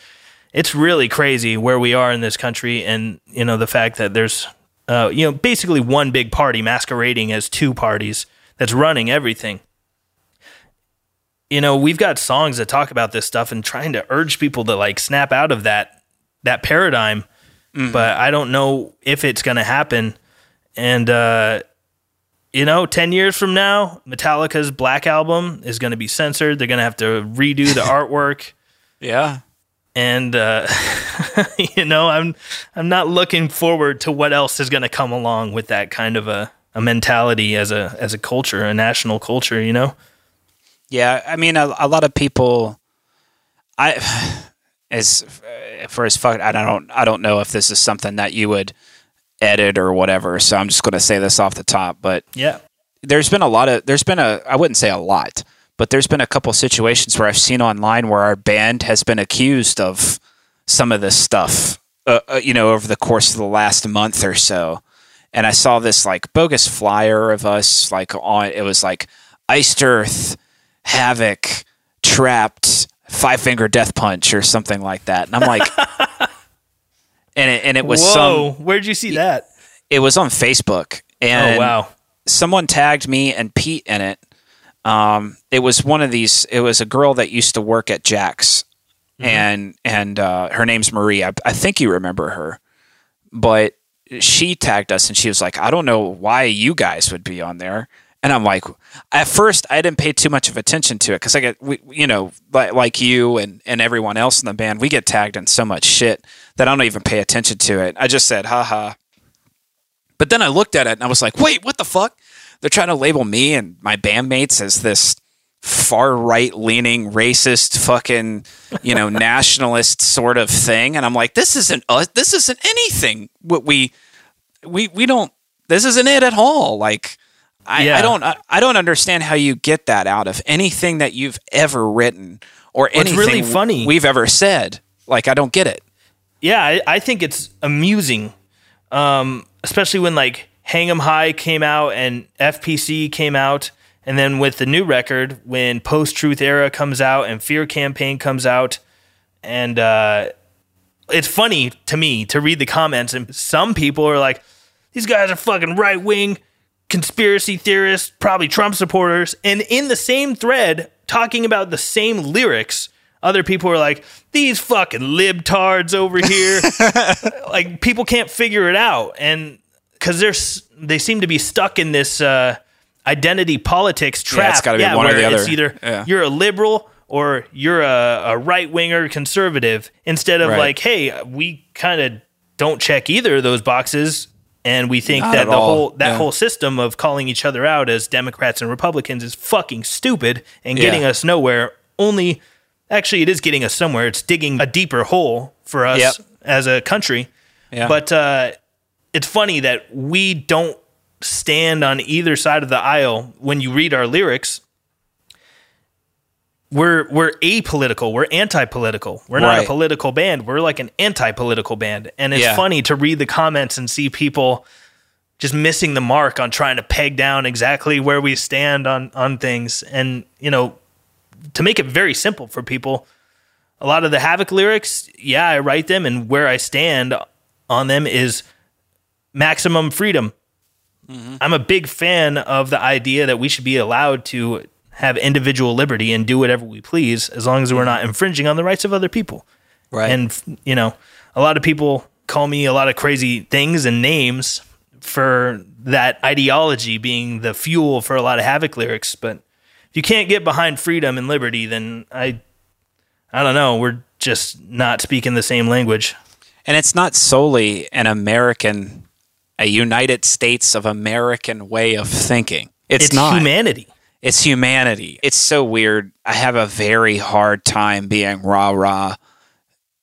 it's really crazy where we are in this country and you know the fact that there's uh, you know basically one big party masquerading as two parties that's running everything you know we've got songs that talk about this stuff and trying to urge people to like snap out of that that paradigm but i don't know if it's going to happen and uh you know, 10 years from now, Metallica's Black Album is going to be censored. They're going to have to redo the artwork. yeah And, uh, you know, I'm, I'm not looking forward to what else is going to come along with that kind of a, a mentality as a, as a culture, a national culture, you know? Yeah, I mean, a, a lot of people. I as for as fuck, I don't, I don't know if this is something that you would edit or whatever. So I'm just going to say this off the top, but Yeah. there's been a lot of, there's been a, I wouldn't say a lot, but there's been a couple situations where I've seen online where our band has been accused of some of this stuff, uh, uh, you know, over the course of the last month or so. And I saw this like bogus flyer of us, like on it was like Iced Earth, Havok, Trapped, Five Finger Death Punch, or something like that. And I'm like, and it, and it was Whoa. some, Where'd you see that? it was on Facebook, and oh, wow. someone tagged me and Pete in it. Um, it was one of these. It was a girl that used to work at Jack's, and and uh, her name's Marie. I, I think you remember her, but she tagged us and she was like, "I don't know why you guys would be on there." And I'm like, at first I didn't pay too much of attention to it because I get, we, you know, like, like you and, and everyone else in the band, we get tagged in so much shit that I don't even pay attention to it. I just said, haha. But then I looked at it and I was like, wait, what the fuck? They're trying to label me and my bandmates as this far right leaning, racist, fucking, you know, nationalist sort of thing. And I'm like, this isn't us. This isn't anything. What we, we, we don't, this isn't it at all. Like, I, Yeah. I don't, I, I don't understand how you get that out of anything that you've ever written or What's anything really funny- we've ever said. Like, I don't get it. Yeah, I, I think it's amusing, um, especially when like Hang 'Em High came out and FPC came out, and then with the new record, when Post Truth Era comes out and Fear Campaign comes out, and uh, it's funny to me to read the comments, and some people are like, "These guys are fucking right wing." Conspiracy theorists, probably Trump supporters, and in the same thread, talking about the same lyrics, other people are like, these fucking libtards over here. like people can't figure it out. And because they're they seem to be stuck in this uh, identity politics trap. it's gotta be one or the It's other. either Yeah. you're a liberal or you're a, a right winger conservative. Instead of Right. like, hey, we kind of don't check either of those boxes. And we think Not that the all. whole that Yeah. whole system of calling each other out as Democrats and Republicans is fucking stupid and getting Yeah. us nowhere. Only actually it is getting us somewhere. It's digging a deeper hole for us Yep. as a country. Yeah. But uh, it's funny that we don't stand on either side of the aisle when you read our lyrics. We're we're apolitical. We're anti-political. We're not a political band. We're like an anti-political band. And it's Yeah. funny to read the comments and see people just missing the mark on trying to peg down exactly where we stand on on things. And you know, to make it very simple for people, a lot of the Havok lyrics, yeah, I write them, and where I stand on them is maximum freedom. Mm-hmm. I'm a big fan of the idea that we should be allowed to have individual liberty and do whatever we please as long as we're not infringing on the rights of other people. Right. And, you know, a lot of people call me a lot of crazy things and names for that ideology being the fuel for a lot of Havok lyrics. But if you can't get behind freedom and liberty, then I, I don't know. We're just not speaking the same language. And it's not solely an American, a United States of American way of thinking. It's, It's not. humanity. It's humanity. It's so weird. I have a very hard time being rah rah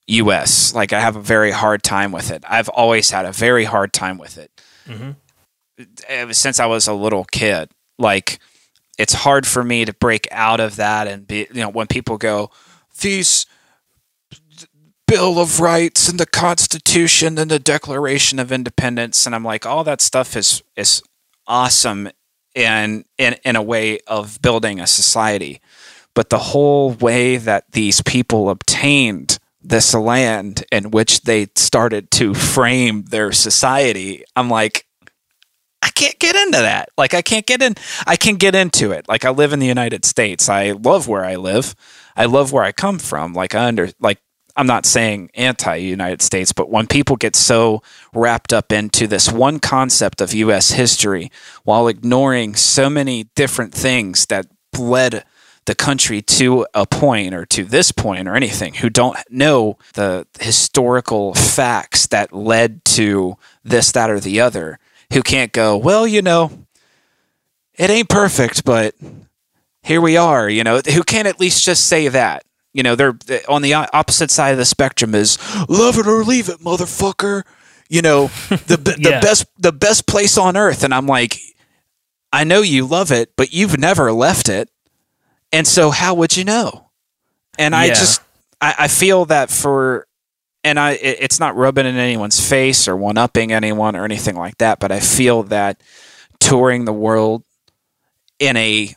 US. Like, I have a very hard time with it. I've always had a very hard time with it. Mm-hmm. Ever since I was a little kid. Like, it's hard for me to break out of that and be, you know, when people go, these Bill of Rights and the Constitution and the Declaration of Independence, and I'm like, all that stuff is is awesome in in in a way of building a society, but the whole way that these people obtained this land in which they started to frame their society, I'm like, I can't get into that. Like I can't get in I can get into it. Like I live in the United States. I love where I live. I love where I come from. Like I under like I'm not saying anti United States, but when people get so wrapped up into this one concept of US history while ignoring so many different things that led the country to a point or to this point or anything who don't know the historical facts that led to this, that, or the other, who can't go, well, you know, it ain't perfect, but here we are, you know, who can at least just say that. You know, they're on the opposite side of the spectrum is love it or leave it, motherfucker. You know, the the Yeah. best the best place on earth and I'm like I know you love it, but you've never left it. And so how would you know? And I just I, I feel that for and I it, it's not rubbing in anyone's face or one upping anyone or anything like that, but I feel that touring the world in a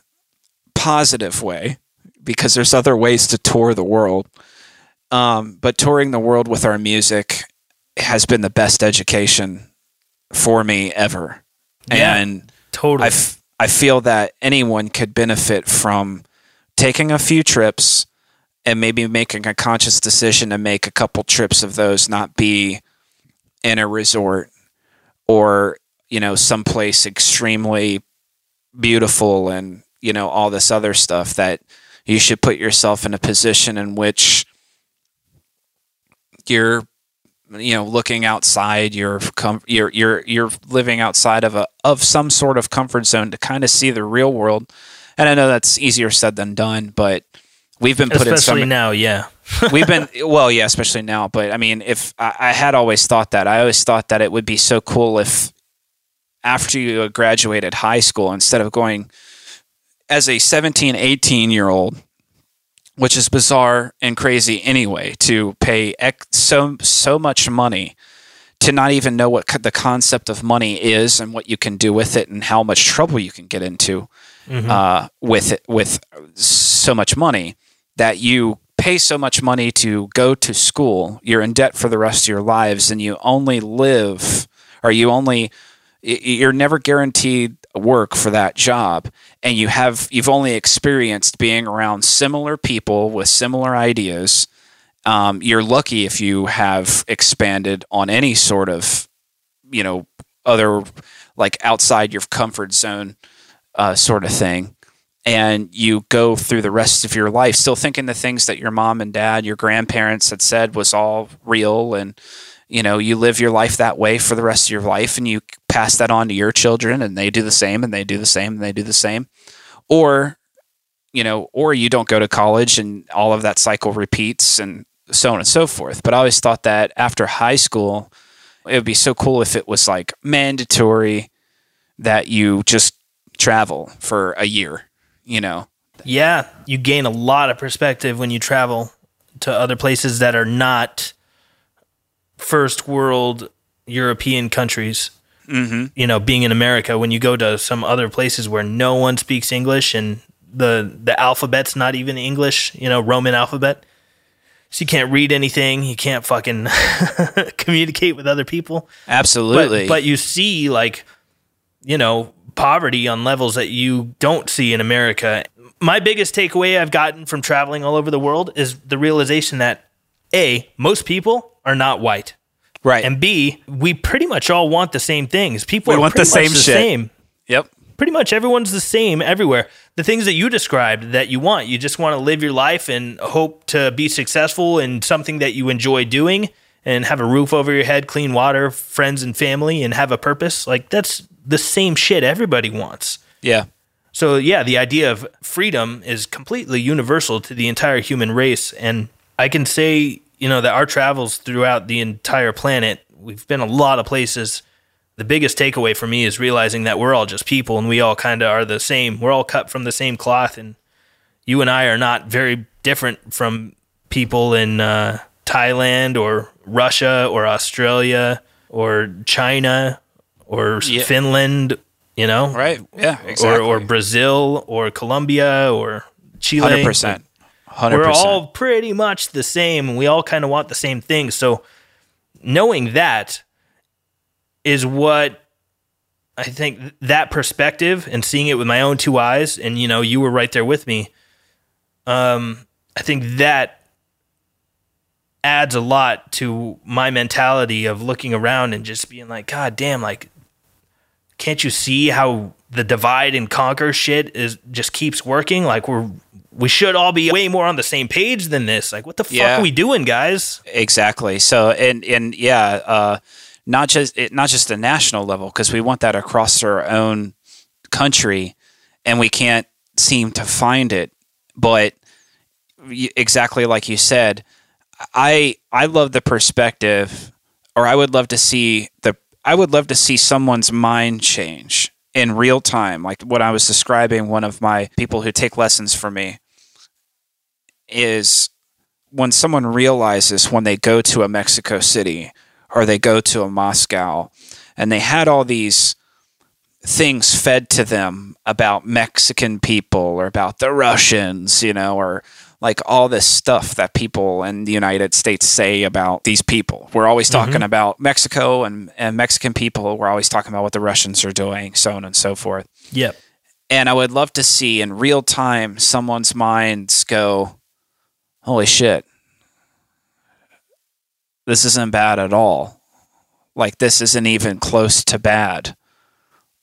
positive way because there's other ways to tour the world. Um, but touring the world with our music has been the best education for me ever. Yeah. And Totally. I, f- I feel that anyone could benefit from taking a few trips and maybe making a conscious decision to make a couple trips of those not be in a resort or you know someplace extremely beautiful and you know all this other stuff that you should put yourself in a position in which you're you know looking outside you're com- you're you're you're living outside of a of some sort of comfort zone to kind of see the real world and i know that's easier said than done but we've been put Especially in some now, yeah. we've been well yeah especially now but i mean if I, I had always thought that i always thought that it would be so cool if after you graduated high school instead of going as a 17 18 year old which is bizarre and crazy anyway to pay ex- so so much money to not even know what co- the concept of money is and what you can do with it and how much trouble you can get into uh, with it with so much money that you pay so much money to go to school you're in debt for the rest of your lives and you only live or you only you're never guaranteed work for that job and you have you've only experienced being around similar people with similar ideas um, you're lucky if you have expanded on any sort of you know other like outside your comfort zone uh, sort of thing and you go through the rest of your life still thinking the things that your mom and dad your grandparents had said was all real and you know you live your life that way for the rest of your life and you pass that on to your children and they do the same and they do the same and they do the same. Or you know or you don't go to college and all of that cycle repeats and so on and so forth. But i always thought that after high school it would be so cool if it was like mandatory that you just travel for a year you know? Yeah, you gain a lot of perspective when you travel to other places that are not first world European countries. Mm-hmm. You know, being in America, when you go to some other places where no one speaks English and the the alphabet's not even English, you know, Roman alphabet. So you can't read anything. You can't fucking communicate with other people. absolutely But, but you see, like, you know, poverty on levels that you don't see in America. My biggest takeaway I've gotten from traveling all over the world is the realization that A, most people are not white. Right. And B, we pretty much all want the same things. People We want the same the shit. same. Yep. Pretty much everyone's the same everywhere. The things that you described that you want, you just want to live your life and hope to be successful in something that you enjoy doing and have a roof over your head, clean water, friends and family, and have a purpose. Like that's the same shit everybody wants. Yeah. So yeah, the idea of freedom is completely universal to the entire human race, and I can say you know that our travels throughout the entire planet, we've been a lot of places. The biggest takeaway for me is realizing that we're all just people, and we all kind of are the same. We're all cut from the same cloth, and you and I are not very different from people in uh, Thailand or Russia or Australia or China or Yeah. Finland. You know, Right. Yeah. or, Exactly. or Brazil or Colombia or Chile. Hundred percent. We're all pretty much the same. and We all kind of want the same thing. So knowing that is what I think that perspective and seeing it with my own two eyes, and you know, you were right there with me. Um, I think that adds a lot to my mentality of looking around and just being like, God damn, like can't you see how the divide and conquer shit is just keeps working? Like we're we should all be way more on the same page than this. Like what the fuck Yeah. are we doing, guys? Exactly. So and and yeah, uh, not just it, not just a national level because we want that across our own country, and we can't seem to find it. But exactly like you said, I I love the perspective, or I would love to see the I would love to see someone's mind change in real time, like what I was describing. One of my people who take lessons from me is when someone realizes when they go to a Mexico City or they go to a Moscow and they had all these things fed to them about Mexican people or about the Russians, you know, or like all this stuff that people in the United States say about these people. We're always mm-hmm. talking about Mexico and, and Mexican people. We're always talking about what the Russians are doing, so on and so forth. Yep. And I would love to see in real time someone's minds go, holy shit, this isn't bad at all. Like, this isn't even close to bad.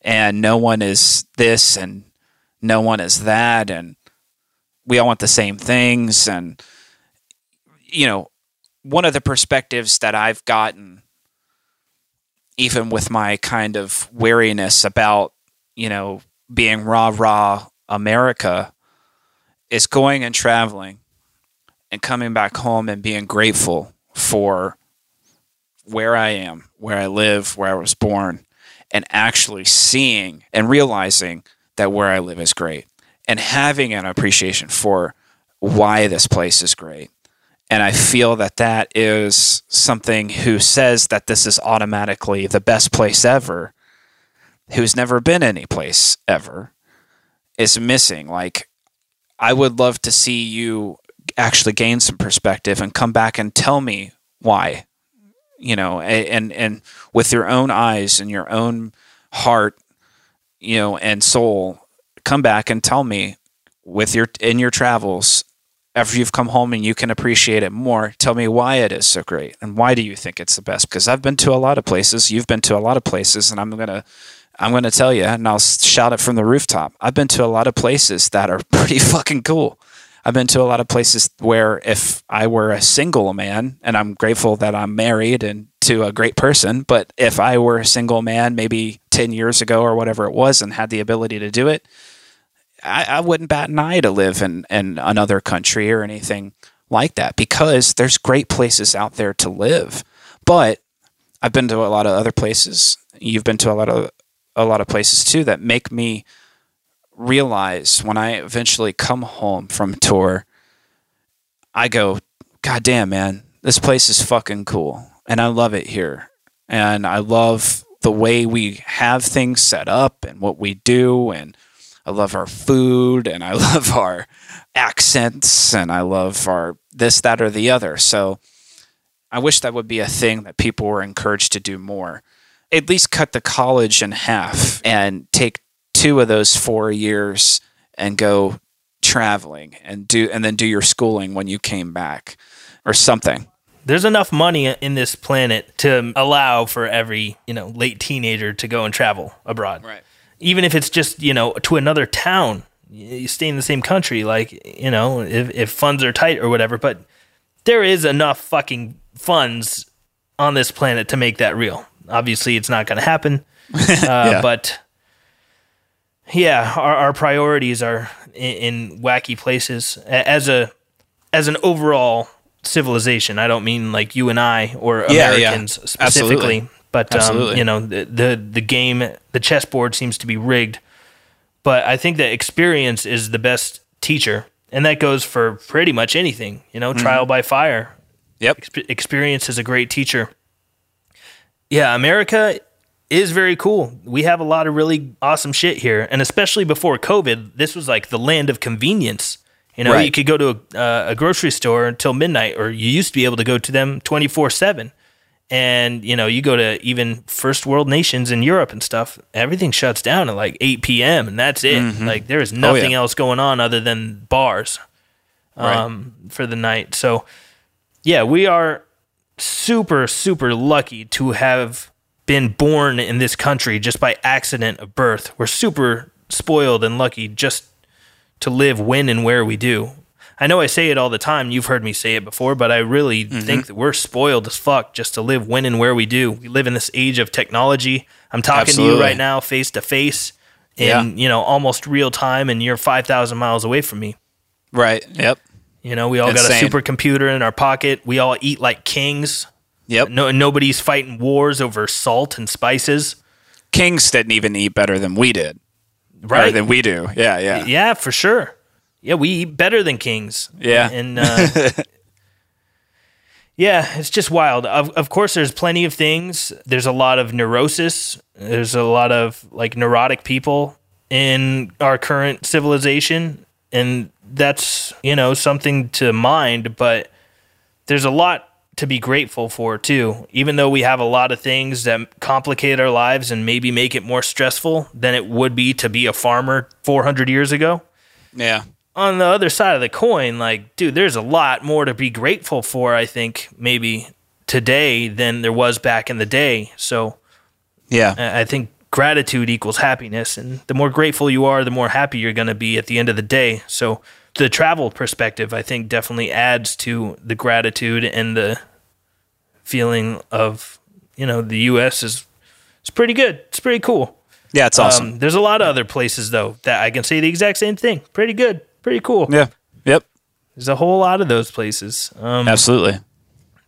And no one is this and no one is that. And we all want the same things. And, you know, one of the perspectives that I've gotten, even with my kind of wariness about, you know, being rah rah America, is going and traveling and coming back home and being grateful for where I am, where I live, where I was born, and actually seeing and realizing that where I live is great and having an appreciation for why this place is great. And I feel that that is something who says that this is automatically the best place ever, who's never been any place ever, is missing. Like, I would love to see you actually gain some perspective and come back and tell me why you know and and with your own eyes and your own heart you know and soul come back and tell me with your in your travels after you've come home and you can appreciate it more tell me why it is so great and why do you think it's the best? Because i've been to a lot of places you've been to a lot of places and i'm going to i'm going to tell you and i'll shout it from the rooftop. I've been to a lot of places that are pretty fucking cool I've been to a lot of places where if I were a single man, and I'm grateful that I'm married and to a great person, but if I were a single man maybe 10 years ago or whatever it was and had the ability to do it, I, I wouldn't bat an eye to live in, in another country or anything like that because there's great places out there to live. But I've been to a lot of other places. You've been to a lot of a lot of places too that make me realize when I eventually come home from tour, I go, God damn, man, this place is fucking cool. And I love it here. And I love the way we have things set up and what we do. And I love our food and I love our accents and I love our this, that, or the other. So I wish that would be a thing that people were encouraged to do more. At least cut the college in half and take two of those four years and go traveling and do and then do your schooling when you came back or something There's enough money in this planet to allow for every, you know, late teenager to go and travel abroad. Right. Even if it's just, you know, to another town. You stay in the same country, like, you know, if, if funds are tight or whatever. But there is enough fucking funds on this planet to make that real. Obviously, it's not going to happen. Uh, Yeah. But yeah, our, our priorities are in, in wacky places. As a as an overall civilization, I don't mean like you and I or Yeah, yeah. Americans specifically, Absolutely. but um, Absolutely. you know the, the the game, the chessboard seems to be rigged. But I think that experience is the best teacher, and that goes for pretty much anything. You know, trial by fire. Yep. Exp- experience is a great teacher. Yeah, America is very cool. We have a lot of really awesome shit here, and especially before COVID, this was like the land of convenience. You know, Right. you could go to a, uh, a grocery store until midnight, or you used to be able to go to them twenty four seven. And you know, you go to even first world nations in Europe and stuff. Everything shuts down at like eight p.m. and that's it. Like there is nothing else going on other than bars um, for the night. So, yeah, we are super, super lucky to have been born in this country just by accident of birth. We're super spoiled and lucky just to live when and where we do. I know I say it all the time. You've heard me say it before, but I really mm-hmm. think that we're spoiled as fuck just to live when and where we do. We live in this age of technology. I'm talking to you right now face to face in, Yeah. you know, almost real time and you're 5,000 miles away from me. Right. Yep. You know, we all got a Insane. supercomputer in our pocket. We all eat like kings. Yep. No, nobody's fighting wars over salt and spices. Kings didn't even eat better than we did. Right. than we do. Yeah. Yeah. Yeah, for sure. Yeah, we eat better than kings. Yeah. And uh, yeah, it's just wild. Of, of course, there's plenty of things. There's a lot of neurosis. There's a lot of like neurotic people in our current civilization. And that's, you know, something to mind. But there's a lot to be grateful for too. Even though we have a lot of things that complicate our lives and maybe make it more stressful than it would be to be a farmer 400 years ago Yeah. on the other side of the coin, like, dude, there's a lot more to be grateful for, I think, maybe today than there was back in the day. So Yeah. I think gratitude equals happiness. And the more grateful you are, the more happy you're going to be at the end of the day. So the travel perspective, I think, definitely adds to the gratitude and the feeling of, you know, the U.S. is, is pretty good. It's pretty cool. Yeah. It's awesome. Um, there's a lot of other places, though, that I can say the exact same thing. Pretty good. Pretty cool. yeah. Yep. There's a whole lot of those places. Um, Absolutely.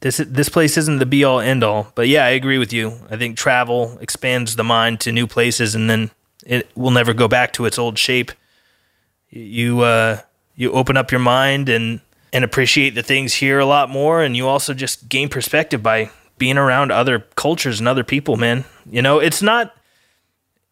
this this place isn't the be all end all, but yeah, I agree with you. I think travel expands the mind to new places, and then it will never go back to its old shape. You uh, you open up your mind and and appreciate the things here a lot more, and you also just gain perspective by being around other cultures and other people. Man, you know, it's not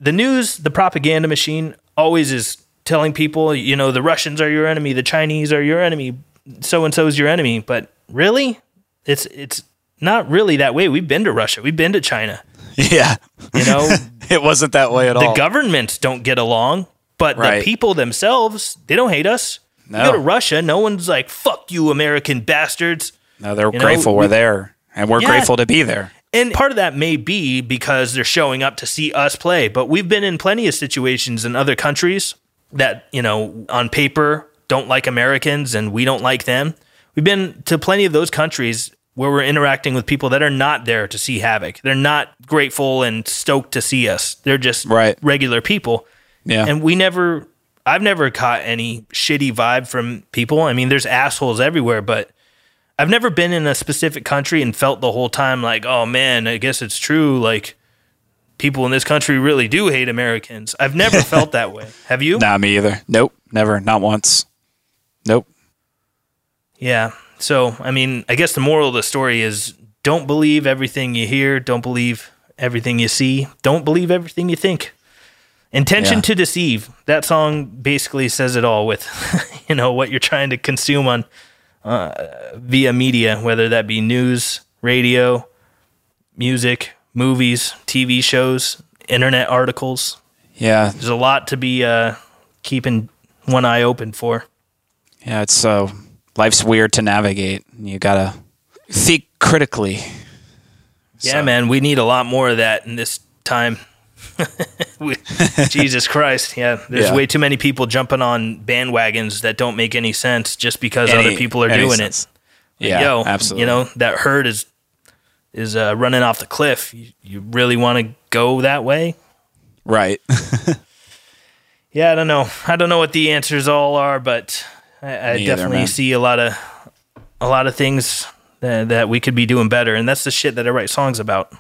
the news, the propaganda machine always is telling people, you know, the Russians are your enemy, the Chinese are your enemy, so and so is your enemy. But really, it's it's not really that way. We've been to Russia, we've been to China. Yeah. You know, it wasn't that way at all. the all. governments don't get along, but Right. the people themselves, they don't hate us. You go to Russia, no one's like, "Fuck you, American bastards." no, they're you grateful we- we're there, and we're Yeah. grateful to be there. And part of that may be because they're showing up to see us play. But we've been in plenty of situations in other countries that, you know, on paper don't like Americans and we don't like them. We've been to plenty of those countries where we're interacting with people that are not there to see Havok. They're not grateful and stoked to see us. They're just Right. regular people. Yeah. And we never, I've never caught any shitty vibe from people. I mean, there's assholes everywhere, but I've never been in a specific country and felt the whole time like, oh man, I guess it's true. Like, people in this country really do hate Americans. I've never felt that way. Have you? nah, me either. Nope. Never. Not once. Nope. Yeah. So, I mean, I guess the moral of the story is don't believe everything you hear, don't believe everything you see, don't believe everything you think. Intention Yeah. to deceive. That song basically says it all with, you know, what you're trying to consume on uh, via media, whether that be news, radio, music, movies, TV shows, internet articles. Yeah. There's a lot to be uh, keeping one eye open for. Yeah. It's so life's weird to navigate. You gotta think critically. Yeah, So- man, we need a lot more of that in this time. Jesus Christ, yeah. There's Yeah. way too many people jumping on bandwagons that don't make any sense just because Any- other people are doing sense. it. Yeah, Yo, absolutely. You know that herd is is uh, running off the cliff. You, you really want to go that way? right. Yeah, I don't know. I don't know what the answers all are, but I, I Me either, definitely see a lot of a lot of things that, that we could be doing better, and that's the shit that I write songs about.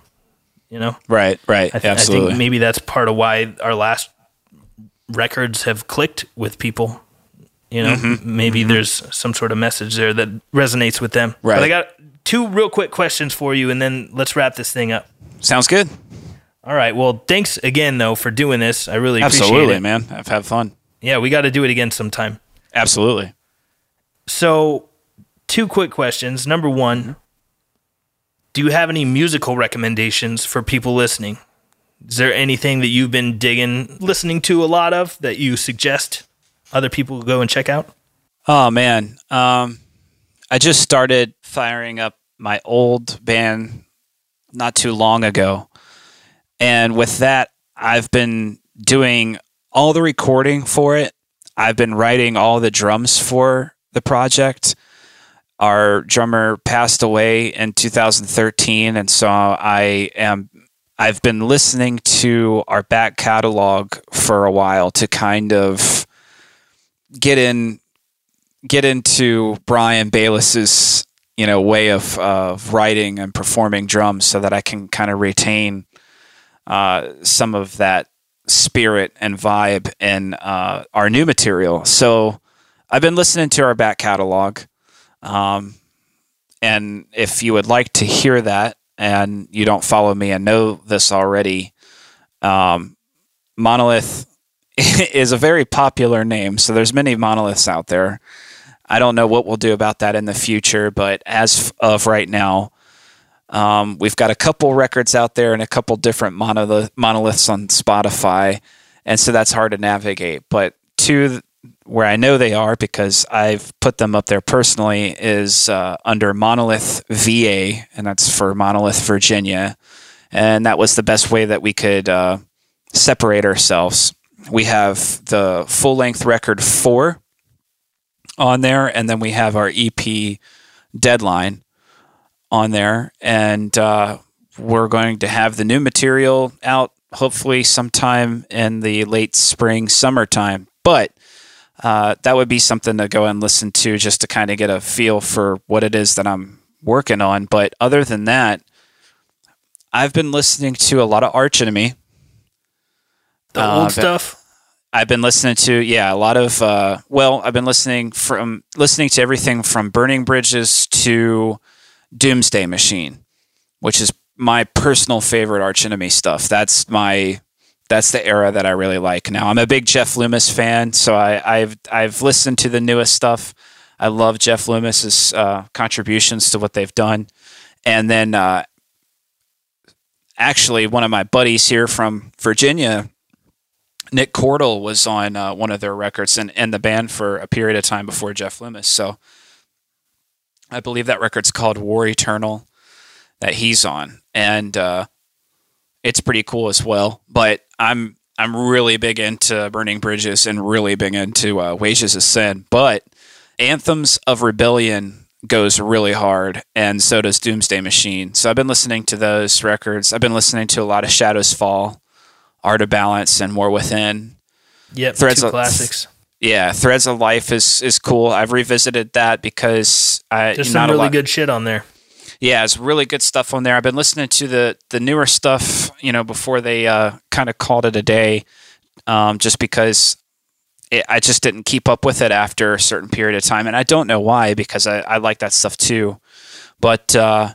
You know, right. Right. I, th- I think maybe that's part of why our last records have clicked with people. You know, Mm-hmm. maybe there's some sort of message there that resonates with them. But Right. I got two real quick questions for you, and then let's wrap this thing up. Sounds good. All right. Well, thanks again though for doing this. I really appreciate Absolutely, it. man. I've had fun. Yeah, we got to do it again sometime. Absolutely. So, two quick questions. Number one, do you have any musical recommendations for people listening? Is there anything that you've been digging, listening to a lot of that you suggest other people go and check out? Oh man, um, I just started firing up my old band not too long ago, and with that, I've been doing all the recording for it. I've been writing all the drums for the project. Our drummer passed away in 2013, and so I am. I've been listening to our back catalog for a while to kind of get in get into Brian Bayless's you know way of of writing and performing drums so that I can kind of retain uh, some of that spirit and vibe in uh, our new material. So I've been listening to our back catalog, um, and if you would like to hear that and you don't follow me and know this already, um, Monolith is a very popular name. So there's many monoliths out there. I don't know what we'll do about that in the future, but as of right now, um, we've got a couple records out there and a couple different monolith, monoliths on Spotify, and so that's hard to navigate. But th- where I know they are because I've put them up there personally is uh, under Monolith VA, and that's for Monolith Virginia, and that was the best way that we could uh, separate ourselves. We have the full length record four on there, and then we have our EP deadline on there, and uh, we're going to have the new material out hopefully sometime in the late spring, summertime. But uh, that would be something to go and listen to just to kind of get a feel for what it is that I'm working on. But other than that, I've been listening to a lot of Arch Enemy. The Uh, old stuff? I've been listening to yeah a lot of uh, well I've been listening from listening to everything from Burning Bridges to Doomsday Machine, which is my personal favorite Arch Enemy stuff. That's my that's the era that I really like. Now I'm a big Jeff Loomis fan, so I, I've I've listened to the newest stuff. I love Jeff Loomis's uh, contributions to what they've done, and then uh, actually one of my buddies here from Virginia Nick Cordle was on uh, one of their records and in the band for a period of time before Jeff Loomis. So I believe that record's called War Eternal that he's on, and uh, it's pretty cool as well. But I'm I'm really big into Burning Bridges and really big into uh, Wages of Sin. But Anthems of Rebellion goes really hard, and so does Doomsday Machine. So I've been listening to those records. I've been listening to a lot of Shadows Fall, Art of Balance, and War Within. Yep, Threads two of- classics. Yeah, Threads of Life is is cool. I've revisited that because I There's not some really lot- good shit on there. Yeah, it's really good stuff on there. I've been listening to the the newer stuff, you know, before they uh, kind of called it a day, um, just because it, I just didn't keep up with it after a certain period of time, and I don't know why because I, I like that stuff too. But uh,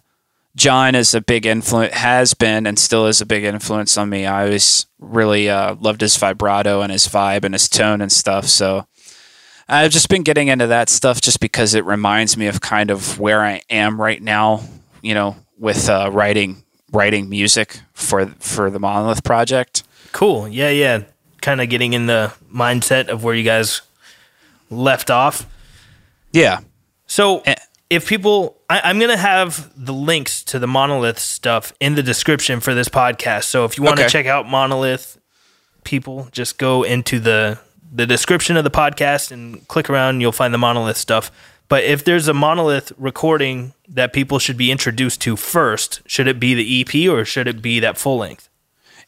John is a big influence, has been, and still is a big influence on me. I always really uh, loved his vibrato and his vibe and his tone and stuff. So I've just been getting into that stuff just because it reminds me of kind of where I am right now, you know, with uh, writing writing music for for the Monolith project. Cool. Yeah, yeah. Kind of getting in the mindset of where you guys left off. Yeah. So, Eh. if people, I, I'm going to have the links to the Monolith stuff in the description for this podcast. So if you want to Okay. check out Monolith, people just go into the the description of the podcast and click around. And you'll find the Monolith stuff. But if there's a Monolith recording that people should be introduced to first, should it be the EP or should it be that full length?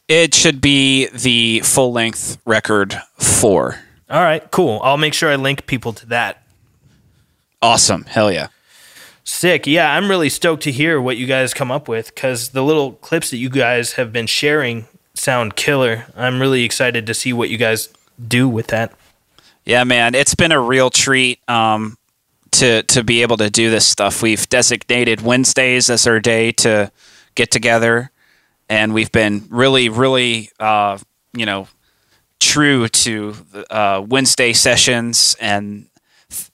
It should be the full length record four. All right, cool. I'll make sure I link people to that. Awesome. Hell yeah. Sick. Yeah, I'm really stoked to hear what you guys come up with because the little clips that you guys have been sharing sound killer. I'm really excited to see what you guys do with that. Yeah, man, it's been a real treat um, to to be able to do this stuff. We've designated Wednesdays as our day to get together, and we've been really, really, uh, you know, true to uh, Wednesday sessions. And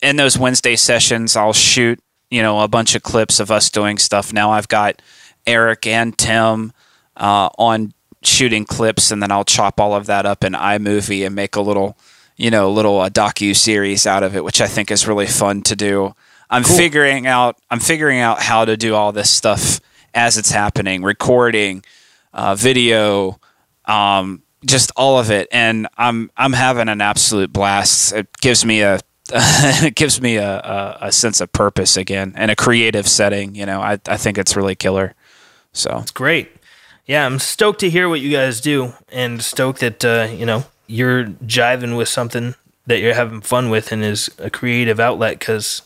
in those Wednesday sessions, I'll shoot you know a bunch of clips of us doing stuff. Now I've got Eric and Tim uh, on shooting clips, and then I'll chop all of that up in iMovie and make a little, you know, little uh, docu series out of it, which I think is really fun to do. I'm figuring out I'm figuring out how to do all this stuff as it's happening, recording, uh, video, um, just all of it, and I'm I'm having an absolute blast. It gives me a it gives me a, a, a sense of purpose again and a creative setting. You know, I I think it's really killer. So It's great. Yeah, I'm stoked to hear what you guys do and stoked that, uh, you know, you're jiving with something that you're having fun with and is a creative outlet because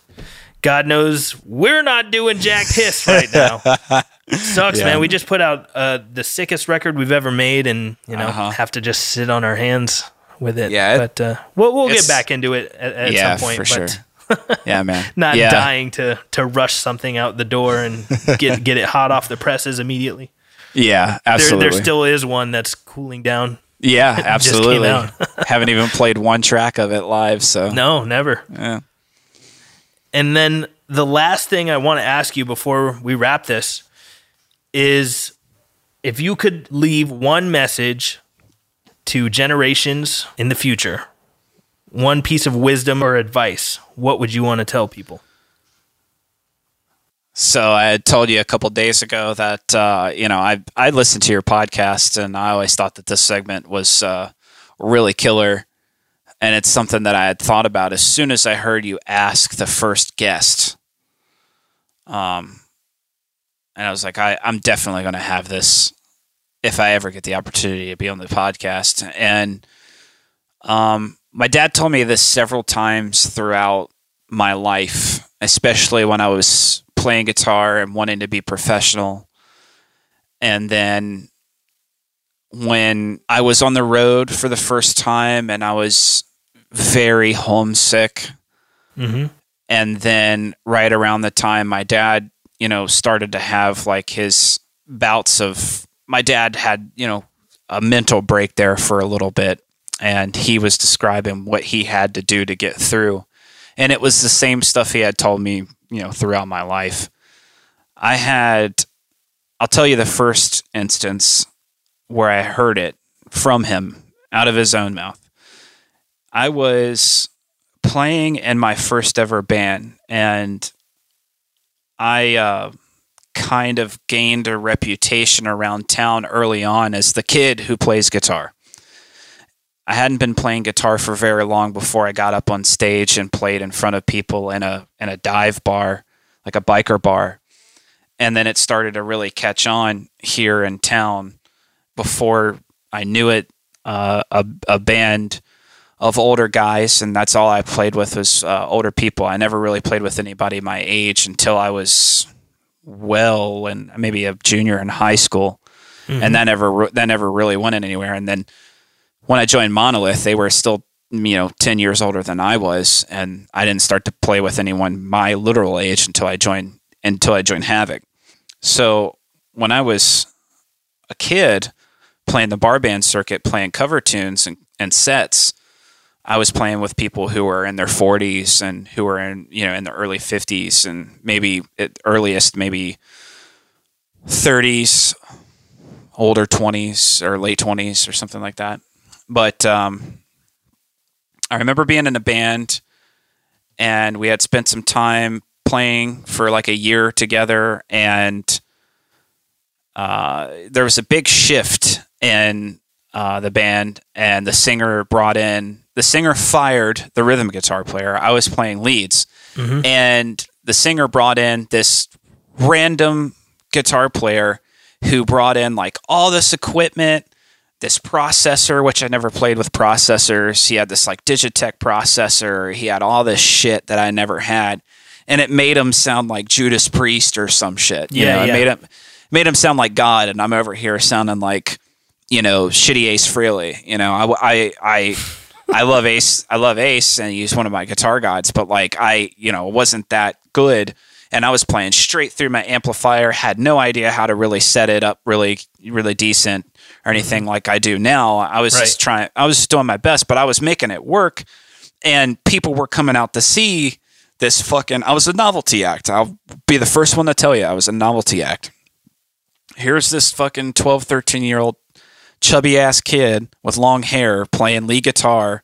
God knows we're not doing jack piss right now. Sucks, Yeah. man. We just put out uh, the sickest record we've ever made and, you know, Uh-huh. have to just sit on our hands with it. Yeah, But uh, we'll, we'll get back into it at, at yeah, some point. for sure. yeah, man. Not yeah. dying to, to rush something out the door and get, get it hot off the presses immediately. Yeah, There, absolutely. there still is one that's cooling down. Yeah, absolutely. Haven't even played one track of it live, so No, never. yeah. And then the last thing I want to ask you before we wrap this is if you could leave one message to generations in the future, one piece of wisdom or advice, what would you want to tell people? So I had told you a couple days ago that uh, you know I I listened to your podcast and I always thought that this segment was uh, really killer, and it's something that I had thought about as soon as I heard you ask the first guest. Um, and I was like, I I'm definitely going to have this if I ever get the opportunity to be on the podcast. And um, my dad told me this several times throughout my life, especially when I was playing guitar and wanting to be professional. And then when I was on the road for the first time and I was very homesick. Mm-hmm. And then right around the time my dad, you know, started to have like his bouts of my dad had, you know, a mental break there for a little bit and he was describing what he had to do to get through. And it was the same stuff he had told me, you know, throughout my life. I had I'll tell you the first instance where I heard it from him out of his own mouth. I was playing in my first ever band and I uh, kind of gained a reputation around town early on as the kid who plays guitar. I hadn't been playing guitar for very long before I got up on stage and played in front of people in a in a dive bar, like a biker bar. And then it started to really catch on here in town. Before I knew it, uh, a a band of older guys, and that's all I played with was uh, older people. I never really played with anybody my age until I was well and maybe a junior in high school, and that never that never really went anywhere. And then when I joined Monolith, they were still you know ten years older than I was, and I didn't start to play with anyone my literal age until I joined until I joined Havok. So when I was a kid playing the bar band circuit, playing cover tunes and, and sets, I was playing with people who were in their 40s and who were in you know in the early 50s and maybe at earliest maybe 30s, older 20s or late 20s or something like that. But um, I remember being in a band and we had spent some time playing for like a year together, and uh, there was a big shift in uh, the band, and the singer brought in the singer fired the rhythm guitar player. I was playing leads, Mhm. and the singer brought in this random guitar player who brought in like all this equipment, this processor, which I never played with processors. He had this like Digitech processor. He had all this shit that I never had, and it made him sound like Judas Priest or some shit. You Yeah, know, yeah. it made him made him sound like God, and I'm over here sounding like you know shitty Ace Frehley. You know, I I I. I love Ace. I love Ace, and he's one of my guitar gods. But like, I, you know, wasn't that good, and I was playing straight through my amplifier. Had no idea how to really set it up, really, really decent or anything like I do now. I was just trying. I was just doing my best, but I was making it work, and people were coming out to see this fucking. I was a novelty act. I'll be the first one to tell you I was a novelty act. Here's this fucking 12, 13 year old chubby ass kid with long hair playing lead guitar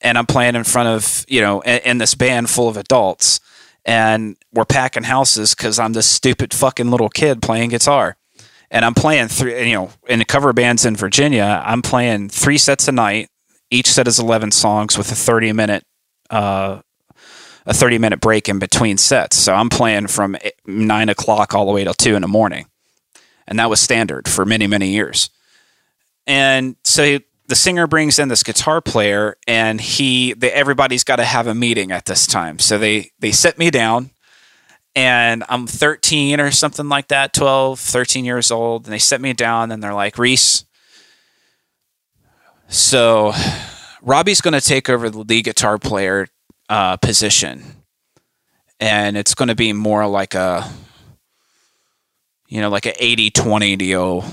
and I'm playing in front of, you know, in, in this band full of adults and we're packing houses cuz I'm this stupid fucking little kid playing guitar. And I'm playing three, you know, in the cover bands in Virginia, I'm playing three sets a night. Each set is 11 songs with a 30 minute uh, a 30 minute break in between sets. So I'm playing from nine o'clock all the way till two in the morning. And that was standard for many, many years. And so the singer brings in this guitar player and he, they, everybody's got to have a meeting at this time. So they, they sit me down and I'm 13 or something like that, 12, 13 years old. And they set me down and they're like, Reese, so Robbie's going to take over the lead guitar player uh, position, and it's going to be more like a, you know, like a 80-20 deal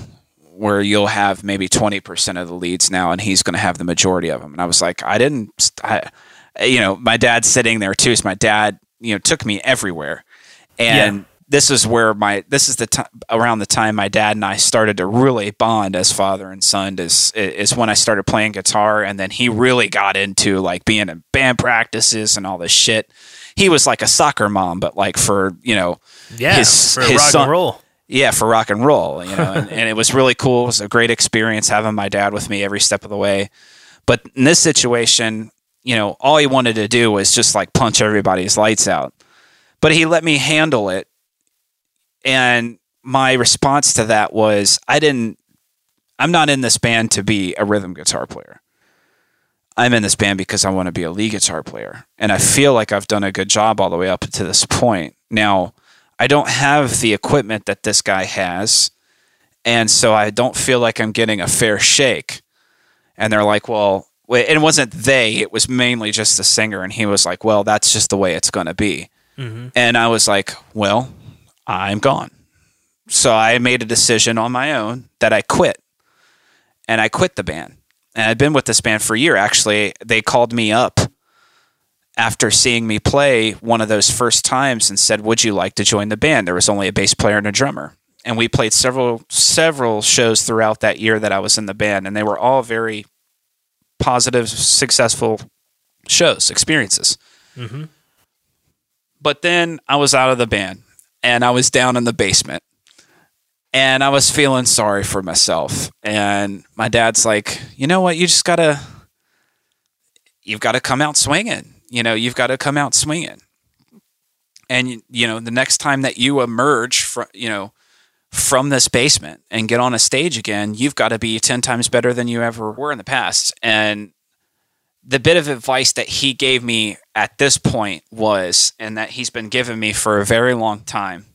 where you'll have maybe 20% of the leads now and he's going to have the majority of them. And I was like, I didn't, I, you know, my dad's sitting there too. So my dad, you know, took me everywhere. And Yeah. this is where my, this is the time around the time my dad and I started to really bond as father and son is, is when I started playing guitar. And then he really got into like being in band practices and all this shit. He was like a soccer mom, but like for, you know, Yeah, His- for his rock son- and roll. yeah, for rock and roll, you know, and, and it was really cool. It was a great experience having my dad with me every step of the way. But in this situation, you know, all he wanted to do was just like punch everybody's lights out. But he let me handle it. And my response to that was I didn't, I'm not in this band to be a rhythm guitar player. I'm in this band because I want to be a lead guitar player. And I feel like I've done a good job all the way up to this point. Now, I don't have the equipment that this guy has. And so I don't feel like I'm getting a fair shake. And they're like, well, it wasn't they, it was mainly just the singer. And he was like, well, that's just the way it's going to be. And I was like, well, I'm gone. So I made a decision on my own that I quit. And I quit the band. And I'd been with this band for a year. Actually, they called me up after seeing me play one of those first times and said, "Would you like to join the band?" There was only a bass player and a drummer, and we played several several shows throughout that year that I was in the band, and they were all very positive, successful shows, experiences. Mhm. But then I was out of the band, and I was down in the basement, and I was feeling sorry for myself. And my dad's like, "You know what? You just gotta." You've got to come out swinging you know you've got to come out swinging and you know the next time that you emerge from you know from this basement and get on a stage again you've got to be 10 times better than you ever were in the past and the bit of advice that he gave me at this point was and that he's been giving me for a very long time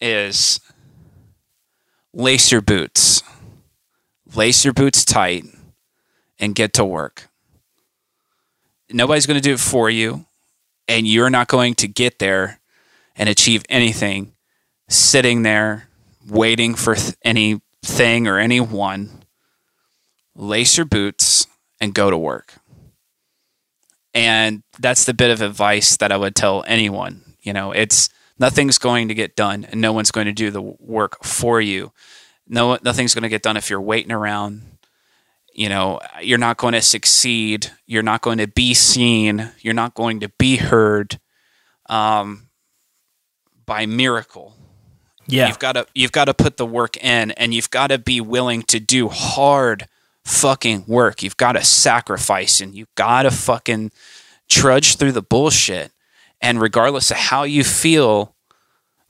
is lace your boots. Lace your boots tight and get to work. Nobody's going to do it for you and you're not going to get there and achieve anything sitting there waiting for th- anything or anyone. Lace your boots and go to work and that's the bit of advice that i would tell anyone you know it's nothing's going to get done and no one's going to do the work for you no nothing's going to get done if you're waiting around you know you're not going to succeed you're not going to be seen you're not going to be heard um, by miracle. Yeah. You've got to you've got to put the work in and you've got to be willing to do hard fucking work. You've got to sacrifice and you've got to fucking trudge through the bullshit. And regardless of how you feel,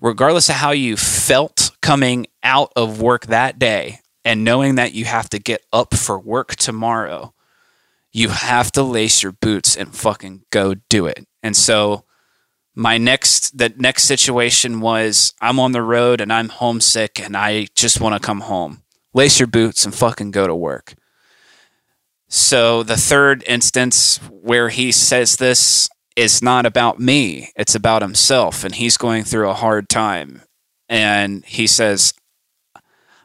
regardless of how you felt coming out of work that day and knowing that you have to get up for work tomorrow, you have to lace your boots and fucking go do it. And so my next the next situation was I'm on the road and I'm homesick and I just want to come home. Lace your boots and fucking go to work. So the third instance where he says this is not about me, it's about himself and he's going through a hard time. And he says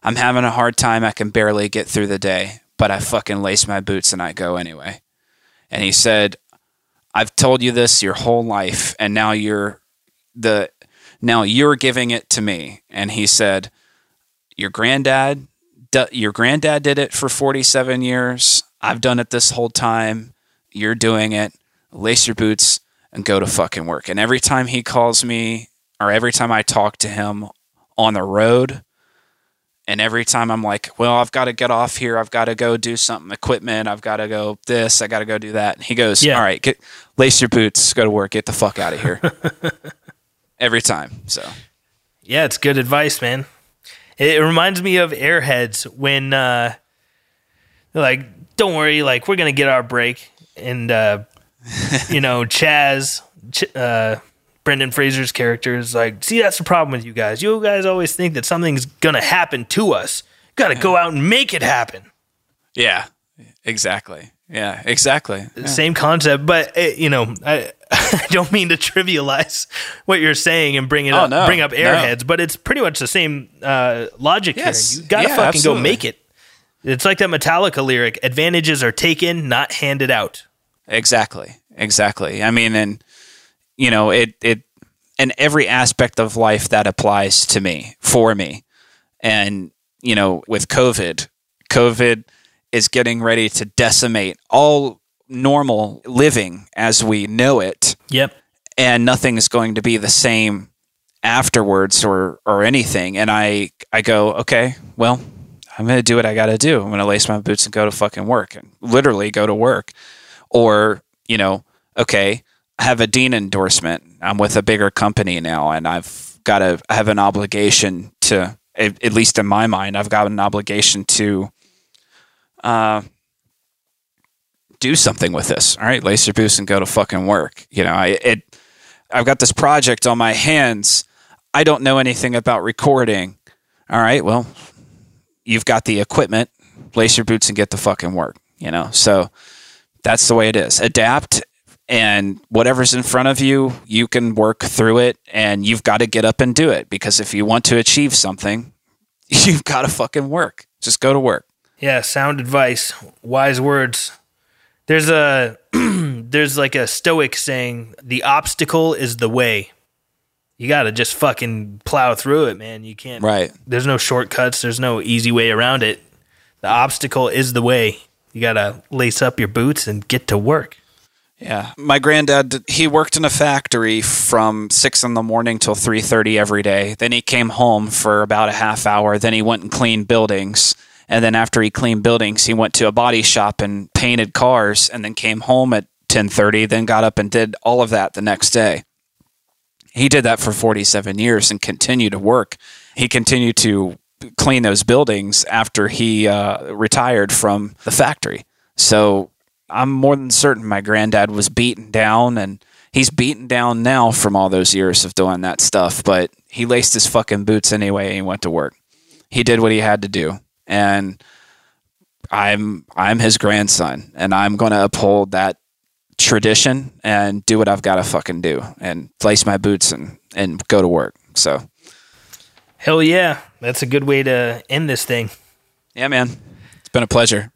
I'm having a hard time. I can barely get through the day, but I fucking lace my boots and I go anyway. And he said, I've told you this your whole life, and now you're the now you're giving it to me. And he said, Your granddad your granddad did it for 47 years. I've done it this whole time. You're doing it. Lace your boots and go to fucking work. And every time he calls me or every time I talk to him on the road, and every time I'm like, well, I've got to get off here. I've got to go do something, equipment. I've got to go this. I got to go do that. And he goes, Yeah. all right, get, lace your boots, go to work, get the fuck out of here. every time. So, Yeah, it's good advice, man. It, it reminds me of Airheads when uh like, "Don't worry, like we're gonna get our break," and uh, you know, Chaz, Ch- uh, Brendan Fraser's character is like, "See, that's the problem with you guys. You guys always think that something's gonna happen to us. Got to go out and make it happen." yeah, exactly. Yeah, exactly. Yeah. Same concept, but it, you know, I, I don't mean to trivialize what you're saying and bring it Oh, up, no, bring up no. airheads, but it's pretty much the same uh, logic Yes. here. You gotta Yeah, fucking absolutely. go make it. It's like that Metallica lyric: "Advantages are taken, not handed out." Exactly. Exactly. I mean, and you know, it it and every aspect of life that applies to me for me, and you know, with COVID, COVID is getting ready to decimate all normal living as we know it, Yep. and nothing is going to be the same afterwards or or anything. And I I go, okay, well, I'm gonna do what I gotta do. I'm gonna lace my boots and go to fucking work and literally go to work. Or, you know, okay, I have a dean endorsement. I'm with a bigger company now and I've got to have an obligation to at least in my mind, I've got an obligation to uh do something with this. All right, lace your boots and go to fucking work. You know, I it I've got this project on my hands. I don't know anything about recording. All right, well, you've got the equipment. Lace your boots and get the fucking work. You know, so that's the way it is. Adapt, and whatever's in front of you, you can work through it, and you've got to get up and do it because if you want to achieve something, you've got to fucking work. Just go to work. Yeah, sound advice, wise words. There's a there's like a stoic saying, "The obstacle is the way." You got to just fucking plow through it, man. You can't Right. There's no shortcuts, there's no easy way around it. The obstacle is the way. You got to lace up your boots and get to work. Yeah, my granddad he worked in a factory from six in the morning till three thirty every day. Then he came home for about a half hour. Then he went and cleaned buildings, and then after he cleaned buildings, he went to a body shop and painted cars, and then came home at ten thirty. Then got up and did all of that the next day. He did that for forty seven years and continued to work. He continued to clean those buildings after he uh, retired from the factory. So I'm more than certain my granddad was beaten down and he's beaten down now from all those years of doing that stuff, but he laced his fucking boots anyway and he went to work. He did what he had to do. And I'm I'm his grandson and I'm going to uphold that tradition and do what I've got to fucking do and lace my boots and and go to work. So, Hell yeah. That's a good way to end this thing. yeah, man. It's been a pleasure.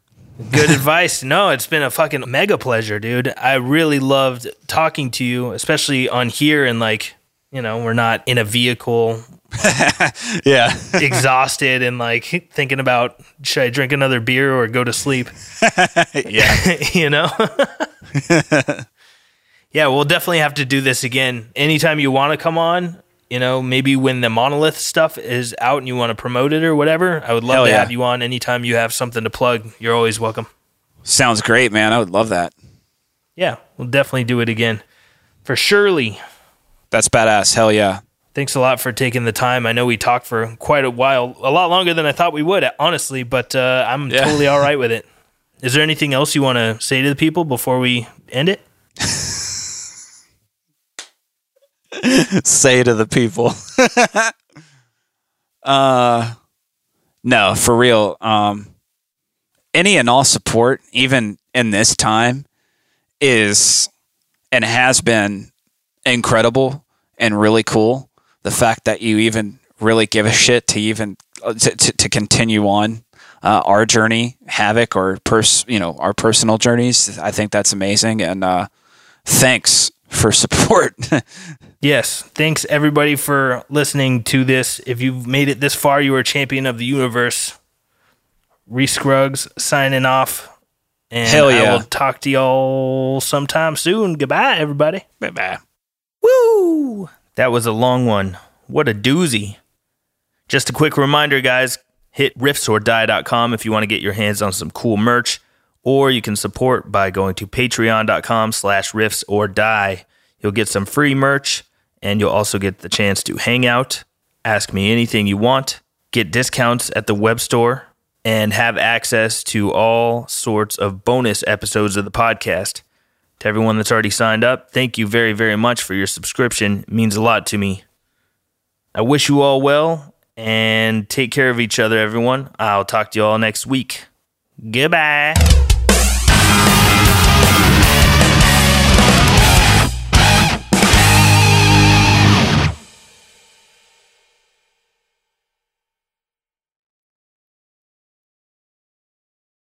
Good advice. No, it's been a fucking mega pleasure, dude. I really loved talking to you, especially on here and like, you know, we're not in a vehicle Yeah. exhausted and like thinking about should I drink another beer or go to sleep? yeah. you know? yeah, we'll definitely have to do this again. Anytime you want to come on, you know, maybe when the monolith stuff is out and you want to promote it or whatever, I would love Hell to yeah. have you on anytime you have something to plug. You're always welcome. Sounds great, man. I would love that. Yeah, we'll definitely do it again. For Shirley, That's badass. Hell yeah. Thanks a lot for taking the time. I know we talked for quite a while, a lot longer than I thought we would, honestly, but uh, I'm Yeah. totally all right with it. Is there anything else you want to say to the people before we end it? say to the people. uh no, for real. Um any and all support, even in this time, is and has been incredible and really cool. The fact that you even really give a shit to even uh, to, to, to continue on uh, our journey, Havok, or pers- you know our personal journeys, I think that's amazing. And uh, thanks for support. Yes. Thanks everybody for listening to this. If you've made it this far, you are a champion of the universe. Reese Scruggs signing off. And Hell I will talk to y'all sometime soon. Goodbye, everybody. bye bye. Woo! That was a long one. What a doozy. Just a quick reminder, guys hit riffsordie.com if you want to get your hands on some cool merch, or you can support by going to patreon.com slash riffs or die. You'll get some free merch, and you'll also get the chance to hang out, ask me anything you want, get discounts at the web store, and have access to all sorts of bonus episodes of the podcast. To everyone that's already signed up, thank you very, very much for your subscription. It means a lot to me. I wish you all well and take care of each other, everyone. I'll talk to you all next week. Goodbye.